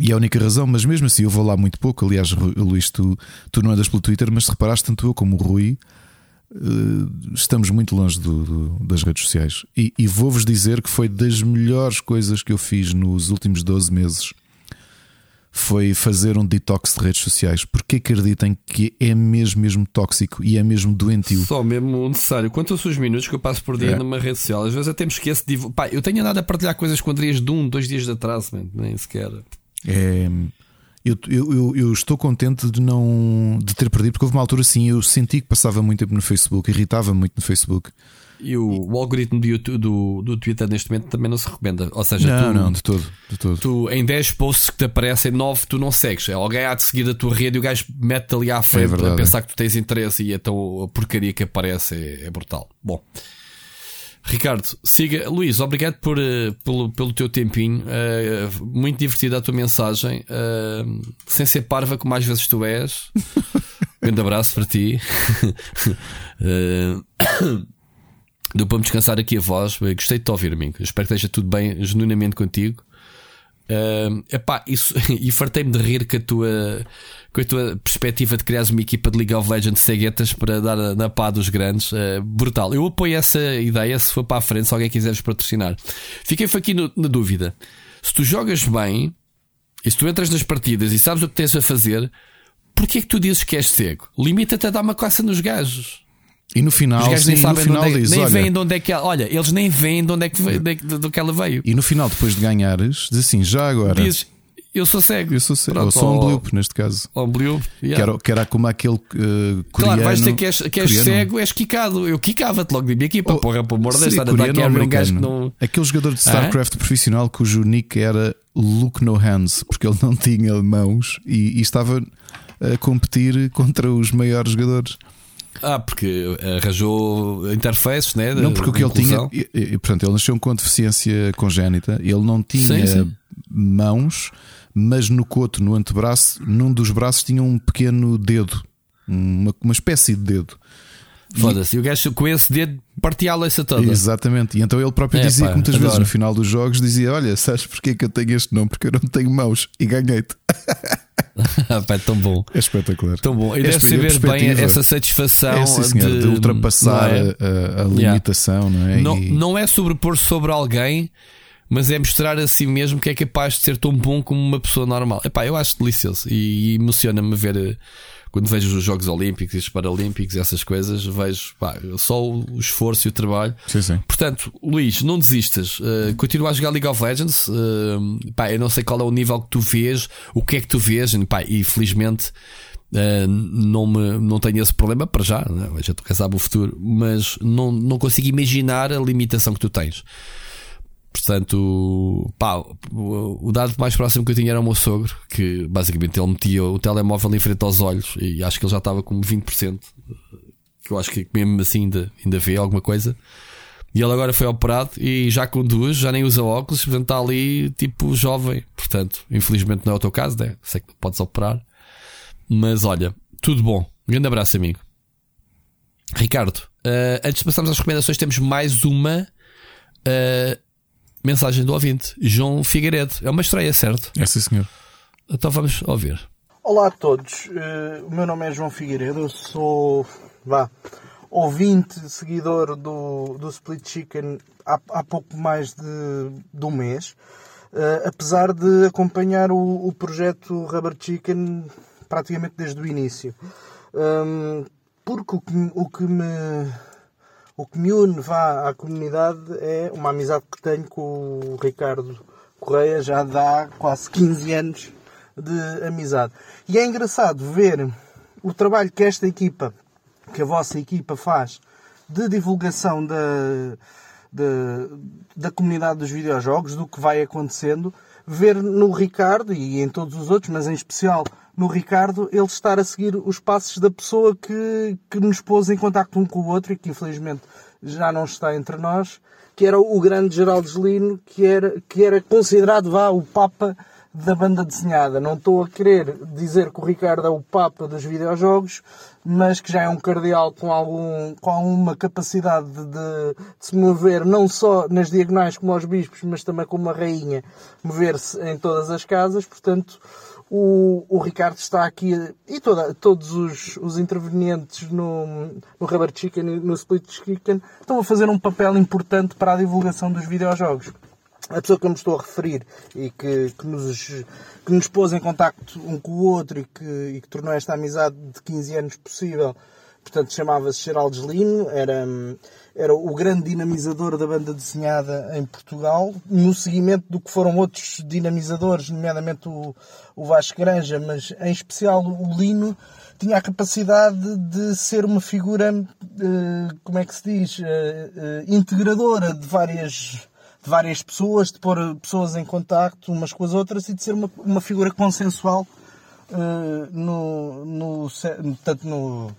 Speaker 2: E é a única razão, mas mesmo assim eu vou lá muito pouco. Aliás, Luís, tu, tu não andas pelo Twitter, mas se reparaste, tanto eu como o Rui estamos muito longe do, do, das redes sociais. E, e vou-vos dizer que foi das melhores coisas que eu fiz nos últimos 12 meses foi fazer um detox de redes sociais, porque acreditem que é mesmo, mesmo tóxico e é mesmo doentio.
Speaker 3: Só mesmo necessário. Quantos são os minutos que eu passo por dia é. numa rede social? Às vezes até me esqueço de. Pá, eu tenho andado a partilhar coisas com Andrias de um, dois dias de atraso, man. nem sequer.
Speaker 2: É. Eu, eu, eu, estou contente de não de ter perdido, porque houve uma altura assim, eu senti que passava muito tempo no Facebook, irritava muito no Facebook.
Speaker 3: E o, o algoritmo do, YouTube, do, do Twitter neste momento também não se recomenda. Ou seja,
Speaker 2: não,
Speaker 3: tu,
Speaker 2: não, de todo, de todo.
Speaker 3: Tu, em 10 posts que te aparecem, 9 tu não segues. Alguém há de seguir a tua rede e o gajo mete ali à frente é a pensar que tu tens interesse e então a porcaria que aparece é, é brutal. Bom. Ricardo, siga. Luís, obrigado por, uh, pelo, pelo teu tempinho. Uh, muito divertida a tua mensagem. Uh, sem ser parva, como às vezes tu és. Grande abraço para ti. Deu para me descansar aqui a voz. Gostei de te ouvir, amigo. Espero que esteja tudo bem, genuinamente contigo. Uh, epá, isso, e fartei-me de rir com a, tua, com a tua perspectiva de criares uma equipa de League of Legends ceguetas para dar na pá dos grandes. Uh, brutal. Eu apoio essa ideia se for para a frente, se alguém quiseres patrocinar. Fiquei aqui no, na dúvida. Se tu jogas bem e se tu entras nas partidas e sabes o que tens a fazer, porquê é que tu dizes que és cego? Limita-te a dar uma coça nos gajos.
Speaker 2: E no final,
Speaker 3: Os nem sabem
Speaker 2: final
Speaker 3: onde
Speaker 2: é,
Speaker 3: nem
Speaker 2: olha,
Speaker 3: veem de onde é que ela, olha, eles nem veem de onde é que, veio, de, de, de que ela veio.
Speaker 2: E no final, depois de ganhares, diz assim: já agora.
Speaker 3: Dizes, eu sou cego.
Speaker 2: Eu sou cego. Pronto, ou sou um bloop, neste caso.
Speaker 3: Um bloop, yeah.
Speaker 2: que, era, que era como aquele uh, coreano.
Speaker 3: Claro, vais dizer que és, que és cego, és quicado. Eu quicava-te logo de minha equipa. Oh, porra, por amor de estar a dar que um gajo que não.
Speaker 2: Aquele jogador de StarCraft ah? profissional cujo nick era Look No Hands, porque ele não tinha mãos e, e estava a competir contra os maiores jogadores.
Speaker 3: Ah, porque arranjou interfaces, né?
Speaker 2: Não, porque o que ele tinha, e, e, portanto, ele nasceu com deficiência congénita, ele não tinha sim, sim. mãos, mas no coto, no antebraço, num dos braços tinha um pequeno dedo, uma, uma espécie de dedo.
Speaker 3: Foda-se, e o gajo com esse dedo partia a leiça toda.
Speaker 2: Exatamente, e então ele próprio é, dizia pá, muitas adoro. vezes no final dos jogos: dizia, Olha, sabes porque que eu tenho este nome? Porque eu não tenho mãos e ganhei-te.
Speaker 3: Pá, é tão bom.
Speaker 2: É espetacular.
Speaker 3: Tão bom. E deve saber bem essa satisfação
Speaker 2: é, sim, senhor, de,
Speaker 3: de,
Speaker 2: ultrapassar é? a, a, limitação, yeah. não é?
Speaker 3: Não,
Speaker 2: e...
Speaker 3: não é sobrepor sobre alguém, mas é mostrar a si mesmo que é capaz de ser tão bom como uma pessoa normal. Epá, eu acho delicioso e, emociona-me ver quando vejo os Jogos Olímpicos e os Paralímpicos, essas coisas, vejo pá, só o esforço e o trabalho.
Speaker 2: Sim, sim.
Speaker 3: Portanto, Luís, não desistas. Uh, continua a jogar League of Legends. Uh, pá, eu não sei qual é o nível que tu vês, o que é que tu vês, pá, e felizmente. Uh, não, me, não tenho esse problema para já, né? já tu sabe o futuro, mas não, não consigo imaginar a limitação que tu tens. Portanto, pá, o, dado mais próximo que eu tinha era o meu sogro, que basicamente ele metia o telemóvel em frente aos olhos e acho que ele já estava com 20%. Que eu acho que mesmo assim ainda, ainda vê alguma coisa. E ele agora foi operado e já conduz, já nem usa óculos, portanto está ali tipo jovem. Portanto, infelizmente não é o teu caso, né? Sei que podes operar. Mas olha, tudo bom. Um grande abraço, amigo. Ricardo, uh, antes de passarmos às recomendações, temos mais uma. Uh, mensagem do ouvinte, João Figueiredo. É uma estreia, certo?
Speaker 2: É sim, senhor.
Speaker 3: Então vamos ouvir.
Speaker 7: Olá a todos, uh, o meu nome é João Figueiredo, eu sou, vá, ouvinte, seguidor do, do Split Chicken há, há pouco mais de, de um mês, uh, apesar de acompanhar o, o, projeto Rubber Chicken praticamente desde o início. Um, porque o que, o que me o que me une vá à comunidade é uma amizade que tenho com o Ricardo Correia, já dá quase 15 anos de amizade. E é engraçado ver o trabalho que esta equipa, que a vossa equipa faz, de divulgação da, da, da comunidade dos videojogos, do que vai acontecendo, ver no Ricardo e em todos os outros, mas em especial no Ricardo, ele estar a seguir os passos da pessoa que, que nos pôs em contacto um com o outro e que infelizmente já não está entre nós, que era o grande Geraldo Gelino, que era, que era considerado vá, o Papa da banda desenhada. Não estou a querer dizer que o Ricardo é o papa dos videojogos, mas que já é um cardeal com, algum, com alguma capacidade de, de, se mover não só nas diagonais como aos bispos, mas também como uma rainha, mover-se em todas as casas. Portanto, o, o Ricardo está aqui e toda, todos os, os intervenientes no, no Rubber Chicken e no Split Chicken estão a fazer um papel importante para a divulgação dos videojogos a pessoa que eu me estou a referir e que, que, nos, que nos pôs em contacto um com o outro e que, e que tornou esta amizade de 15 anos possível, portanto chamava-se Geraldo Gelino, era, era o grande dinamizador da banda desenhada em Portugal, no seguimento do que foram outros dinamizadores, nomeadamente o, o Vasco Granja, mas em especial o Lino, tinha a capacidade de ser uma figura, eh, como é que se diz, eh, eh, integradora de várias de várias pessoas, de pôr pessoas em contacto umas com as outras e de ser uma, uma figura consensual uh, no, no, tanto no,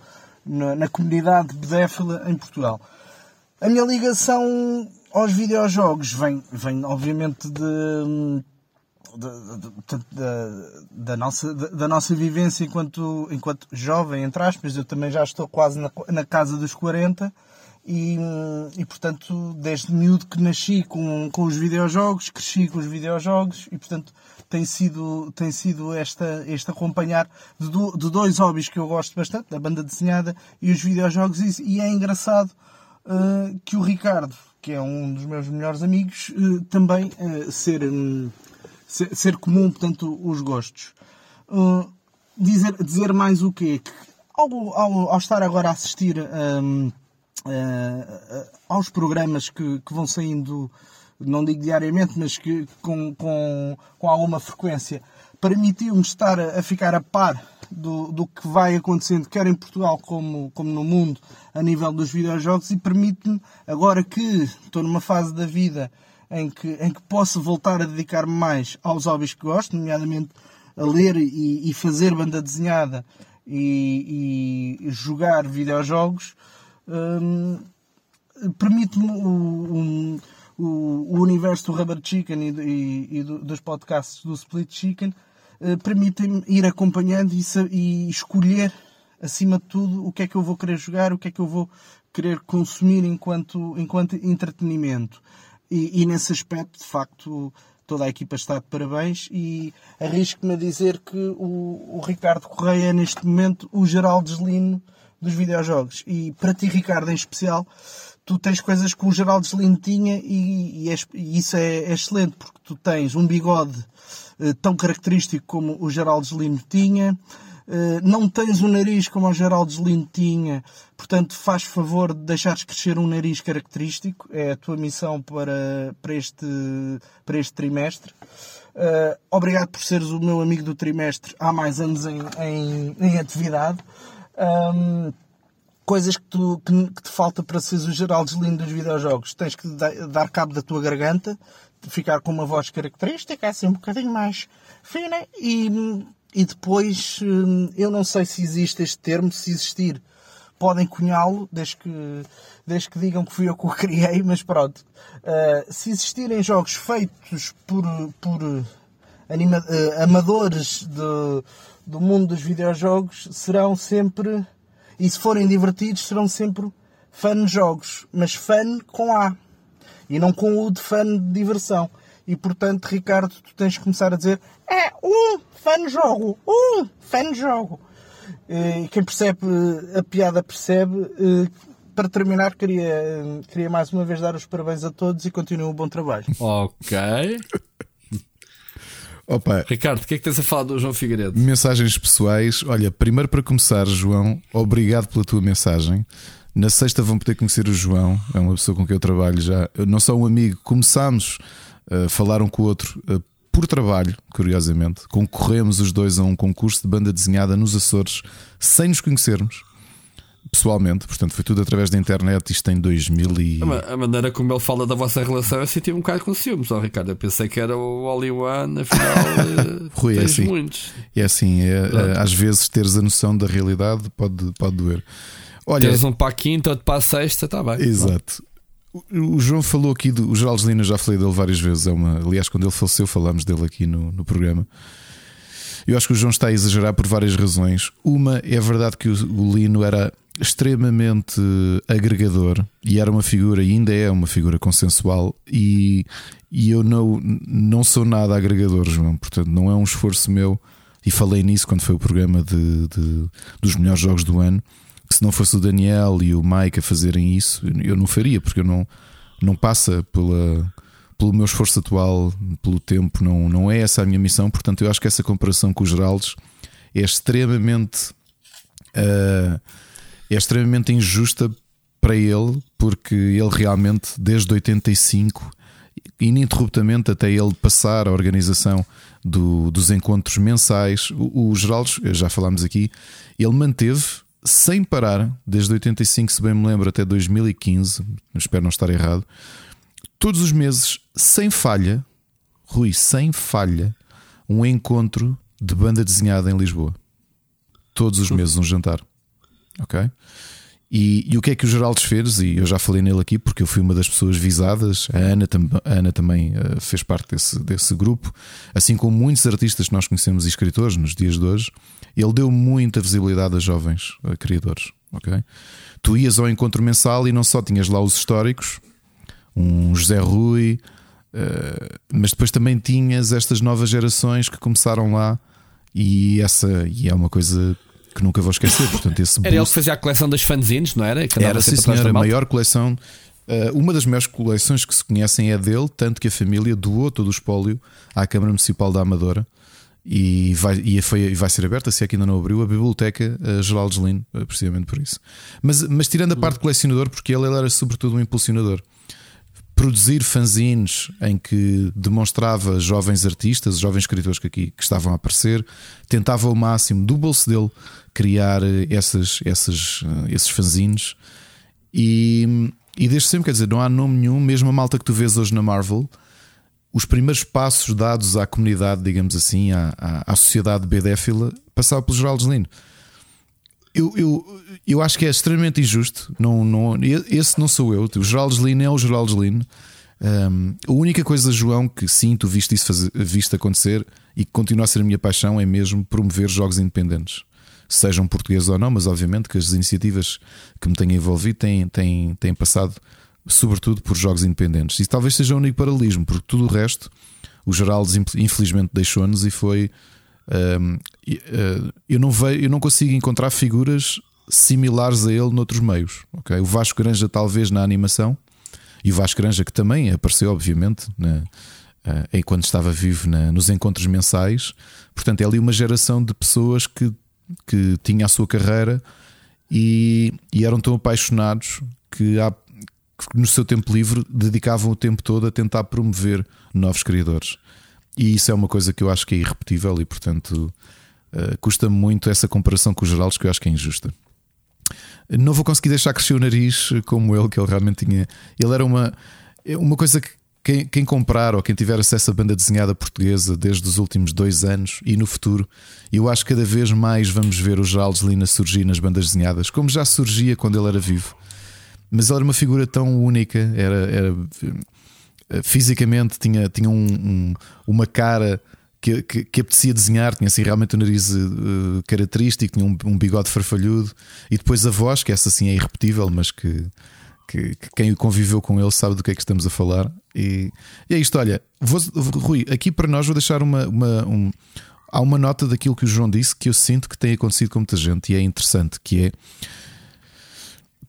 Speaker 7: na, na comunidade bedéfila em Portugal. A minha ligação aos videojogos vem, vem obviamente de, da, nossa, da nossa vivência enquanto, enquanto jovem, entre aspas, eu também já estou quase na, na casa dos 40 e, e portanto, desde miúdo que nasci com, com os videojogos, cresci com os videojogos e portanto tem sido, tem sido esta, este acompanhar de, do, de dois hobbies que eu gosto bastante, a banda desenhada e os videojogos, e, e é engraçado uh, que o Ricardo, que é um dos meus melhores amigos, uh, também uh, ser, um, ser, ser, comum, portanto, os gostos. dizer, dizer mais o quê? Que ao, ao, ao estar agora a assistir um, uh, aos programas que, que, vão saindo, não digo diariamente, mas que com, com, com alguma frequência, permitiu-me estar a, a, ficar a par do, do que vai acontecendo, quer em Portugal como, como no mundo, a nível dos videojogos, e permite-me, agora que estou numa fase da vida em que, em que posso voltar a dedicar-me mais aos hobbies que gosto, nomeadamente a ler e, e fazer banda desenhada e, e jogar videojogos, um, permite-me o, o, o, universo do Rubber Chicken e, e, e dos podcasts do Split Chicken uh, permitem-me ir acompanhando e, e, escolher acima de tudo o que é que eu vou querer jogar, o que é que eu vou querer consumir enquanto, enquanto entretenimento. E, e nesse aspecto, de facto, toda a equipa está de parabéns e arrisco-me a dizer que o, o Ricardo Correia é neste momento o geral deslino dos videojogos. E para ti, Ricardo, em especial, tu tens coisas que o Geraldo Slim tinha e, e, é, e, isso é, é, excelente, porque tu tens um bigode eh, tão característico como o Geraldo Slim tinha, eh, não tens um nariz como o Geraldo Slim tinha, portanto faz favor de deixares crescer um nariz característico, é a tua missão para, para, este, para este trimestre. Uh, obrigado por seres o meu amigo do trimestre há mais anos em, em, em atividade. Coisas que, tu, que, que, te falta para seres o Geraldo lindo dos videojogos. Tens que dar cabo da tua garganta, ficar com uma voz característica, assim um bocadinho mais fina e, e depois hum, eu não sei se existe este termo, se existir podem cunhá-lo, desde que, desde que digam que fui eu que o criei, mas pronto. Uh, se existirem jogos feitos por, por anima, uh, amadores de, do mundo dos videojogos serão sempre, e se forem divertidos, serão sempre fan jogos, mas fan com A e não com o de fan de diversão. E portanto, Ricardo, tu tens que começar a dizer é um fan jogo, um fan jogo. E quem percebe a piada percebe. Para terminar, queria, queria mais uma vez dar os parabéns a todos e continuem o bom trabalho.
Speaker 3: Ok.
Speaker 2: Opa,
Speaker 3: Ricardo, o que é que tens a falar do João Figueiredo?
Speaker 2: Mensagens pessoais. Olha, primeiro para começar, João, obrigado pela tua mensagem. Na sexta vão poder conhecer o João, é uma pessoa com quem eu trabalho já. Não só um amigo, começámos a falar um com o outro eh, por trabalho, curiosamente. Concorremos os dois a um concurso de banda desenhada nos Açores sem nos conhecermos pessoalmente, portanto foi tudo através da internet, isto em 2000 e...
Speaker 3: A maneira como ele fala da vossa relação eu senti um bocado com ciúmes, ó Ricardo. Eu pensei que era o Only One, afinal eh, Rui, é assim, muitos.
Speaker 2: É assim, é, é, às vezes teres a noção da realidade pode, pode doer.
Speaker 3: Olha, teres um para a quinta, outro para a sexta, está bem.
Speaker 2: Exato. o João falou aqui do o Geraldo Lina, já falei dele várias vezes. É uma, aliás, quando ele faleceu, falámos dele aqui no, no programa. Eu acho que o João está a exagerar por várias razões. Uma é verdade que o, o Lino era extremamente agregador e era uma figura, e ainda é uma figura consensual. E, e eu não, não sou nada agregador, João. Portanto, não é um esforço meu. E falei nisso quando foi o programa de, de dos melhores jogos do ano. Que se não fosse o Daniel e o Mike a fazerem isso, eu não faria, porque eu não, não passa pela pelo meu esforço atual, pelo tempo, não, não é essa a minha missão. Portanto, eu acho que essa comparação com os Geraldes é extremamente uh, é extremamente injusta para ele, porque ele realmente, desde 85, ininterruptamente até ele passar a organização do, dos encontros mensais, o, o Geraldes, já falámos aqui, ele manteve sem parar, desde 85, se bem me lembro, até 2015, espero não estar errado, todos os meses, sem falha, Rui, sem falha, um encontro de banda desenhada em Lisboa. Todos os meses um jantar. Ok? E, e, o que é que o Geraldo fez? E eu já falei nele aqui porque eu fui uma das pessoas visadas. A Ana, tam, a Ana também uh, fez parte desse, desse grupo, assim como muitos artistas que nós conhecemos e escritores nos dias de hoje. Ele deu muita visibilidade a jovens a criadores. Ok? Tu ias ao encontro mensal e não só tinhas lá os históricos, um José Rui, uh, mas depois também tinhas estas novas gerações que começaram lá e essa e é uma coisa que nunca vou esquecer. Portanto, esse
Speaker 3: era ele que fazia a coleção das fanzines, não era?
Speaker 2: Que era, sim, senhor, a maior coleção. Uh, uma das maiores coleções que se conhecem é dele, tanto que a família doou todo o espólio à Câmara Municipal da Amadora e vai, e foi, vai ser aberta, se é que ainda não abriu, a Biblioteca a Geral Lino, precisamente por isso. Mas, mas tirando a parte colecionador, porque ele, ele era sobretudo um impulsionador produzir fanzines em que demonstrava jovens artistas, jovens escritores que aqui que estavam a aparecer, tentava ao máximo do bolso dele criar essas, essas, eh, esses fanzines e, e desde sempre, quer dizer, não há nome nenhum, mesmo a malta que tu vês hoje na Marvel, os primeiros passos dados à comunidade, digamos assim, à, à, à sociedade bedéfila, passava pelo Geraldo Lino. Eu, eu, eu acho que é extremamente injusto. Não, não, esse não sou eu. O Geraldo Lino é o Geraldo Lino. Um, a única coisa, João, que sim, tu viste isso fazer, acontecer e que continua a ser a minha paixão é mesmo promover jogos independentes, sejam portugueses ou não, mas obviamente que as iniciativas que me têm envolvido têm, têm, têm passado sobretudo por jogos independentes. E talvez seja o único paralelismo, porque tudo o resto, o Geraldo infelizmente deixou-nos e foi uh, eu, não vejo, eu não consigo encontrar figuras similares a ele noutros meios. Okay? O Vasco Granja, talvez na animação, e o Vasco Granja, que também apareceu, obviamente, na, uh, enquanto estava vivo na, nos encontros mensais. Portanto, é ali uma geração de pessoas que, que tinha a sua carreira e, e eram tão apaixonados que, há, que no seu tempo livre dedicavam o tempo todo a tentar promover novos criadores. E isso é uma coisa que eu acho que é irrepetível e, portanto, uh, custa muito essa comparação com os Geraldos, que eu acho que é injusta. Não vou conseguir deixar crescer o nariz como ele, que ele realmente tinha. Ele era uma, uma coisa que quem, quem, comprar ou quem tiver acesso à banda desenhada portuguesa desde os últimos dois anos e no futuro, eu acho que cada vez mais vamos ver o Geraldo Lina surgir nas bandas desenhadas, como já surgia quando ele era vivo. Mas ele era uma figura tão única, era, era eh, fisicamente tinha, tinha um, um, uma cara que, que, que, apetecia desenhar, tinha assim realmente um nariz uh, característico, tinha um, um, bigode farfalhudo e depois a voz, que essa assim é irrepetível, mas que, que, que, quem conviveu com ele sabe do que é que estamos a falar. E, e é isto, olha, vou, Rui, aqui para nós vou deixar uma, uma um, há uma nota daquilo que o João disse que eu sinto que tem acontecido com muita gente e é interessante, que é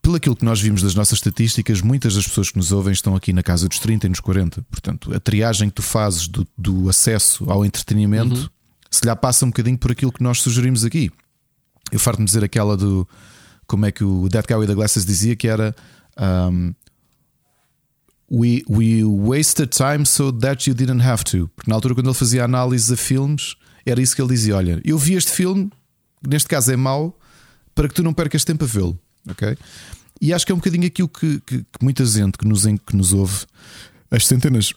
Speaker 2: pelo aquilo que nós vimos das nossas estatísticas, muitas das pessoas que nos ouvem estão aqui na casa dos 30 e nos 40. Portanto, a triagem que tu fazes do, do acesso ao entretenimento uhum. se lhe passa um bocadinho por aquilo que nós sugerimos aqui. Eu farto-me dizer aquela do. Como é que o Dead Guy the Glasses dizia que era. Um, we, we wasted time so that you didn't have to. Porque na altura, quando ele fazia análise a filmes, era isso que ele dizia: Olha, eu vi este filme, neste caso é mau, para que tu não percas tempo a vê-lo. Ok? E acho que é um bocadinho aquilo que, que, que muita gente que nos, que nos ouve, as centenas,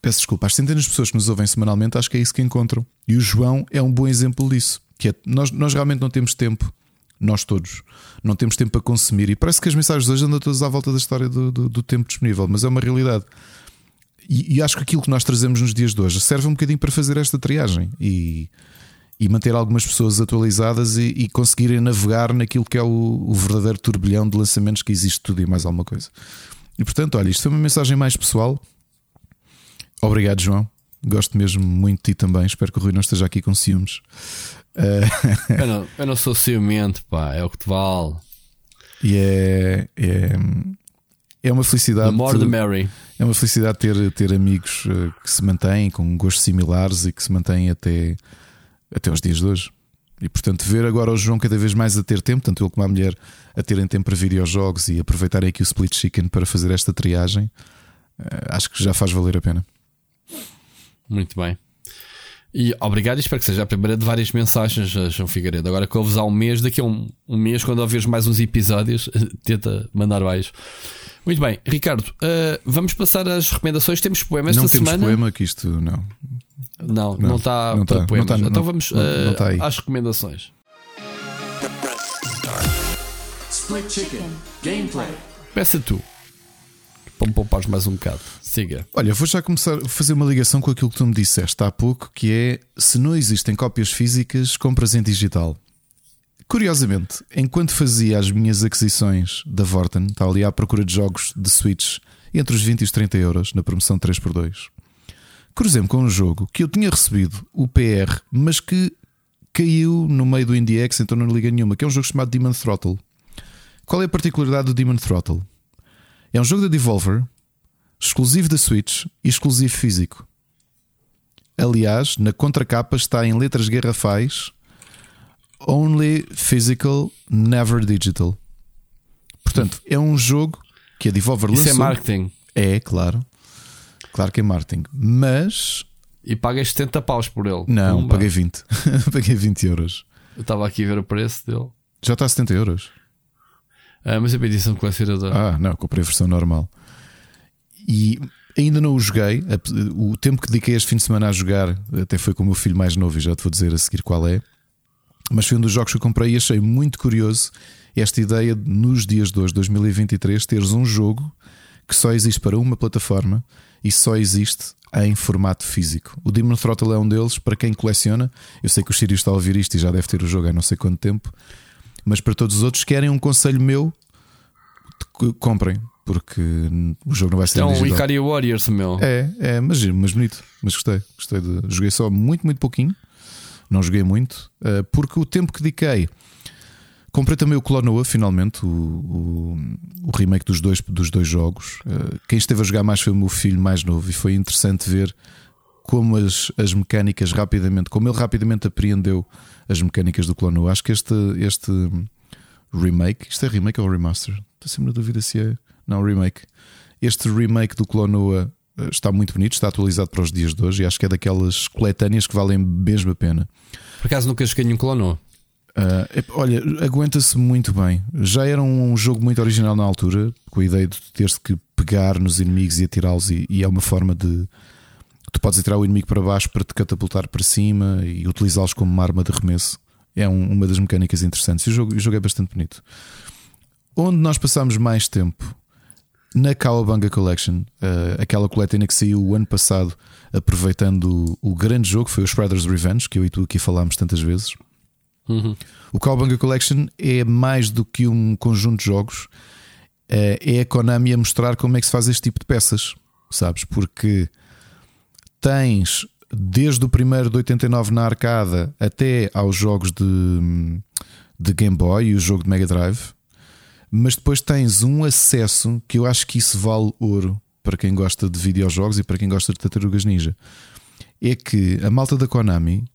Speaker 2: peço desculpa, as centenas de pessoas que nos ouvem semanalmente, acho que é isso que encontram. E o João é um bom exemplo disso. Que é, nós, nós realmente não temos tempo nós todos. Não temos tempo para consumir. E parece que as mensagens hoje andam todas à volta da história do, do, do tempo disponível, mas é uma realidade. E, e, acho que aquilo que nós trazemos nos dias de hoje serve um bocadinho para fazer esta triagem e, e manter algumas pessoas atualizadas e, e conseguirem navegar naquilo que é o, o, verdadeiro turbilhão de lançamentos que existe tudo e mais alguma coisa. E portanto, olha, isto foi uma mensagem mais pessoal. Obrigado, João. Gosto mesmo muito de ti também. Espero que o Rui não esteja aqui com ciúmes.
Speaker 3: Uh... eu, não, eu não sou ciumento, pá, é o que te vale.
Speaker 2: E é, é, é uma felicidade.
Speaker 3: The more the merry.
Speaker 2: É uma felicidade ter, ter amigos eh, que se mantêm com gostos similares e que se mantêm até, até os dias de hoje. E portanto, ver agora o João cada vez mais a ter tempo, tanto ele como a mulher a terem tempo para videojogos e aproveitarem aqui o Split Chicken para fazer esta triagem, eh, acho que já faz valer a pena.
Speaker 3: Muito bem. E obrigado, espero que seja a primeira de várias mensagens, João Figueiredo. Agora que ouves há um mês, daqui a um, um mês, quando ouvires mais uns episódios, tenta mandar baixo. Muito bem, Ricardo, uh, vamos passar às recomendações. Temos poemas
Speaker 2: não
Speaker 3: esta
Speaker 2: temos
Speaker 3: semana.
Speaker 2: poema que isto não.
Speaker 3: Não, não está não tá, poemas. Não tá, então vamos uh,
Speaker 2: tá
Speaker 3: às recomendações.
Speaker 8: Split Chicken Gameplay.
Speaker 3: Peça tu. Para me poupares mais um bocado. Siga.
Speaker 2: Olha, vou já começar a fazer uma ligação com aquilo que tu me disseste há pouco, que é se não existem cópias físicas, compras em digital. Curiosamente, enquanto fazia as minhas aquisições da Vorten, está ali à procura de jogos de Switch entre os 20 e os 30 euros na promoção 3x2. Cruzei-me com um jogo que eu tinha recebido o PR, mas que caiu no meio do IndieX, então não liga nenhuma, que é um jogo chamado Demon Throttle. Qual é a particularidade do Demon Throttle? É um jogo da Devolver, exclusivo da Switch e exclusivo físico. Aliás, na contracapa está em letras garrafais Only Physical, Never Digital. Portanto, é um jogo que a Devolver
Speaker 3: Isso
Speaker 2: lançou.
Speaker 3: é marketing.
Speaker 2: É, claro. Claro que é marketing. Mas.
Speaker 3: E pagas 70 paus por ele.
Speaker 2: Não, Pumba. paguei 20. paguei 20 euros.
Speaker 3: Eu estava aqui a ver o preço dele.
Speaker 2: Já está a 70 euros.
Speaker 3: Ah, mas é a edição de colecionador.
Speaker 2: Ah, não, comprei a versão normal. E ainda não o joguei. O tempo que dediquei este fim de semana a jogar até foi com o meu filho mais novo, e já te vou dizer a seguir qual é. Mas foi um dos jogos que eu comprei e achei muito curioso esta ideia de, nos dias de hoje, 2023, teres um jogo que só existe para uma plataforma e só existe em formato físico. O Demon Throttle é um deles, para quem coleciona. Eu sei que o Sirius está a ouvir isto e já deve ter o jogo há não sei quanto tempo, mas para todos os outros, querem um conselho meu, comprem, porque o jogo não vai ser
Speaker 3: Então,
Speaker 2: o
Speaker 3: Icaria Warriors, meu.
Speaker 2: É, é, mas, mas bonito, mas gostei. gostei de, joguei só muito, muito pouquinho não joguei muito, uh, porque o tempo que dediquei. Comprei também o Clonoa, finalmente, o, o, o, remake dos dois, dos dois jogos. Uh, quem esteve a jogar mais foi o meu filho mais novo e foi interessante ver como as, as mecânicas rapidamente, como ele rapidamente apreendeu as mecânicas do Clonoa. Acho que este, este remake, isto é remake ou remaster? Estou sempre na dúvida se é. Não, remake. Este remake do Clonoa eh, está muito bonito, está atualizado para os dias de hoje e acho que é daquelas coletâneas que valem mesmo a pena.
Speaker 3: Por acaso nunca joguei nenhum clono?
Speaker 2: Uh, olha, aguenta-se muito bem. Já era um jogo muito original na altura, com a ideia de teres que pegar nos inimigos e atirá-los, e, e, é uma forma de. Tu podes atirar o inimigo para baixo para te catapultar para cima e utilizá-los como uma arma de arremesso. É um, uma das mecânicas interessantes. E o jogo, o jogo é bastante bonito. Onde nós passamos mais tempo na Cowabunga Collection, uh, aquela coletânea que saiu o ano passado, aproveitando o, o, grande jogo, foi o Shredder's Revenge, que eu e tu aqui falámos tantas vezes.
Speaker 3: Uhum.
Speaker 2: O Cowabunga Collection é mais do que um conjunto de jogos, uh, é a Konami a mostrar como é que se faz este tipo de peças, sabes? Porque tens desde o primeiro de 89 na arcada até aos jogos de, de Game Boy e o jogo de Mega Drive mas depois tens um acesso que eu acho que isso vale ouro para quem gosta de videojogos e para quem gosta de tartarugas ninja. É que a malta da Konami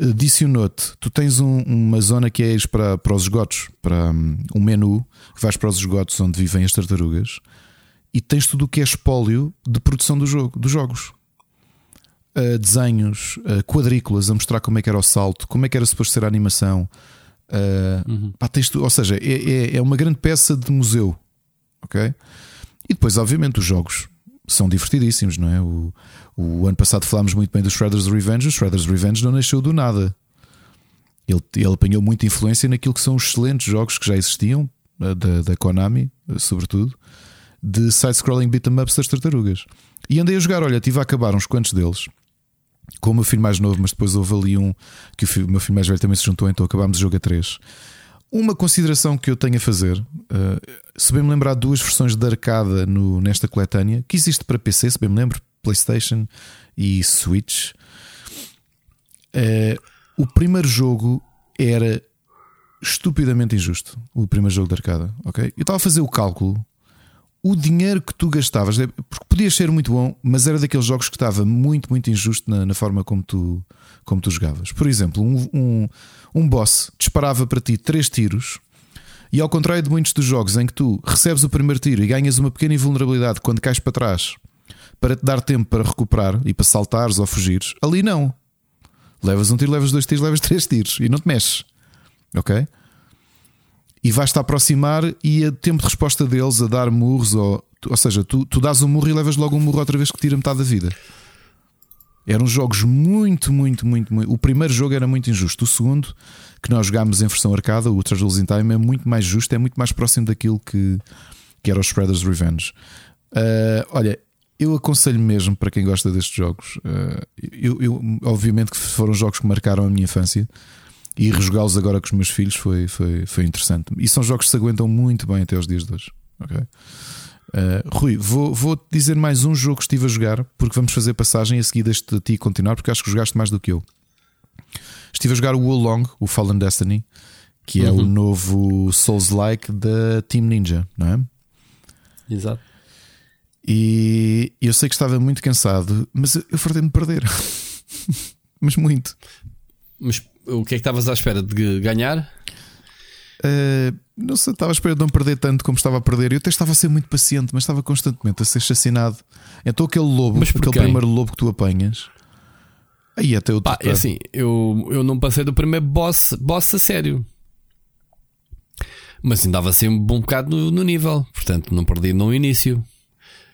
Speaker 2: adicionou-te. Tu tens um, uma zona que é para, para os esgotos, para um, um menu que vais para os esgotos onde vivem as tartarugas e tens tudo o que é espólio de produção do jogo, dos jogos. Uh, desenhos, uh, quadrículas a mostrar como é que era o salto, como é que era suposto ser a animação, Uh, uhum. pá, ou seja, é, é, é, uma grande peça de museu. Ok? E depois, obviamente, os jogos são divertidíssimos, não é? O, o ano passado falámos muito bem do Shredder's Revenge. O Shredder's Revenge não nasceu do nada. Ele, ele apanhou muita influência naquilo que são os excelentes jogos que já existiam, da, da Konami, sobretudo, de side-scrolling beat'em ups das tartarugas. E andei a jogar, olha, tive a acabar uns quantos deles. Com o meu filho mais novo, mas depois houve ali um que o meu filho mais velho também se juntou, então acabámos o jogo a três. Uma consideração que eu tenho a fazer, uh, se bem me lembrar, duas versões de arcada no, nesta coletânea, que existe para PC, se bem me lembro, PlayStation e Switch. Uh, o primeiro jogo era estupidamente injusto. O primeiro jogo de arcada, ok? Eu estava a fazer o cálculo. O dinheiro que tu gastavas, é- porque podias ser muito bom, mas era daqueles jogos que estava muito, muito injusto na, na forma como tu, como tu jogavas. Por exemplo, um, um, um boss disparava para ti três tiros, e ao contrário de muitos dos jogos em que tu recebes o primeiro tiro e ganhas uma pequena invulnerabilidade quando cais para trás para te dar tempo para recuperar e para saltares ou fugires, ali não. Levas um tiro, levas dois tiros, levas três tiros e não te mexes. Ok? E vais-te aproximar e a tempo de resposta deles a dar murros, ou, ou seja, tu, tu dás um murro e levas logo um murro outra vez que tira metade da vida. Eram jogos muito, muito, muito, muito. O primeiro jogo era muito injusto. O segundo, que nós jogámos em versão arcada, o Treasures in Time, é muito mais justo, é muito mais próximo daquilo que, que era o Spreader's Revenge. Uh, olha, eu aconselho mesmo para quem gosta destes jogos. Uh, eu, eu- obviamente que foram jogos que marcaram a minha infância e rejogá-los agora com os meus filhos foi, foi, foi interessante. E são jogos que se aguentam muito bem até os dias de hoje. ok? Uh, Rui, vou, vou te dizer mais um jogo que estive a jogar, porque vamos fazer passagem a seguir deixo-te a ti continuar, porque acho que jogaste mais do que eu. Estive a jogar o Wolong, o Fallen Destiny, que é o novo Souls-like da Team Ninja, não é?
Speaker 3: Exato.
Speaker 2: E eu sei que estava muito cansado, mas eu fartei-me de perder. mas muito.
Speaker 3: Mas o que é que estavas à espera de ganhar?
Speaker 2: Uh, não sei, estava a esperar de não perder tanto como estava a perder. Eu até estava a ser muito paciente, mas estava constantemente a ser assassinado. Então aquele lobo,
Speaker 3: Mas
Speaker 2: aquele
Speaker 3: quem?
Speaker 2: primeiro lobo que tu apanhas, aí até o
Speaker 3: Pá, é assim, eu, eu não passei do primeiro boss, boss a sério. Mas andava sempre um bom bocado no, no nível. Portanto, não perdi no início.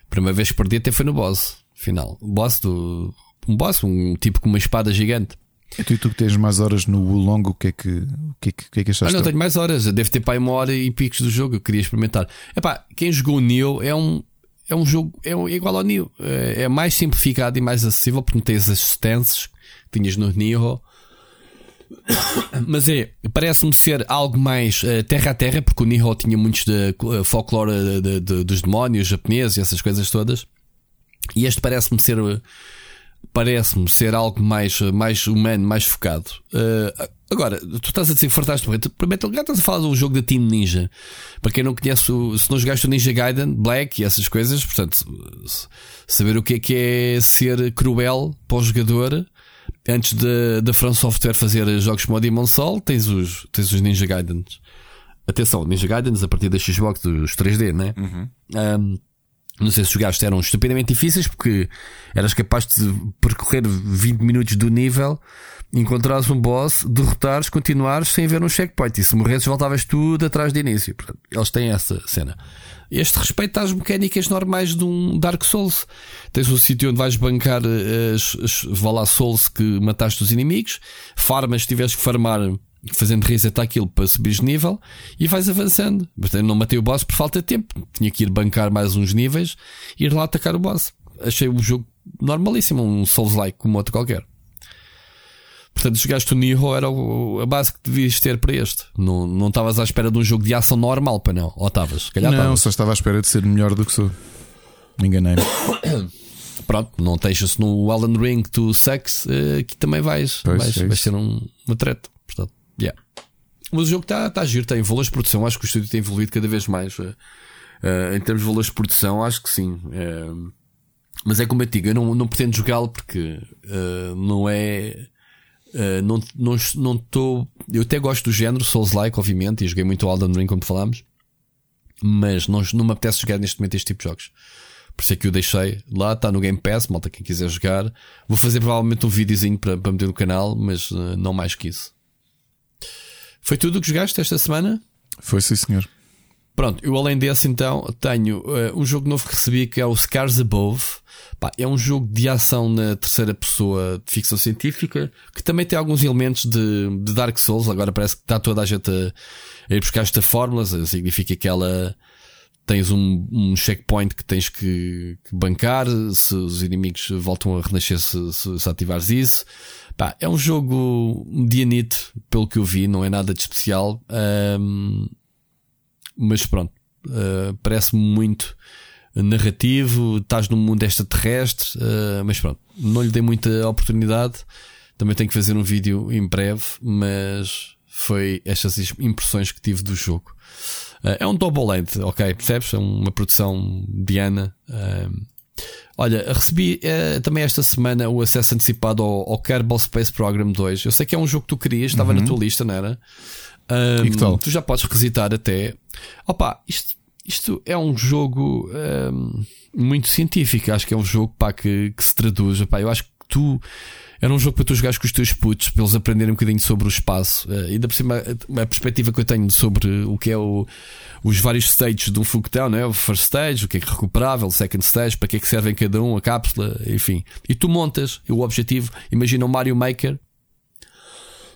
Speaker 3: Primeira vez que perdi até foi no boss. Final. O boss do. Um boss, um tipo com uma espada gigante.
Speaker 2: E tu, tu que tens mais horas no Wulong, o que é que, o que, é que, o que, é que
Speaker 3: Ah,
Speaker 2: achaste?
Speaker 3: não, tenho mais horas. Eu devo ter para uma hora e picos do jogo. Eu queria experimentar. Epá, quem jogou o Neo é um, é um jogo é, um- é igual ao Neo. É, é mais simplificado e mais acessível porque não tens as stances que tinhas no Neo. Mas é, parece-me ser algo mais eh, terra a terra, porque o Nihon tinha muitos de eh, folclore de- de- de- dos demónios japoneses e essas coisas todas. E este parece-me ser eh, parece-me ser algo mais, mais humano, mais focado. Eh, agora, tu estás a dizer que fartaste Gear estás a falar do jogo da Team Ninja. Para quem não conhece, se não jogaste o Ninja Gaiden, Black e essas coisas, portanto, saber o que é que é ser cruel para o jogador. Antes da da From Software fazer jogos como o Demon Soul, tens os, tens os Ninja Gaidens. Atenção, Ninja Gaidens a partir da Xbox dos 3D, né? Um, não sei se jogaste eram estupidamente difíceis porque eras capaz de percorrer 20 minutos do nível, encontrares um boss, derrotares, continuares sem haver um checkpoint. E se morresses, voltavas tudo atrás de início. Portanto, eles têm essa cena. Este respeita às mecânicas normais de um Dark Souls. Tens um sítio onde vais bancar eh, as, as vá lá Souls que mataste os inimigos, farmas, se tiveres que farmar fazendo reset àquilo para subir de nível e vais avançando. Eu não matei o boss por falta de tempo. Tinha que ir bancar mais uns níveis e ir lá atacar o boss. Achei o jogo normalíssimo, um Souls-like como outro qualquer. Portanto, jogaste o Nioh era a base que devias ter para este. Não não estavas à espera de um jogo de ação normal, para não? Ou estavas? Calhar
Speaker 2: Não,
Speaker 3: estavas.
Speaker 2: só estava à espera de ser melhor do que sou. Enganei-me.
Speaker 3: Pronto, não estejas no Alan Ring tu sucks, eh, que também vais,
Speaker 2: Pois,
Speaker 3: vais,
Speaker 2: é
Speaker 3: vais ser um, uma treta. Yeah. Mas o jogo está tá giro, tem valores de produção. Acho que o estúdio tem evoluído cada vez mais eh, em termos de valores de produção. Acho que sim. Eh, mas é como eu digo, eu não, não pretendo jogá-lo porque eh, não é. não estou. Não, não tô- eu até gosto do género Souls-like, obviamente, e joguei muito Elden Ring, como falámos, mas não, não me apetece jogar neste momento este tipo de jogos. Por isso é que eu deixei lá, está no Game Pass, malta, quem quiser jogar. Vou fazer provavelmente um videozinho para, para meter no canal, mas eh, não mais que isso. Foi tudo o que jogaste esta semana?
Speaker 2: Foi sim, senhor.
Speaker 3: Pronto, eu além desse então tenho uh, um jogo novo que recebi que é o Scars Above. Pá, é um jogo de ação na terceira pessoa de ficção científica que também tem alguns elementos de, de Dark Souls. Agora parece que está toda a gente a, a ir buscar estas fórmulas. Significa que ela tens um, um checkpoint que tens que, que, bancar se os inimigos voltam a renascer se, se, se ativares isso. Pá, é um jogo medianito, pelo que eu vi, não é nada de especial. Um, mas pronto, uh, parece-me muito narrativo. Estás num mundo extraterrestre, uh, mas pronto, não lhe dei muita oportunidade. Também tenho que fazer um vídeo em breve, mas foi estas impressões que tive do jogo. Uh, é um double length, ok? Percebes? É uma produção Diana. Uh, olha, recebi uh, também esta semana o acesso antecipado ao, ao Kerbal Space Program 2. Eu sei que é um jogo que tu querias, estava uhum. na tua lista, não era? Um, e que tal? Tu já podes requisitar até. Opa, isto, isto é um jogo um, muito científico. Acho que é um jogo pá, que, que se traduz. Opa, eu acho que tu. Era um jogo para tu jogares com os teus putos, para eles aprenderem um bocadinho sobre o espaço. Uh, ainda por cima, a, a perspectiva que eu tenho sobre o que é o, os vários stages de um foguetão, não é? O first stage, o que é que é recuperável, o second stage, para que é que servem cada um, a cápsula, enfim. E tu montas, e o objetivo, imagina o Mario Maker,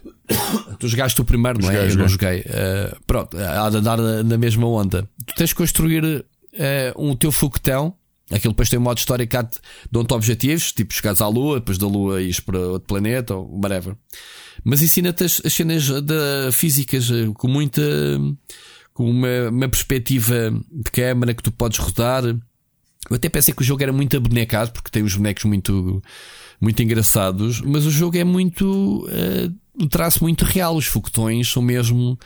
Speaker 3: tu jogaste o primeiro, não é? Joguei, eu não joguei. Uh, pronto, há de andar na, mesma onda. Tu tens de construir uh, um teu foguetão. Aquilo depois tem um modo história que dão-te objetivos, tipo chegares à Lua, depois da Lua ires para outro planeta ou whatever. Mas ensina-te as, as, cenas da físicas eh, com muita. com uma, uma perspectiva de câmera que tu podes rodar. Eu até pensei que o jogo era muito abonecado, porque tem os bonecos muito, muito engraçados, mas o jogo é muito. Uh, um traço muito real. Os foguetões são mesmo.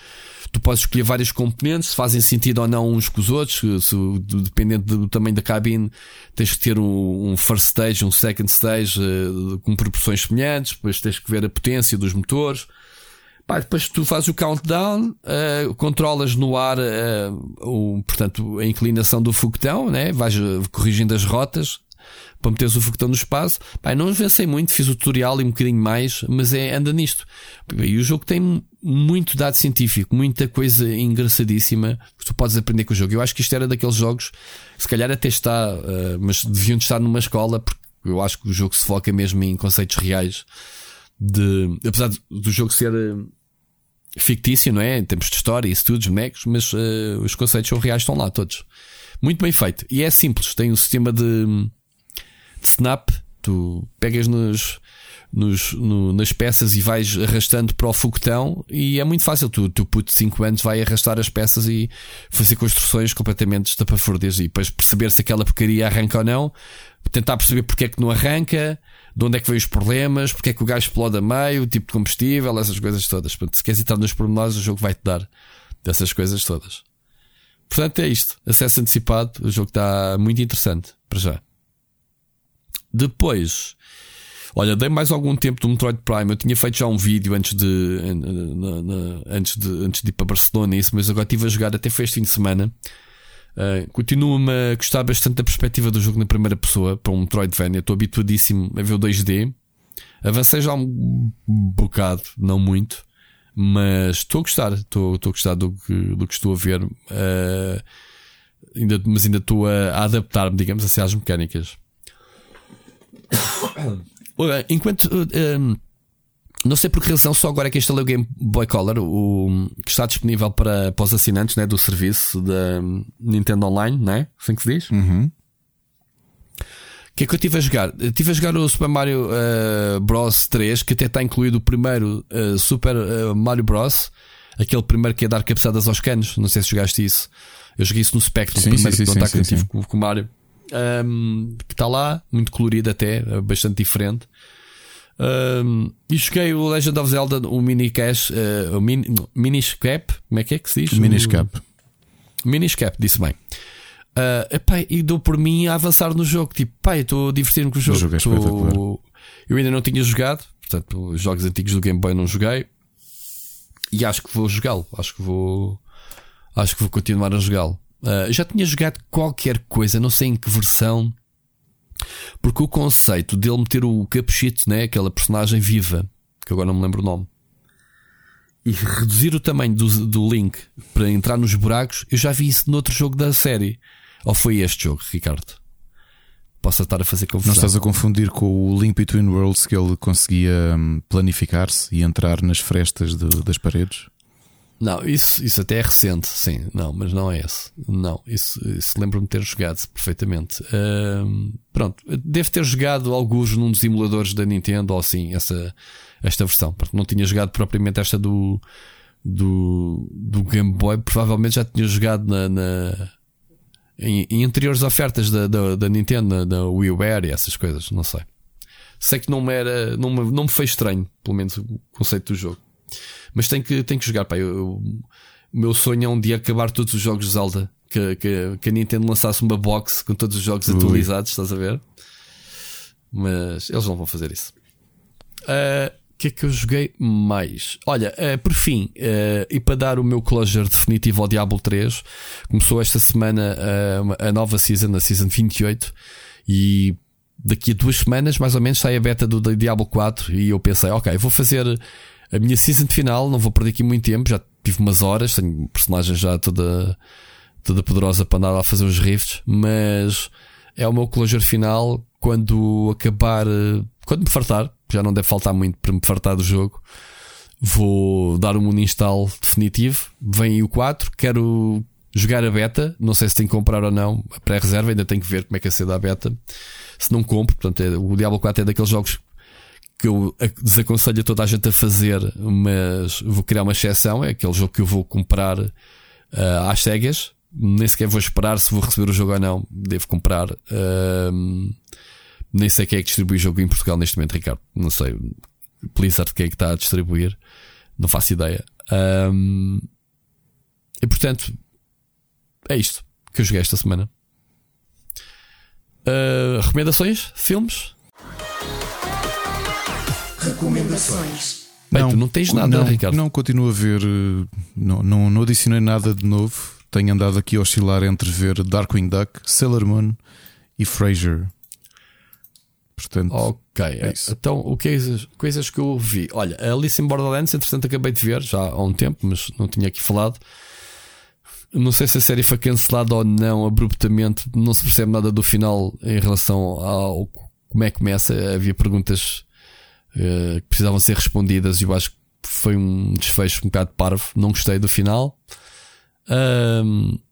Speaker 3: Tu podes escolher vários componentes, se fazem sentido ou não uns com os outros, se, dependendo do tamanho da cabine, tens que ter um, um first stage, um second stage uh, com proporções semelhantes, depois tens que ver a potência dos motores. Pá, depois tu fazes o countdown, uh, controlas no ar, uh, o, portanto, a inclinação do foguetão, né? vais corrigindo as rotas, para meteres o foguetão no espaço. Pai, não avancei muito, fiz o tutorial e um bocadinho mais, mas é, anda nisto. E o jogo tem muito dado científico, muita coisa engraçadíssima que tu podes aprender com o jogo. Eu acho que isto era daqueles jogos, se calhar até está, uh, mas deviam estar numa escola, porque eu acho que o jogo se foca mesmo em conceitos reais. De, apesar do jogo ser uh, fictício, não é? Em termos de história, estudos, bonecos, mas uh, os conceitos são reais, estão lá todos. Muito bem feito. E é simples, tem um sistema de snap, tu pegas nos, nos, no, nas peças e vais arrastando para o foguetão e é muito fácil. Tu, tu puto de 5 anos vai arrastar as peças e fazer construções completamente estapafúrdias e depois perceber se aquela porcaria arranca ou não, tentar perceber porque é que não arranca, de onde é que vem os problemas, porque é que o gás explode a meio, o tipo de combustível, essas coisas todas. Portanto, se queres entrar nos pormenores, o jogo vai-te dar dessas coisas todas. Portanto, é isto. Acesso antecipado. O jogo está muito interessante para já. Depois, olha, dei mais algum tempo do Metroid Prime. Eu tinha feito já um vídeo antes de, na, na, antes de, antes de ir para Barcelona, isso, mas agora estive a jogar até foi este fim de semana. Uh, Continuo-me a gostar bastante da perspectiva do jogo na primeira pessoa para um Metroidvania. Estou habituadíssimo a ver o 2D. Avancei já um bocado, não muito, mas estou a gostar. Estou, estou a gostar do que, do que estou a ver. Uh, ainda, mas ainda estou a, a adaptar-me, digamos assim, às mecânicas. Enquanto. Um, não sei por que razão, só agora é que instalei o Game Boy Color, o, que está disponível para, para os assinantes né, do serviço da Nintendo Online, né? Assim que se diz.
Speaker 2: Uhum.
Speaker 3: O que é que eu estive a jogar? Estive a jogar o Super Mario uh, Bros 3, que até está incluído o primeiro uh, Super uh, Mario Bros. Aquele primeiro que é dar cabeçadas aos canos. Não sei se jogaste isso. Eu joguei isso no Spectrum, sim, primeiro sim, sim, que sim, sim, sim. Com, com o Mario um, que está lá, muito colorido até, bastante diferente. Um, e joguei o Legend of Zelda, o Mini Cash, uh, o mini, Miniscap, como é que é que se diz?
Speaker 2: Miniscap.
Speaker 3: Miniscap, disse bem. Uh, epá, e dou por mim a avançar no jogo. Tipo, pai, estou a divertir-me com o jogo. O jogo é tô... Eu ainda não tinha jogado, portanto, os jogos antigos do Game Boy não joguei. E acho que vou jogá-lo. Acho que vou. Acho que vou continuar a jogá-lo. Uh, já tinha jogado qualquer coisa, não sei em que versão, porque o conceito dele meter o capuchito, né, aquela personagem viva, que agora não me lembro o nome, e reduzir o tamanho do, do link para entrar nos buracos, eu já vi isso noutro jogo da série. Ou foi este jogo, Ricardo? Posso estar a fazer confusão.
Speaker 2: Não estás a confundir com o Link Between Worlds que ele conseguia hum, planificar-se e entrar nas frestas de- das paredes?
Speaker 3: Não, isso, isso até é recente, sim. Não, mas não é esse. Não, isso, isso lembro-me de ter jogado perfeitamente. Pronto, devo ter jogado alguns num dos emuladores da Nintendo ou assim, essa, esta versão. Porque não tinha jogado propriamente esta do, do, do Game Boy. Provavelmente já tinha jogado na, na- em, em anteriores ofertas da, da, da Nintendo, da WiiWare e essas coisas. Não sei. Sei que não me era, não me, não me foi estranho, pelo menos o conceito do jogo. Mas tenho que, tenho que jogar. Pá. Eu- o meu sonho é um dia acabar todos os jogos de Zelda. Que, que, que a Nintendo lançasse uma box com todos os jogos
Speaker 2: Ui.
Speaker 3: atualizados, estás a ver? Mas eles não vão fazer isso. Ah, O que é que eu joguei mais? Olha, ah, por fim, ah, e para dar o meu closure definitivo ao Diablo 3, começou esta semana a nova season, a season 28, e daqui a duas semanas, mais ou menos, sai a beta do Diablo 4. E eu pensei, ok, vou fazer a minha season final, não vou perder aqui muito tempo, já tive umas horas, tenho personagem já toda, toda poderosa para andar lá fazer os rifts, mas é o meu closure final quando acabar, quando me fartar, já não deve faltar muito para me fartar do jogo. Vou dar um uninstall definitivo. Vem aí o 4. Quero jogar a beta. Não sei se tenho que comprar ou não. A pré-reserva ainda tenho que ver como é que é ser da beta. Se não compro, portanto, é- o Diablo 4 é daqueles jogos que eu desaconselho a toda a gente a fazer, mas vou criar uma exceção. É aquele jogo que eu vou comprar ah, às cegas. Nem sequer vou esperar se vou receber o jogo ou não. Devo comprar. Ahm, nem sei quem é que distribui o jogo em Portugal neste momento, Ricardo. Não sei. Blizzard quem é que está a distribuir. Não faço ideia. E portanto, é isto que eu joguei esta semana. Ah, recomendações? Filmes?
Speaker 8: Recomendações.
Speaker 3: Bem, tu não tens nada,
Speaker 2: não,
Speaker 3: Ricardo.
Speaker 2: Não, continuo a ver. eh, Não, não, não adicionei nada de novo. Tenho andado aqui a oscilar entre ver Darkwing Duck, Sailor Moon e Frasier. Portanto,
Speaker 3: Ok,
Speaker 2: É isso.
Speaker 3: então o que é as coisas que eu vi? Olha, Alice in Borderlands, entretanto, acabei de ver já há um tempo, mas não tinha aqui falado. Não sei se a série foi cancelada ou não abruptamente, não se percebe nada do final em relação ao como é que começa. Havia perguntas eh, que precisavam ser respondidas e eu acho que foi um desfecho um bocado parvo. Não gostei do final.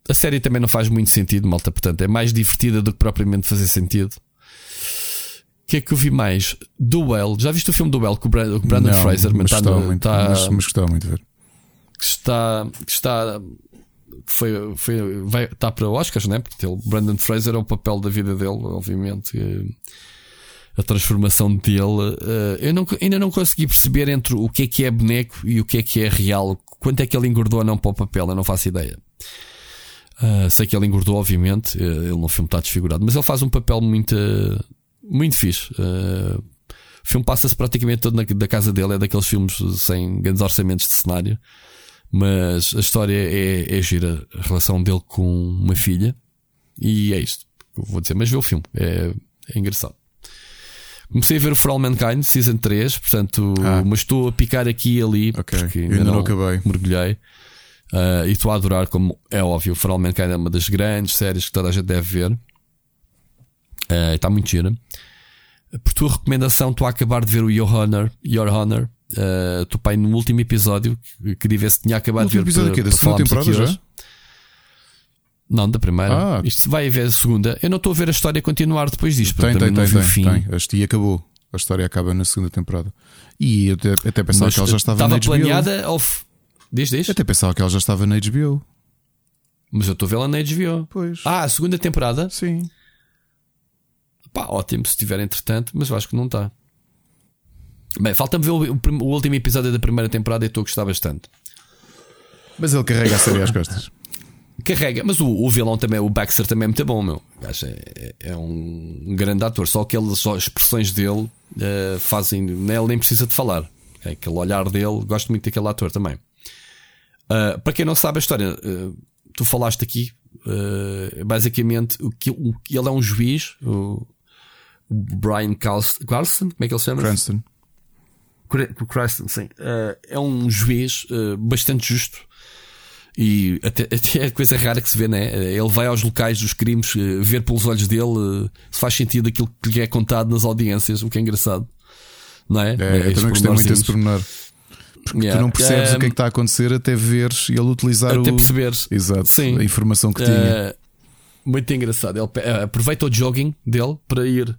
Speaker 3: A série também não faz muito sentido, malta, portanto é mais divertida do que propriamente fazer sentido. O que é que eu vi mais? Duel. Já viste o filme Duel com o Brandon, o
Speaker 2: não,
Speaker 3: Fraser?
Speaker 2: mas,
Speaker 3: Está
Speaker 2: gostava
Speaker 3: no-
Speaker 2: muito,
Speaker 3: está-
Speaker 2: mas, mas gostava muito de ver.
Speaker 3: que está, que está, foi, foi, vai, está para Oscars, né? Porque ele, Brandon Fraser é o papel da vida dele, obviamente. A transformação dele. eh, Eu não, ainda não consegui perceber entre o que é que é boneco e o que é que é real. Quanto é que ele engordou ou não para o papel? Eu não faço ideia. Ah, sei que ele engordou, obviamente. eh, Ele no filme está desfigurado, mas ele faz um papel muito, muito fixe. Ah, o filme passa-se praticamente todo na, da casa dele. É daqueles filmes sem grandes orçamentos de cenário. Mas a história é, é gira. A relação dele com uma filha. E é isto. Vou dizer, mas vê o filme. É, é engraçado. Comecei a ver o For All Mankind, Season 3. Portanto,
Speaker 2: Ah.
Speaker 3: mas estou a picar aqui e ali.
Speaker 2: Ok,
Speaker 3: Porque
Speaker 2: eu ainda não acabei.
Speaker 3: mergulhei. Ah, e estou a adorar, como é óbvio. O For All Mankind é uma das grandes séries que toda a gente deve ver. Ah, está muito gira. Por tua recomendação, estou a acabar de ver o Your Honor. Your Honor. Ah, Estou pai no último episódio. que Queria ver se tinha acabado
Speaker 2: O
Speaker 3: de ver.
Speaker 2: último episódio
Speaker 3: para-
Speaker 2: quê? Da segunda temporada já?
Speaker 3: hoje. Não, da primeira.
Speaker 2: Ah.
Speaker 3: Isto vai haver a segunda. Eu não estou a ver a história continuar depois disto.
Speaker 2: Tem, tem, tem, tem,
Speaker 3: fim.
Speaker 2: tem. Acabou. A história acaba na segunda temporada. E eu até, até pensava
Speaker 3: Mas
Speaker 2: que ela já estava,
Speaker 3: estava
Speaker 2: na HBO.
Speaker 3: planeada f- Diz, diz.
Speaker 2: Até pensava que ela já estava na HBO.
Speaker 3: Mas eu estou a vê-la na HBO.
Speaker 2: Pois.
Speaker 3: Ah, a segunda temporada?
Speaker 2: Sim.
Speaker 3: Pá, ótimo se tiver entretanto, mas eu acho que não está. Bem, falta-me ver o, o o último episódio da primeira temporada e estou a gostar bastante.
Speaker 2: Mas ele carrega a série às costas.
Speaker 3: Carrega, mas o, o vilão também, o Baxter também é muito bom, meu. É, é- é um grande ator, só aquelas só as expressões dele eh, fazem. nem- Ele nem precisa de falar. É Aquele olhar dele, gosto muito daquele ator também. Ah, para quem não sabe a história, eh, tu falaste aqui, basicamente, o que, o, ele é um juiz, o, Brian Carlson, Carlson, como é que ele se chama?
Speaker 2: Cranston.
Speaker 3: Cranston, sim. Uh, é um juiz uh, bastante justo. E até, até é coisa rara que se vê, né? Ele vai aos locais dos crimes, uh, ver pelos olhos dele se faz sentido aquilo que lhe é contado nas audiências, o que é engraçado. Não é?
Speaker 2: é eu também gostei muito desse pormenor. Porque yeah. tu não percebes um, o que é que está a acontecer até veres e ele utilizar
Speaker 3: até
Speaker 2: o...
Speaker 3: perceberes
Speaker 2: Exato,
Speaker 3: Sim.
Speaker 2: a informação que tinha.
Speaker 3: muito engraçado. Ele aproveita o jogging dele para ir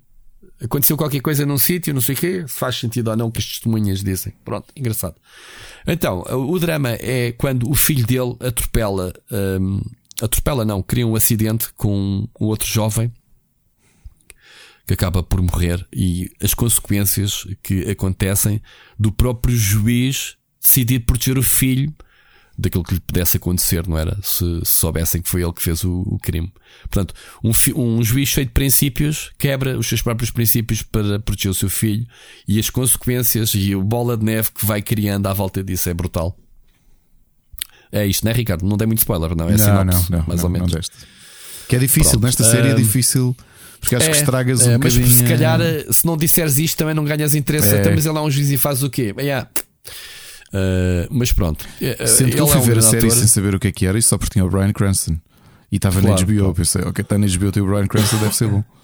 Speaker 3: aconteceu qualquer coisa num sítio, não sei o quê, se faz sentido ou não que as testemunhas dizem. Pronto, engraçado. Então, o drama é quando o filho dele atropela, um, atropela não, cria um acidente com um outro jovem que acaba por morrer e as consequências que acontecem do próprio juiz decidir proteger o filho daquilo que lhe pudesse acontecer, não era? Se, se soubessem que foi ele que fez o, o crime. Portanto, um, um, juiz cheio de princípios quebra os seus próprios princípios para proteger o seu filho e as consequências e o bola de neve que vai criando à volta disso é brutal. É isto, não é, Ricardo? Não dei muito spoiler, não? É
Speaker 2: não, não, não, mais não, ou menos. Não que é difícil, Pronto. nesta série é difícil. Porque acho é, que estragas
Speaker 3: é,
Speaker 2: um
Speaker 3: mas
Speaker 2: bocadinho.
Speaker 3: se calhar, se não disseres isto, também não ganhas interesse. É. Então, mas ele é um juiz e faz o quê? Yeah. Uh, mas pronto.
Speaker 2: Uh, Sempre que eu fui é um ver a série sem saber o que é que era, e só porque tinha o Brian Cranston e estava claro, na HBO. Claro. Pensei, ok, está na HBO, tem o Brian Cranston, deve ser bom.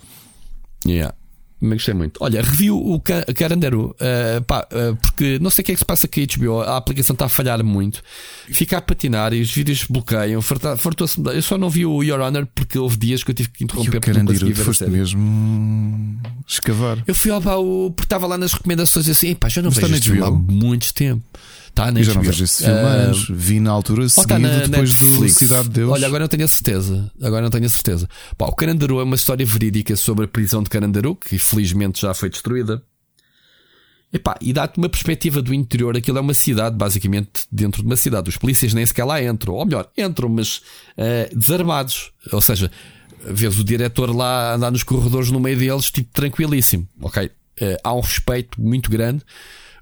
Speaker 3: Yeah. Me gostei muito. Olha, review o Caranderu, uh, pá, uh, porque não sei o que é que se passa aqui a HBO, a aplicação está a falhar muito, fica a patinar e os vídeos bloqueiam. Fartou-se Eu só não vi o Your Honor porque houve dias que eu tive que interromper. E o
Speaker 2: Caranderu, foste mesmo escavar.
Speaker 3: Eu fui ao baú porque estava lá nas recomendações assim, pá, já não Mas vejo há muito tempo. Está na
Speaker 2: Eu já não vejo esse filme anos. Vi na altura seguida tá na depois Netflix. do Cidade de Deus.
Speaker 3: Olha, agora não tenho a certeza. Agora não tenho a certeza. Pá, o Carandaru é uma história verídica sobre a prisão de Carandaru, que infelizmente já foi destruída. Epá, e dá-te uma perspectiva do interior. Aquilo é uma cidade, basicamente, dentro de uma cidade. Os polícias nem sequer lá entram. Ou melhor, entram, mas uh, desarmados. Ou seja, vês o diretor lá andar nos corredores no meio deles, tipo, tranquilíssimo. Ok? Uh, há um respeito muito grande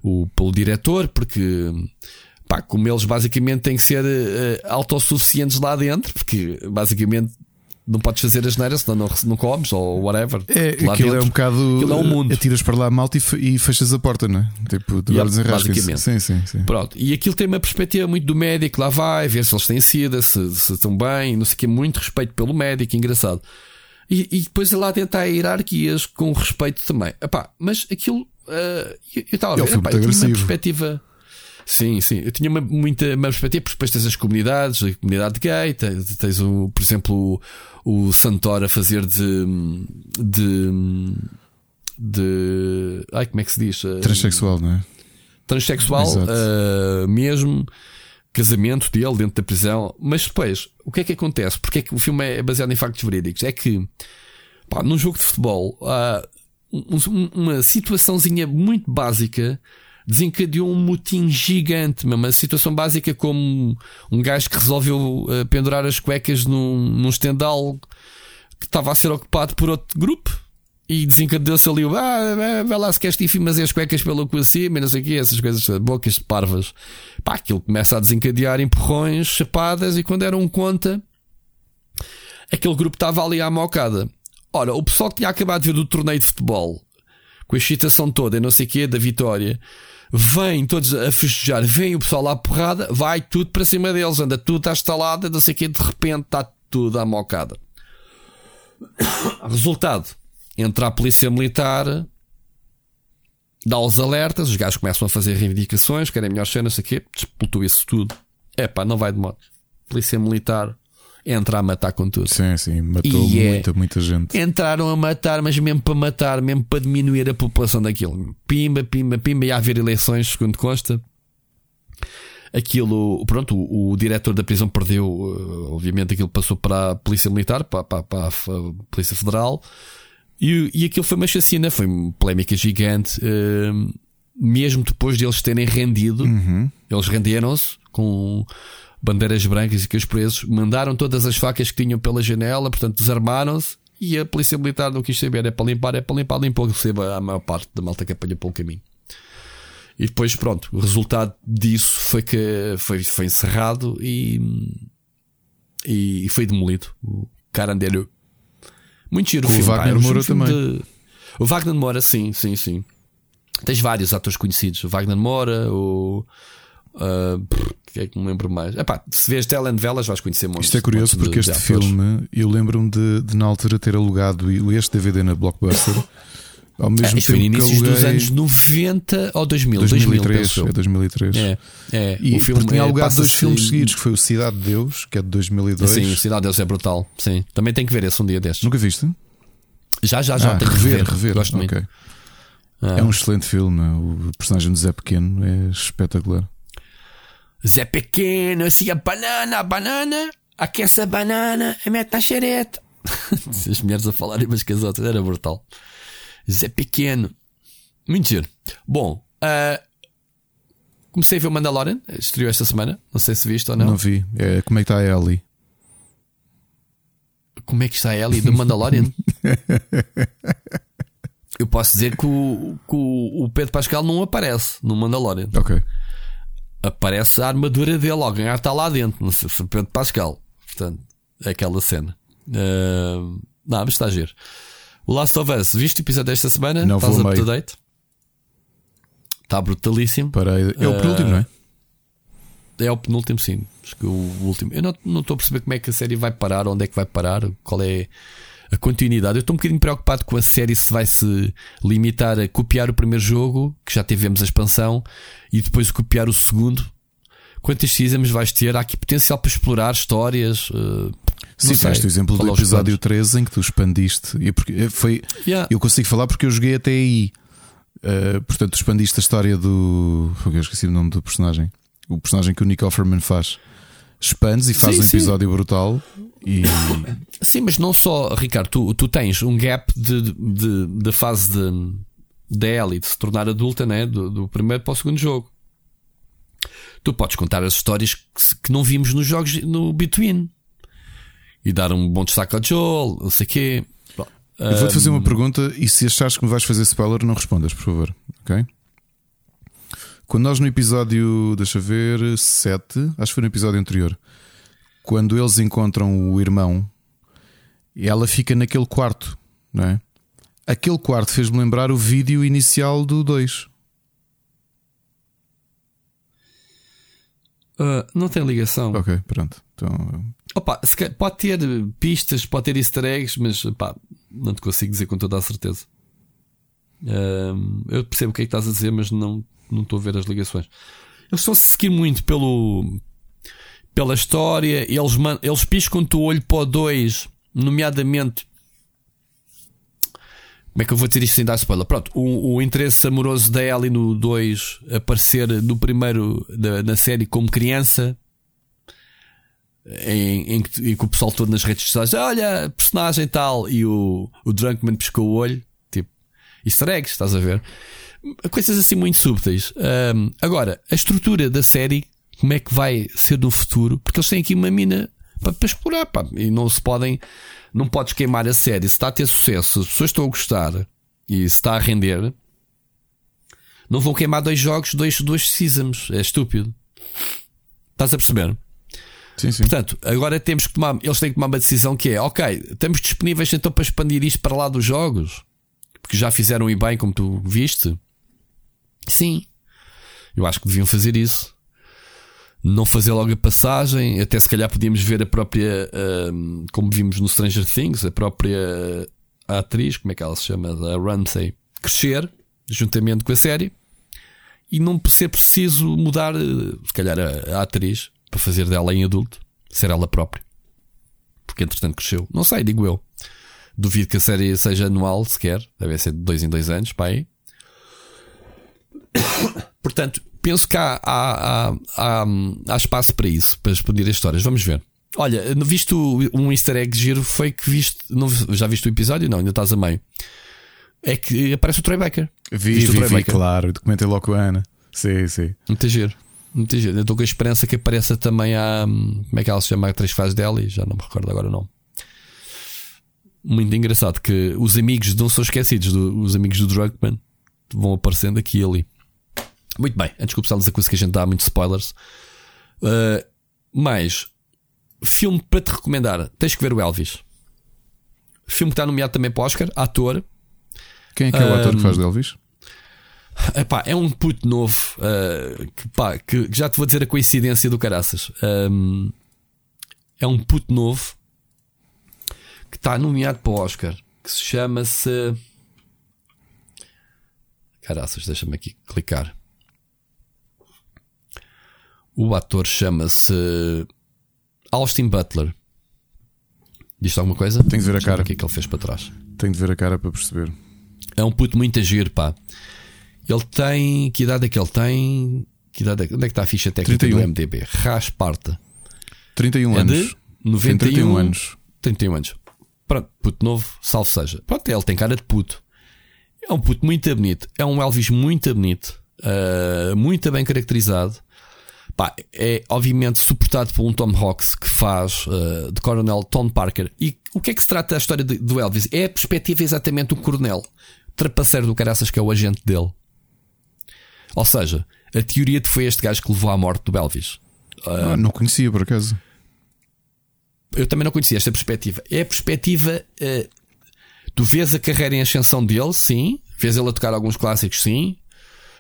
Speaker 3: o, pelo diretor, porque pá, como eles basicamente têm que ser uh, autossuficientes lá dentro, porque basicamente não podes fazer as neiras, senão não, não comes ou whatever.
Speaker 2: É, lá aquilo dentro, é um bocado. Aquilo é um mundo. Atiras para lá malta e, e fechas a porta, não é? Tipo, de yep, basicamente. Sim, sim, sim.
Speaker 3: Pronto. E aquilo tem uma perspectiva muito do médico, lá vai, ver se eles têm sida, se, se estão bem, não sei o que, muito respeito pelo médico, engraçado. E, e depois lá dentro há hierarquias com respeito também. Epá, mas aquilo Uh, eu estava a ver, eu tinha uma perspectiva. Sim, sim. Eu tinha uma, muita uma perspectiva, porque depois tens as comunidades, a comunidade gay, tens, tens o, por exemplo, o, o Santor a fazer de. de. de. Ai, como é que se diz?
Speaker 2: Transsexual, não é?
Speaker 3: Transexual, uh, mesmo. Casamento dele dentro da prisão. Mas depois, o que é que acontece? Porque é que o filme é baseado em factos verídicos? É que, pá, num jogo de futebol, uh, uma situaçãozinha muito básica desencadeou um motim gigante, uma situação básica como um gajo que resolveu uh, pendurar as cuecas num, num estendal que estava a ser ocupado por outro grupo e desencadeou-se ali o ah, vai lá se queres fazer as cuecas pelo cu acima e não sei o que, essas coisas, bocas de parvas. Pá, aquilo começa a desencadear empurrões, chapadas e quando era um conta, aquele grupo estava ali à mocada. Ora, o pessoal que tinha acabado de ver do torneio de futebol, com a excitação toda e não sei o quê, da vitória, vem todos a festejar, vem o pessoal lá à porrada, vai tudo para cima deles, anda tudo à estalada, não sei o quê, de repente está tudo à mocada. Resultado: entra a polícia militar, dá os alertas, os gajos começam a fazer reivindicações, querem melhor cena, não sei o quê, disputou isso tudo. É pá, não vai de moto. Polícia militar entra a matar com tudo.
Speaker 2: Sim, sim, matou e é muita, é, muita gente.
Speaker 3: Entraram a matar, mas mesmo para matar, mesmo para diminuir a população daquilo. Pimba, pimba, pimba, e a haver eleições, segundo consta. Aquilo, pronto, o, o diretor da prisão perdeu, uh, obviamente, aquilo passou para a Polícia Militar, para, para, para a Polícia Federal, e, e aquilo foi uma chacina, foi uma polémica gigante. Uh, mesmo depois de eles terem rendido, uhum. eles renderam-se com bandeiras brancas e que os presos mandaram todas as facas que tinham pela janela, portanto desarmaram-se e a polícia militar não quis saber, é para limpar, é para limpar, limpou, receba a maior parte da malta que apanhou pelo caminho. E depois, pronto, o resultado disso foi que foi, foi encerrado e, e foi demolido. O Carandelho. Muito giro o,
Speaker 2: o filme. Wagner pá, Moura também. De...
Speaker 3: O Wagner Moura, sim, sim, sim. Tens vários atores conhecidos, o Wagner Moura, o. Uh, que é que me lembro mais? Epá, se vês telenovelas vais conhecer muito.
Speaker 2: Isto é curioso porque este filme, eu lembro-me de, de, na altura ter alugado este DVD na Blockbuster. Ao mesmo
Speaker 3: é, tempo foi inícios dos anos 90 ou 2000?
Speaker 2: 2003,
Speaker 3: 2000,
Speaker 2: é 2003.
Speaker 3: É, é.
Speaker 2: E
Speaker 3: o filme
Speaker 2: tinha
Speaker 3: é,
Speaker 2: alugado dois filmes seguidos, que foi o Cidade de Deus, que é de 2002.
Speaker 3: Sim, Cidade de Deus é brutal. Sim, também tem que ver esse um dia destes.
Speaker 2: Nunca viste?
Speaker 3: Já, já, já.
Speaker 2: Ah,
Speaker 3: tenho
Speaker 2: rever,
Speaker 3: que ver.
Speaker 2: rever.
Speaker 3: Gosto
Speaker 2: okay.
Speaker 3: muito. Ah.
Speaker 2: É um excelente filme. O personagem de Zé Pequeno é espetacular.
Speaker 3: Zé Pequeno, assim a banana, a banana, aquece a banana e mete na xereta. As mulheres a falarem umas com as outras, era brutal. Zé Pequeno. Giro. Bom, uh, comecei a ver o Mandalorian, estreou esta semana. Não sei se viste ou não.
Speaker 2: Não vi. É, como é que está a Ellie?
Speaker 3: Como é que está a Ellie do Mandalorian? Eu posso dizer que o, que o Pedro Pascal não aparece no Mandalorian.
Speaker 2: Ok.
Speaker 3: Aparece a armadura dele, alguém está lá dentro. Não sei se Pedro Pascal. Portanto, é aquela cena. Uh, não, mas está a giro. O Last of Us, viste o episódio desta semana?
Speaker 2: Não
Speaker 3: Estás up to date? Está brutalíssimo.
Speaker 2: Para, é o penúltimo,
Speaker 3: Uh,
Speaker 2: não é?
Speaker 3: É o penúltimo, sim. Acho que o último. Eu não, não estou a perceber como é que a série vai parar, onde é que vai parar, qual é a continuidade. Eu estou um bocadinho preocupado com a série se vai se limitar a copiar o primeiro jogo, que já tivemos a expansão, e depois copiar o segundo. Quantas seasons vais ter? Há aqui potencial para explorar histórias. uh,
Speaker 2: Sim,
Speaker 3: sei.
Speaker 2: tens o exemplo do episódio
Speaker 3: planos?
Speaker 2: 13 em que tu expandiste. E porque foi,
Speaker 3: Yeah.
Speaker 2: Eu consigo falar porque eu joguei até aí. Uh, portanto, tu expandiste a história do. Eu esqueci o nome do personagem. O personagem que o Nick Offerman faz. Expandes e faz
Speaker 3: Sim,
Speaker 2: um
Speaker 3: sim.
Speaker 2: episódio brutal. E
Speaker 3: Sim, mas não só, Ricardo, tu, tu tens um gap de, de, da fase de, da Ellie de se tornar adulta, né? Do, do primeiro para o segundo jogo. Tu podes contar as histórias que, que não vimos nos jogos no Between e dar um bom destaque ao Joel, não sei o quê.
Speaker 2: eu vou-te fazer uma pergunta. E se achares que me vais fazer spoiler, não respondas, por favor. Ok? Quando nós no episódio, deixa ver, 7, acho que foi no episódio anterior, quando eles encontram o irmão, ela fica naquele quarto, não é? Aquele quarto fez-me lembrar o vídeo inicial do 2.
Speaker 3: Ah, não tem ligação.
Speaker 2: Ok, pronto. Então,
Speaker 3: Opa, pode ter pistas, pode ter easter eggs, mas pá, não te consigo dizer com toda a certeza. Ahm, eu percebo o que é que estás a dizer, mas não, não estou a ver as ligações. Eles estão a seguir muito pelo, pela história, eles, eles piscam-te o olho para o 2, nomeadamente. Como é que eu vou dizer isto sem dar spoiler? Pronto, o, o interesse amoroso da Ellie no 2 aparecer no primeiro da, na série como criança em, em, que, em que o pessoal todo nas redes sociais olha, personagem tal, e o, o Drunkman piscou o olho, tipo, easter eggs, estás a ver? Coisas assim muito súbeis. Ahm, agora, a estrutura da série, como é que vai ser no futuro? Porque eles têm aqui uma mina para, para explorar, pá, e não se podem, não podes queimar a série. Se está a ter sucesso, as pessoas estão a gostar e se está a render, não vão queimar dois jogos, dois, dois seasons, é estúpido. Estás a perceber?
Speaker 2: sim, sim.
Speaker 3: Portanto, agora temos que tomar, eles têm que tomar uma decisão que é, ok, estamos disponíveis então para expandir isto para lá dos jogos, porque já fizeram e bem, como tu viste. Sim, eu acho que deviam fazer isso. Não fazer logo a passagem, até se calhar podíamos ver a própria, ahm, como vimos no Stranger Things, a própria atriz, como é que ela se chama, a Ramsey, crescer juntamente com a série e não ser preciso mudar, eh, se calhar, a, a atriz para fazer dela em adulto, ser ela própria, porque entretanto cresceu. Não sei, digo eu. Duvido que a série seja anual sequer, deve ser de dois em dois anos, aí. Portanto, penso que há, há, há, há, há espaço para isso, para expandir as histórias. Vamos ver. Olha, visto um easter egg giro foi que viste. Não, já viste o episódio? Não, ainda estás a meio. É que aparece o Troy Baker.
Speaker 2: Vi,
Speaker 3: Viste o
Speaker 2: vi,
Speaker 3: Troy
Speaker 2: vi,
Speaker 3: Baker?
Speaker 2: claro. Documentei logo com a Ana. Sim, sim.
Speaker 3: Muito giro. Muito giro. Eu estou com a esperança que apareça também a. Como é que ela se chama? A atriz que faz dela e já não me recordo agora o nome. Muito engraçado que os amigos não são esquecidos, do- os amigos do Drunkman vão aparecendo aqui e ali. Muito bem, antes de começarmos a coisa que a gente dá muitos spoilers. Uh, mais filme para te recomendar: tens que ver o Elvis. Filme que está nomeado também para o Oscar, ator.
Speaker 2: Quem é que é o ator que faz de Elvis?
Speaker 3: Epá, é um puto novo uh, que, pá, que já te vou dizer a coincidência do caraças. Um, é um puto novo que está nomeado para o Oscar que se chama-se. Caraças, deixa-me aqui clicar. O ator chama-se Austin Butler. Diz alguma coisa?
Speaker 2: Tem de ver a cara.
Speaker 3: O que é que ele fez para trás?
Speaker 2: Tenho de ver a cara para perceber.
Speaker 3: É um puto muito agir, pá. Ele tem. Que idade é que ele tem? Que idade é... Onde é que está a ficha técnica
Speaker 2: 31.
Speaker 3: do MDB? Rasparta.
Speaker 2: 31
Speaker 3: É
Speaker 2: anos.
Speaker 3: de 91
Speaker 2: Tem 31 anos.
Speaker 3: 31 anos. Pronto, puto novo, salvo seja. Pronto, ele tem cara de puto. É um puto muito bonito. É um Elvis muito bonito. ah, muito bem caracterizado. Pá, é obviamente suportado por um Tom Hawks que faz ah, de Coronel Tom Parker. E o que é que se trata da história de- do Elvis? É a perspectiva exatamente do Coronel, trapaceiro do caraças que é o agente dele. Ou seja, a teoria de foi este gajo que levou à morte do Elvis.
Speaker 2: Ah, não conhecia por acaso.
Speaker 3: eu também não conhecia esta perspectiva. É a perspectiva. eh, tu vês a carreira em ascensão dele, sim. Vês ele a tocar alguns clássicos, sim.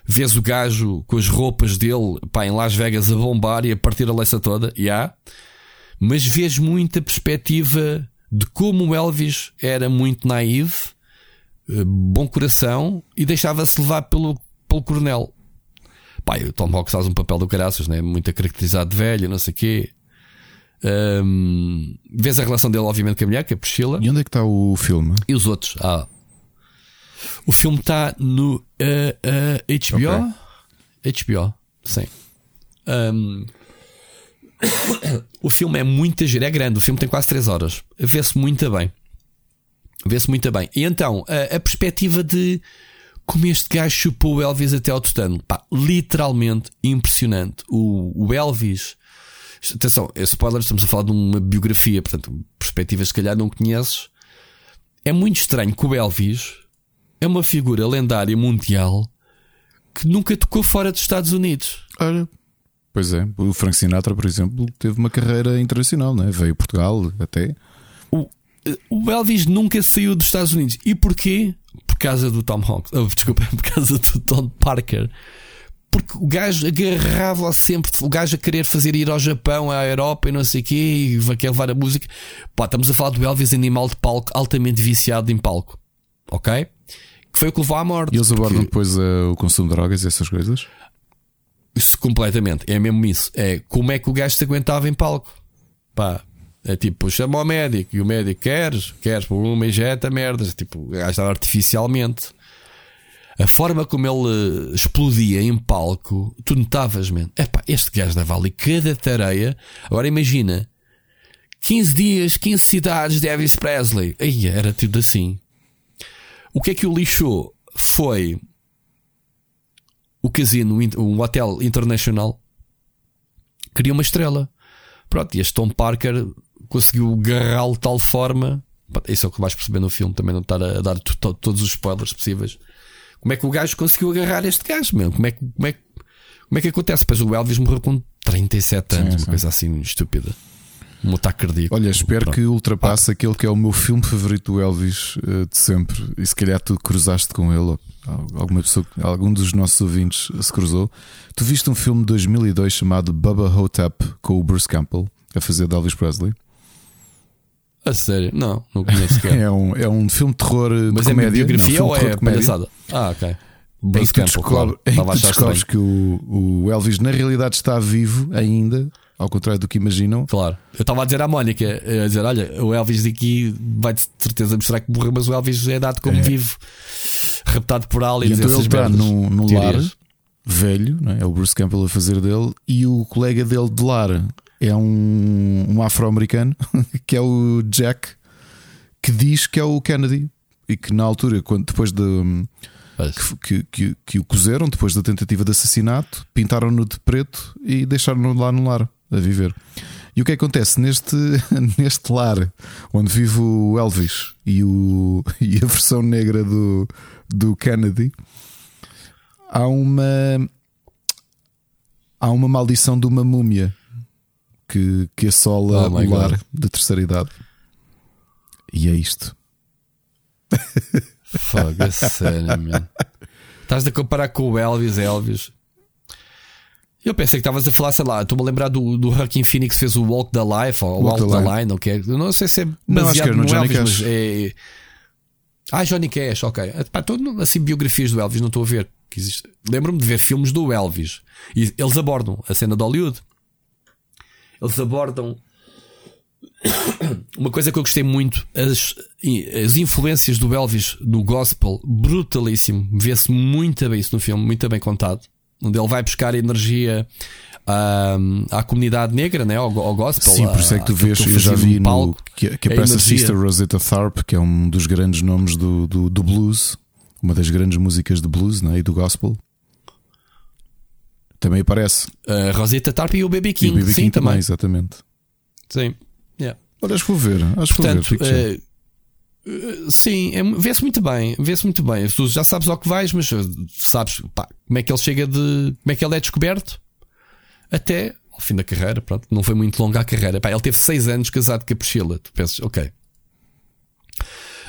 Speaker 3: Vês o gajo com as roupas dele pá, em Las Vegas a bombar e a partir a leça toda, já. Mas vês muita perspectiva de como o Elvis era muito naive, eh, bom coração e deixava-se levar pelo, pelo coronel. Pá, o Tom Hawks faz um papel do caraças, né? muito caracterizado de velho, não sei o quê. Ahm, vês a relação dele, obviamente, com a mulher, que é a Priscila,
Speaker 2: E onde é que está o filme?
Speaker 3: e os outros. Ah. O filme está no ah, ah, HBO. HBO, sim. Ahm, o filme é muito giro, é grande. O filme tem quase 3 horas. Vê-se muito bem. Vê-se muito bem. E então, a, a perspectiva de como este gajo chupou o Elvis até ao tutano. Pá, literalmente impressionante. O, o Elvis. Atenção, é spoiler, estamos a falar de uma biografia, portanto, perspectivas se calhar não conheces. É muito estranho que o Elvis é uma figura lendária mundial que nunca tocou fora dos Estados Unidos.
Speaker 2: Ora, pois é. O Frank Sinatra, por exemplo, teve uma carreira internacional, né? veio a Portugal até.
Speaker 3: O Elvis nunca saiu dos Estados Unidos. E porquê? Por causa do Tom Hanks. Oh, desculpa, por causa do Tom Parker. Porque o gajo agarrava sempre, o gajo a querer fazer ir ao Japão, à Europa e não sei o quê, e vai querer levar a música. Pá, estamos a falar do Elvis animal de palco, altamente viciado em palco. Ok? Que foi o que levou à morte.
Speaker 2: E eles
Speaker 3: porque-
Speaker 2: abordam depois uh, o consumo de drogas e essas coisas.
Speaker 3: Isso completamente, é mesmo isso. É como é que o gajo se aguentava em palco. Pá, é tipo, chama ao médico e o médico queres, queres por uma injeta merdas. Tipo, o gajo estava artificialmente. A forma como ele eh, explodia em palco, tu notavas, man. Epá, este gajo dava ali cada tareia. Agora imagina 15 dias, 15 cidades de Elvis Presley. Aí era tudo assim. O que é que o lixou? Foi o casino, um hotel internacional, queria uma estrela. Pronto, e este Tom Parker conseguiu agarrá-lo de tal forma. Isso é o que vais perceber no filme, também não estar a dar to- to- todos os spoilers possíveis. Como é que o gajo conseguiu agarrar este gajo, mesmo? Como é que, como é, como é que acontece? Pois o Elvis morreu com 37 anos,
Speaker 2: Sim,
Speaker 3: uma
Speaker 2: sim.
Speaker 3: coisa assim estúpida. Um ataque cardíaco.
Speaker 2: Olha, espero
Speaker 3: Pronto.
Speaker 2: que ultrapasse aquele que é o meu filme favorito do Elvis uh, de sempre. E se calhar tu cruzaste com ele, alguma pessoa, algum dos nossos ouvintes se cruzou. Tu viste um filme de 2002 chamado Bubba Hotep com o Bruce Campbell a fazer de Elvis Presley?
Speaker 3: A sério? Não, não conheço.
Speaker 2: É um, é um filme de terror uh, de
Speaker 3: Mas é
Speaker 2: comédia.
Speaker 3: biografia
Speaker 2: Não, um
Speaker 3: ou é palhaçada? Ah, ok.
Speaker 2: Em
Speaker 3: Bruce
Speaker 2: que tu
Speaker 3: Campbell,
Speaker 2: descobre-
Speaker 3: claro.
Speaker 2: em que tu descobres que o, o Elvis na realidade está vivo ainda, ao contrário do que imaginam.
Speaker 3: Claro. Eu estava a dizer à Mónica, a dizer, olha, o Elvis daqui vai de certeza mostrar que morreu, mas o Elvis é dado como
Speaker 2: É.
Speaker 3: vivo, raptado por
Speaker 2: E
Speaker 3: aliens,
Speaker 2: então ele está
Speaker 3: merdas.
Speaker 2: num, num lar velho, não é? é o Bruce Campbell a fazer dele, e o colega dele de lar é um, um afro-americano, que é o Jack, que diz que é o Kennedy. E que na altura, quando, depois de que, que, que, que o cozeram, depois da tentativa de assassinato, pintaram-no de preto e deixaram-no lá no lar a viver. E o que acontece neste, neste lar onde vive o Elvis e, o, e a versão negra do, do Kennedy, há uma há uma maldição de uma múmia que, que assola
Speaker 3: Oh
Speaker 2: o lar
Speaker 3: God.
Speaker 2: de terceira idade. E é isto.
Speaker 3: Fogo, a sério, man. Estás a comparar com o Elvis, Elvis. Eu pensei que estavas a falar, sei lá, estou-me a lembrar do, do Joaquin Phoenix que fez o Walk the Life ou
Speaker 2: Walk
Speaker 3: Walk
Speaker 2: the
Speaker 3: the
Speaker 2: Line.
Speaker 3: Ou que é. Não sei se é
Speaker 2: Não, acho que
Speaker 3: baseado
Speaker 2: no Johnny
Speaker 3: Elvis,
Speaker 2: Cash.
Speaker 3: mas é. Ah, Johnny Cash, ok. Pá, tô, no- assim, biografias do Elvis, não estou a ver. Lembro-me de ver filmes do Elvis e eles abordam a cena de Hollywood. Eles abordam uma coisa que eu gostei muito, as, as influências do Elvis no gospel, brutalíssimo. Vê-se muito bem isso no filme, muito bem contado. Onde ele vai buscar energia à, à comunidade negra, né? ao, ao gospel.
Speaker 2: Sim, por isso é que tu vês, eu já vi
Speaker 3: no
Speaker 2: que, que aparece a. Sister Rosetta Tharpe, que é um dos grandes nomes do, do, do blues, uma das grandes músicas de blues né, e do gospel. Também aparece.
Speaker 3: A Rosetta Tarp e o BB
Speaker 2: E
Speaker 3: King,
Speaker 2: o B.B.
Speaker 3: sim,
Speaker 2: King
Speaker 3: também.
Speaker 2: exatamente.
Speaker 3: Sim. Yeah.
Speaker 2: Olha, acho que vou ver. Acho que vou ver.
Speaker 3: Sim, é- vê-se muito bem, vê-se muito bem. Tu já sabes ao que vais, mas eh, sabes pá, como é que ele chega de. como é que ele é descoberto até ao fim da carreira. Pronto, não foi muito longa a carreira. Pá, ele teve seis anos casado com a Priscila. Tu pensas, ok.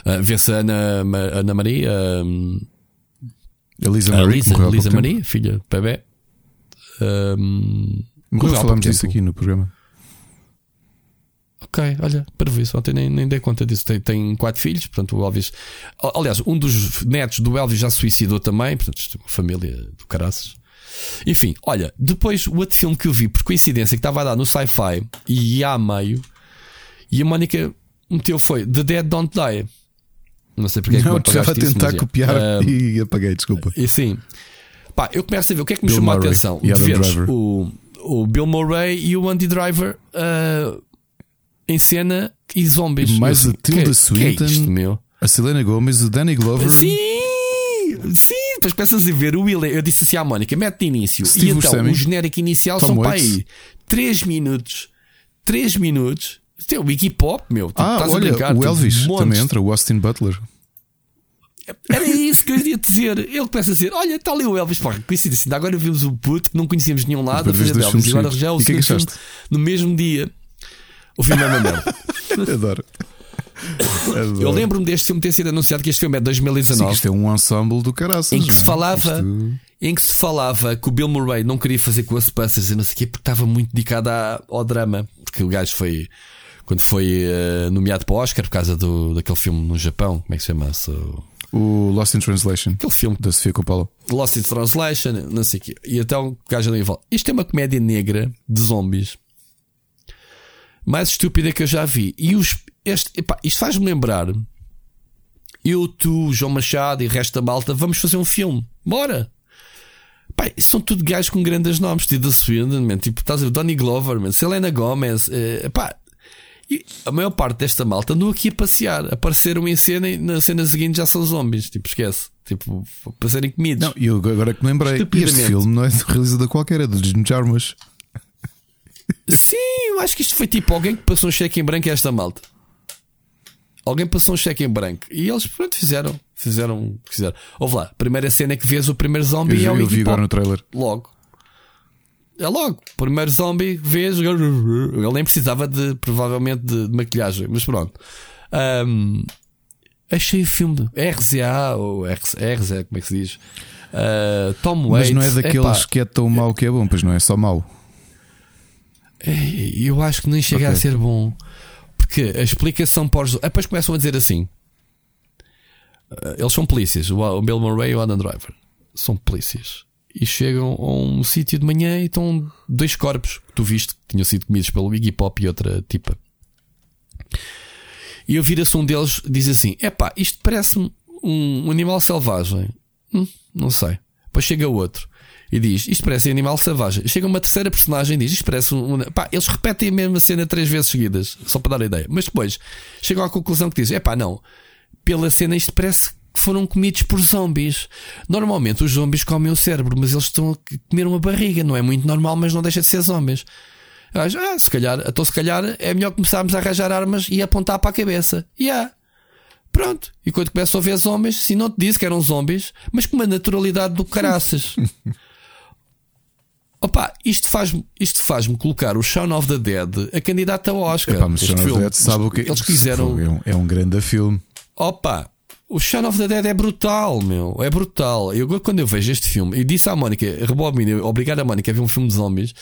Speaker 3: Ah, Vê-se a Ana, Ana Maria, hum,
Speaker 2: Elisa
Speaker 3: a
Speaker 2: Marie,
Speaker 3: Lisa. Maria, filha de bebê.
Speaker 2: Morreu
Speaker 3: há
Speaker 2: falámos
Speaker 3: pouco
Speaker 2: disso aqui no programa.
Speaker 3: Ok, olha, para isso, ontem nem, nem dei conta disso. Tem, tem quatro filhos, portanto, o Elvis. A- Aliás, um dos netos do Elvis já se suicidou também, portanto, isto é uma família do caraças. Enfim, olha, depois o outro filme que eu vi, por coincidência, que estava a dar no sci-fi e a meio, e a Mónica meteu foi The Dead Don't Die. Não sei porque é que
Speaker 2: Não,
Speaker 3: me
Speaker 2: tu já vai
Speaker 3: apagaste isso,
Speaker 2: tentar
Speaker 3: mas é.
Speaker 2: copiar e apaguei, desculpa.
Speaker 3: e sim, pá, eu começo a ver o que é que me
Speaker 2: Bill
Speaker 3: chamou a
Speaker 2: Murray
Speaker 3: atenção.
Speaker 2: e
Speaker 3: De o, o Bill Murray e o Andy Driver ah, em cena e zombies.
Speaker 2: E mais a
Speaker 3: assim,
Speaker 2: Tilda
Speaker 3: que- que
Speaker 2: Swinton.
Speaker 3: é isto, meu?
Speaker 2: A Selena Gomez, o Danny Glover,
Speaker 3: Sim! Sim! Depois começas a ver o Will. Eu disse assim à Mónica: mete de início.
Speaker 2: Steve
Speaker 3: e então
Speaker 2: Buscemi.
Speaker 3: o genérico inicial
Speaker 2: Tom
Speaker 3: são para
Speaker 2: Waits.
Speaker 3: aí 3 minutos. 3 minutos. É o Iggy Pop, meu. Tipo,
Speaker 2: Ah,
Speaker 3: estás a
Speaker 2: olha,
Speaker 3: brincar,
Speaker 2: o Elvis
Speaker 3: montes.
Speaker 2: também entra, o Austin Butler.
Speaker 3: Era isso que eu ia dizer. Ele começa a dizer: Olha, está ali o Elvis. Pá, coincidência. Ainda agora vimos o puto que não conhecíamos nenhum lado a fazer Elvis. E agora já é o
Speaker 2: que é
Speaker 3: segundo
Speaker 2: que
Speaker 3: no mesmo dia. O filme é uma merda.
Speaker 2: Adoro. Adoro.
Speaker 3: Eu lembro-me deste filme ter sido anunciado que este filme é de
Speaker 2: Sim,
Speaker 3: 2019.
Speaker 2: isto é um ensemble do caraças.
Speaker 3: em que se
Speaker 2: é?
Speaker 3: falava
Speaker 2: Isto-
Speaker 3: em que se falava que o Bill Murray não queria fazer com Ghostbusters e não sei o quê porque estava muito dedicado ao drama porque o gajo foi quando foi eh, nomeado para o Oscar por causa do, daquele filme no Japão como é que se chama -se? O-
Speaker 2: O Lost in Translation,
Speaker 3: aquele filme
Speaker 2: da Sofia Coppola.
Speaker 3: Lost in Translation não sei o quê e então o gajo ali fala isto é uma comédia negra de zombies mais estúpida que eu já vi. E os, este, epá, isto faz-me lembrar eu, tu, João Machado e o resto da malta vamos fazer um filme. Bora! Pá, são tudo gajos com grandes nomes, Tilda Swinton, man, tipo, estás a ver, Donny Glover, man, Selena Gomez, eh, pá, e a maior parte desta malta andou aqui a passear, apareceram em cena e na cena seguinte já são zombies, tipo, esquece, tipo, para serem comidos.
Speaker 2: Não, e eu agora que me lembrei, este filme não é de realizador qualquer, é do Jim Jarmusch.
Speaker 3: Sim, eu acho que isto foi tipo alguém que passou um cheque em branco a esta malta. Alguém passou um cheque em branco e eles, pronto, fizeram, fizeram, fizeram. Ouve lá, primeira cena que vês o primeiro
Speaker 2: Eu,
Speaker 3: zombie
Speaker 2: vi-
Speaker 3: é o
Speaker 2: eu vi agora no trailer.
Speaker 3: Logo. É logo. Primeiro zombie, vês. Ele nem precisava de, provavelmente, de, de maquilhagem, mas pronto. Ahm, achei o filme de RZA ou RZ, RZA, como é que se diz? Ah, Tom
Speaker 2: Mas
Speaker 3: Waits.
Speaker 2: não é daqueles
Speaker 3: Epá,
Speaker 2: que é tão mau que é bom, pois não é só mau.
Speaker 3: Eu acho que nem chega
Speaker 2: Ok.
Speaker 3: a ser bom. Porque a explicação para os. ah, Depois começam a dizer assim: ah, eles são polícias, o Bill Murray e o Adam Driver são polícias. E chegam a um sítio de manhã e estão dois corpos que tu viste que tinham sido comidos pelo Iggy Pop e outra tipa. E eu vira-se um deles diz assim: Epá, isto parece-me um, um animal selvagem. Hum, não sei. Depois chega outro e diz: Isto parece um animal selvagem. Chega uma terceira personagem e diz: Isto parece um. um-" Pá, eles repetem a mesma cena três vezes seguidas, só para dar a ideia. Mas depois chegam à conclusão que dizem: Epá, não. Pela cena, isto parece que foram comidos por zombies. Normalmente os zombies comem o cérebro, mas eles estão a comer uma barriga. Não é muito normal, mas não deixa de ser zombies. Ah, se calhar, então se calhar é melhor começarmos a arranjar armas e apontar para a cabeça. E yeah. Pronto. E quando começam a ver zombies, se não te disse que eram zombies, mas com uma naturalidade do caraças. Opa, isto faz-me isto faz colocar o Shaun of the Dead a candidato ao Oscar.
Speaker 2: Epá, mas
Speaker 3: Este
Speaker 2: Shaun of the
Speaker 3: filme.
Speaker 2: Dead sabe o que
Speaker 3: Eles quiseram.
Speaker 2: É um, é um grande filme.
Speaker 3: Opa, O Shaun of the Dead é brutal, meu. É brutal. Eu, quando eu vejo este filme, e disse à Mónica, rebobina, obrigado a Mónica a ver um filme de zombies,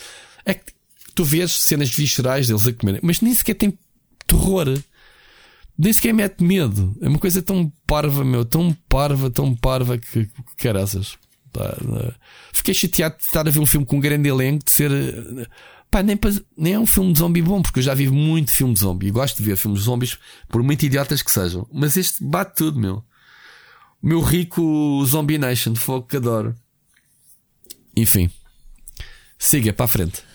Speaker 3: é que tu vês cenas viscerais deles a comer, mas nem sequer tem terror. Nem sequer mete medo. É uma coisa tão parva, meu. Tão parva, tão parva que, que caraças. Pá, fiquei chateado de estar a ver um filme com um grande elenco, de ser. Pá, nem, nem é um filme de zombie bom, porque eu já vi muito filme de zombie e gosto de ver filmes de zombies, por muito idiotas que sejam. Mas este bate tudo, meu. O meu rico Zombie Nation, fogo que adoro. Enfim, siga para a frente.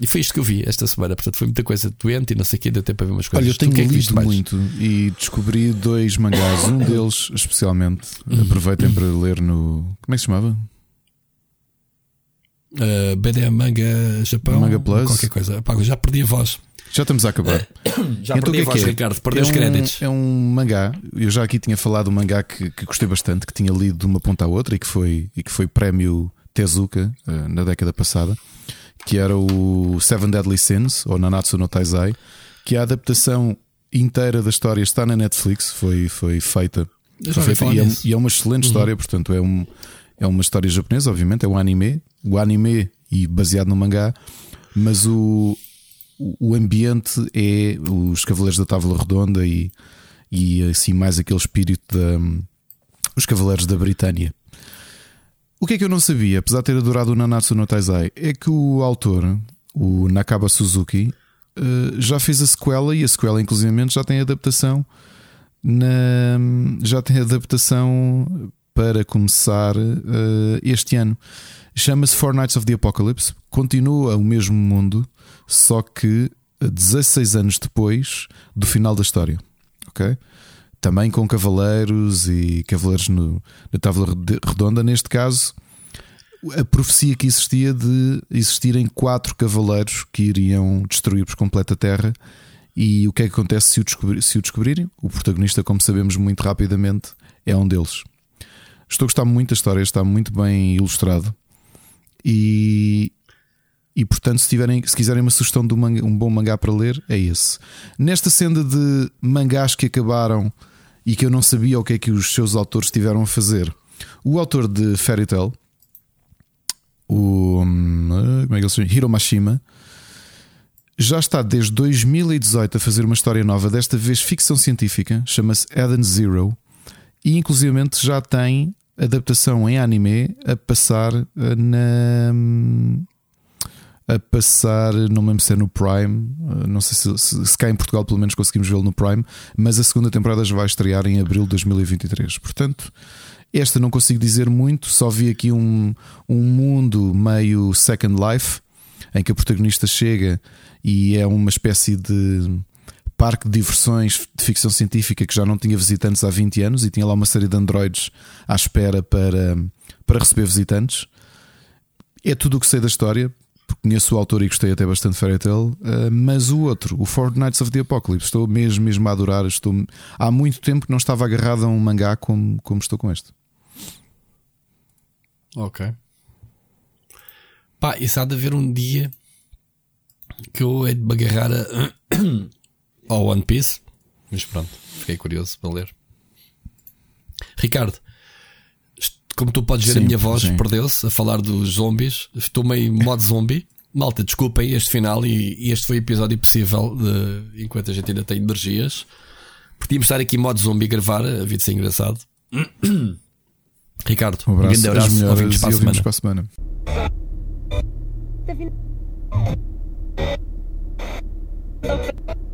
Speaker 3: E foi isto que eu vi esta semana. Portanto, foi muita coisa doente e não sei o que, deu tempo para ver umas coisas.
Speaker 2: Olha, eu tenho que é que lido muito e descobri dois mangás. Um deles, especialmente, aproveitem para ler no. Como é que se chamava?
Speaker 3: Uh, BDM Manga Japão.
Speaker 2: Manga Plus.
Speaker 3: Qualquer coisa. Pá, já perdi a voz.
Speaker 2: Já estamos a acabar.
Speaker 3: já então, perdi a é voz, é? Ricardo. Perdeu
Speaker 2: é
Speaker 3: os
Speaker 2: um,
Speaker 3: créditos.
Speaker 2: É um mangá. Eu já aqui tinha falado um mangá que, que gostei bastante, que tinha lido de uma ponta à outra e que foi, e que foi prémio Tezuka uh, na década passada, que era o Seven Deadly Sins, ou Nanatsu no Taizai, que a adaptação inteira da história está na Netflix, foi, foi feita. Foi feita e, é, e, é, uma excelente uhum. história, portanto, é um é uma história japonesa, obviamente, é um anime. O anime e baseado no mangá, mas o, o ambiente é os Cavaleiros da Távola Redonda e, e assim mais aquele espírito da os Cavaleiros da Britânia. O que é que eu não sabia, apesar de ter adorado o Nanatsu no Taizai, é que o autor, o Nakaba Suzuki, eh, já fez a sequela e a sequela, inclusive, já tem adaptação na, já tem adaptação para começar uh, este ano. Chama-se Four Nights of the Apocalypse. Continua o mesmo mundo, só que 16 anos depois do final da história. Ok? Também com cavaleiros e cavaleiros no, na tábua redonda. Neste caso, a profecia que existia de existirem quatro cavaleiros que iriam destruir por completo a Terra. E o que é que acontece se o, se o descobrirem? O protagonista, como sabemos muito rapidamente, é um deles. Estou a gostar muito da história, está muito bem ilustrado. E, e portanto, se, tiverem, se quiserem uma sugestão de um, manga, um bom mangá para ler, é esse. Nesta senda de mangás que acabaram e que eu não sabia o que é que os seus autores tiveram a fazer, o autor de Fairy Tail, o hum, como é que ele se chama? Hiro Mashima, já está desde 2018 a fazer uma história nova, desta vez ficção científica, chama-se Eden Zero, e inclusivamente já tem adaptação em anime a passar eh, na. A passar, não me lembro se é no Prime, eh, não sei se, se, se cá em Portugal pelo menos conseguimos vê-lo no Prime, mas a segunda temporada já vai estrear em abril de 2023. Portanto, esta não consigo dizer muito, só vi aqui um, um mundo meio Second Life, em que a protagonista chega e é uma espécie de parque de diversões de ficção científica que já não tinha visitantes há 20 anos e tinha lá uma série de androides à espera para, para receber visitantes. É tudo o que sei da história, porque conheço o autor e gostei até bastante Fairy Tail, uh, mas o outro, o Four Nights of the Apocalypse, estou mesmo, mesmo a adorar. Estou, há muito tempo que não estava agarrado a um mangá como, como estou com este.
Speaker 3: Ok. Pá, isso há de haver um dia que eu hei de me agarrar a ao One Piece. Mas pronto, fiquei curioso para ler. Ricardo, como tu podes ver, sim, a minha voz perdeu-se a falar dos zombies. Estou meio modo zombie. Malta, desculpem este final e, este foi o episódio possível de, enquanto a gente ainda tem energias. Podíamos estar aqui em modo zombie a gravar, a vida ser engraçado. Ricardo,
Speaker 2: um abraço, um grande abraço. Ouvimos para, ouvimos para a semana. Para a semana.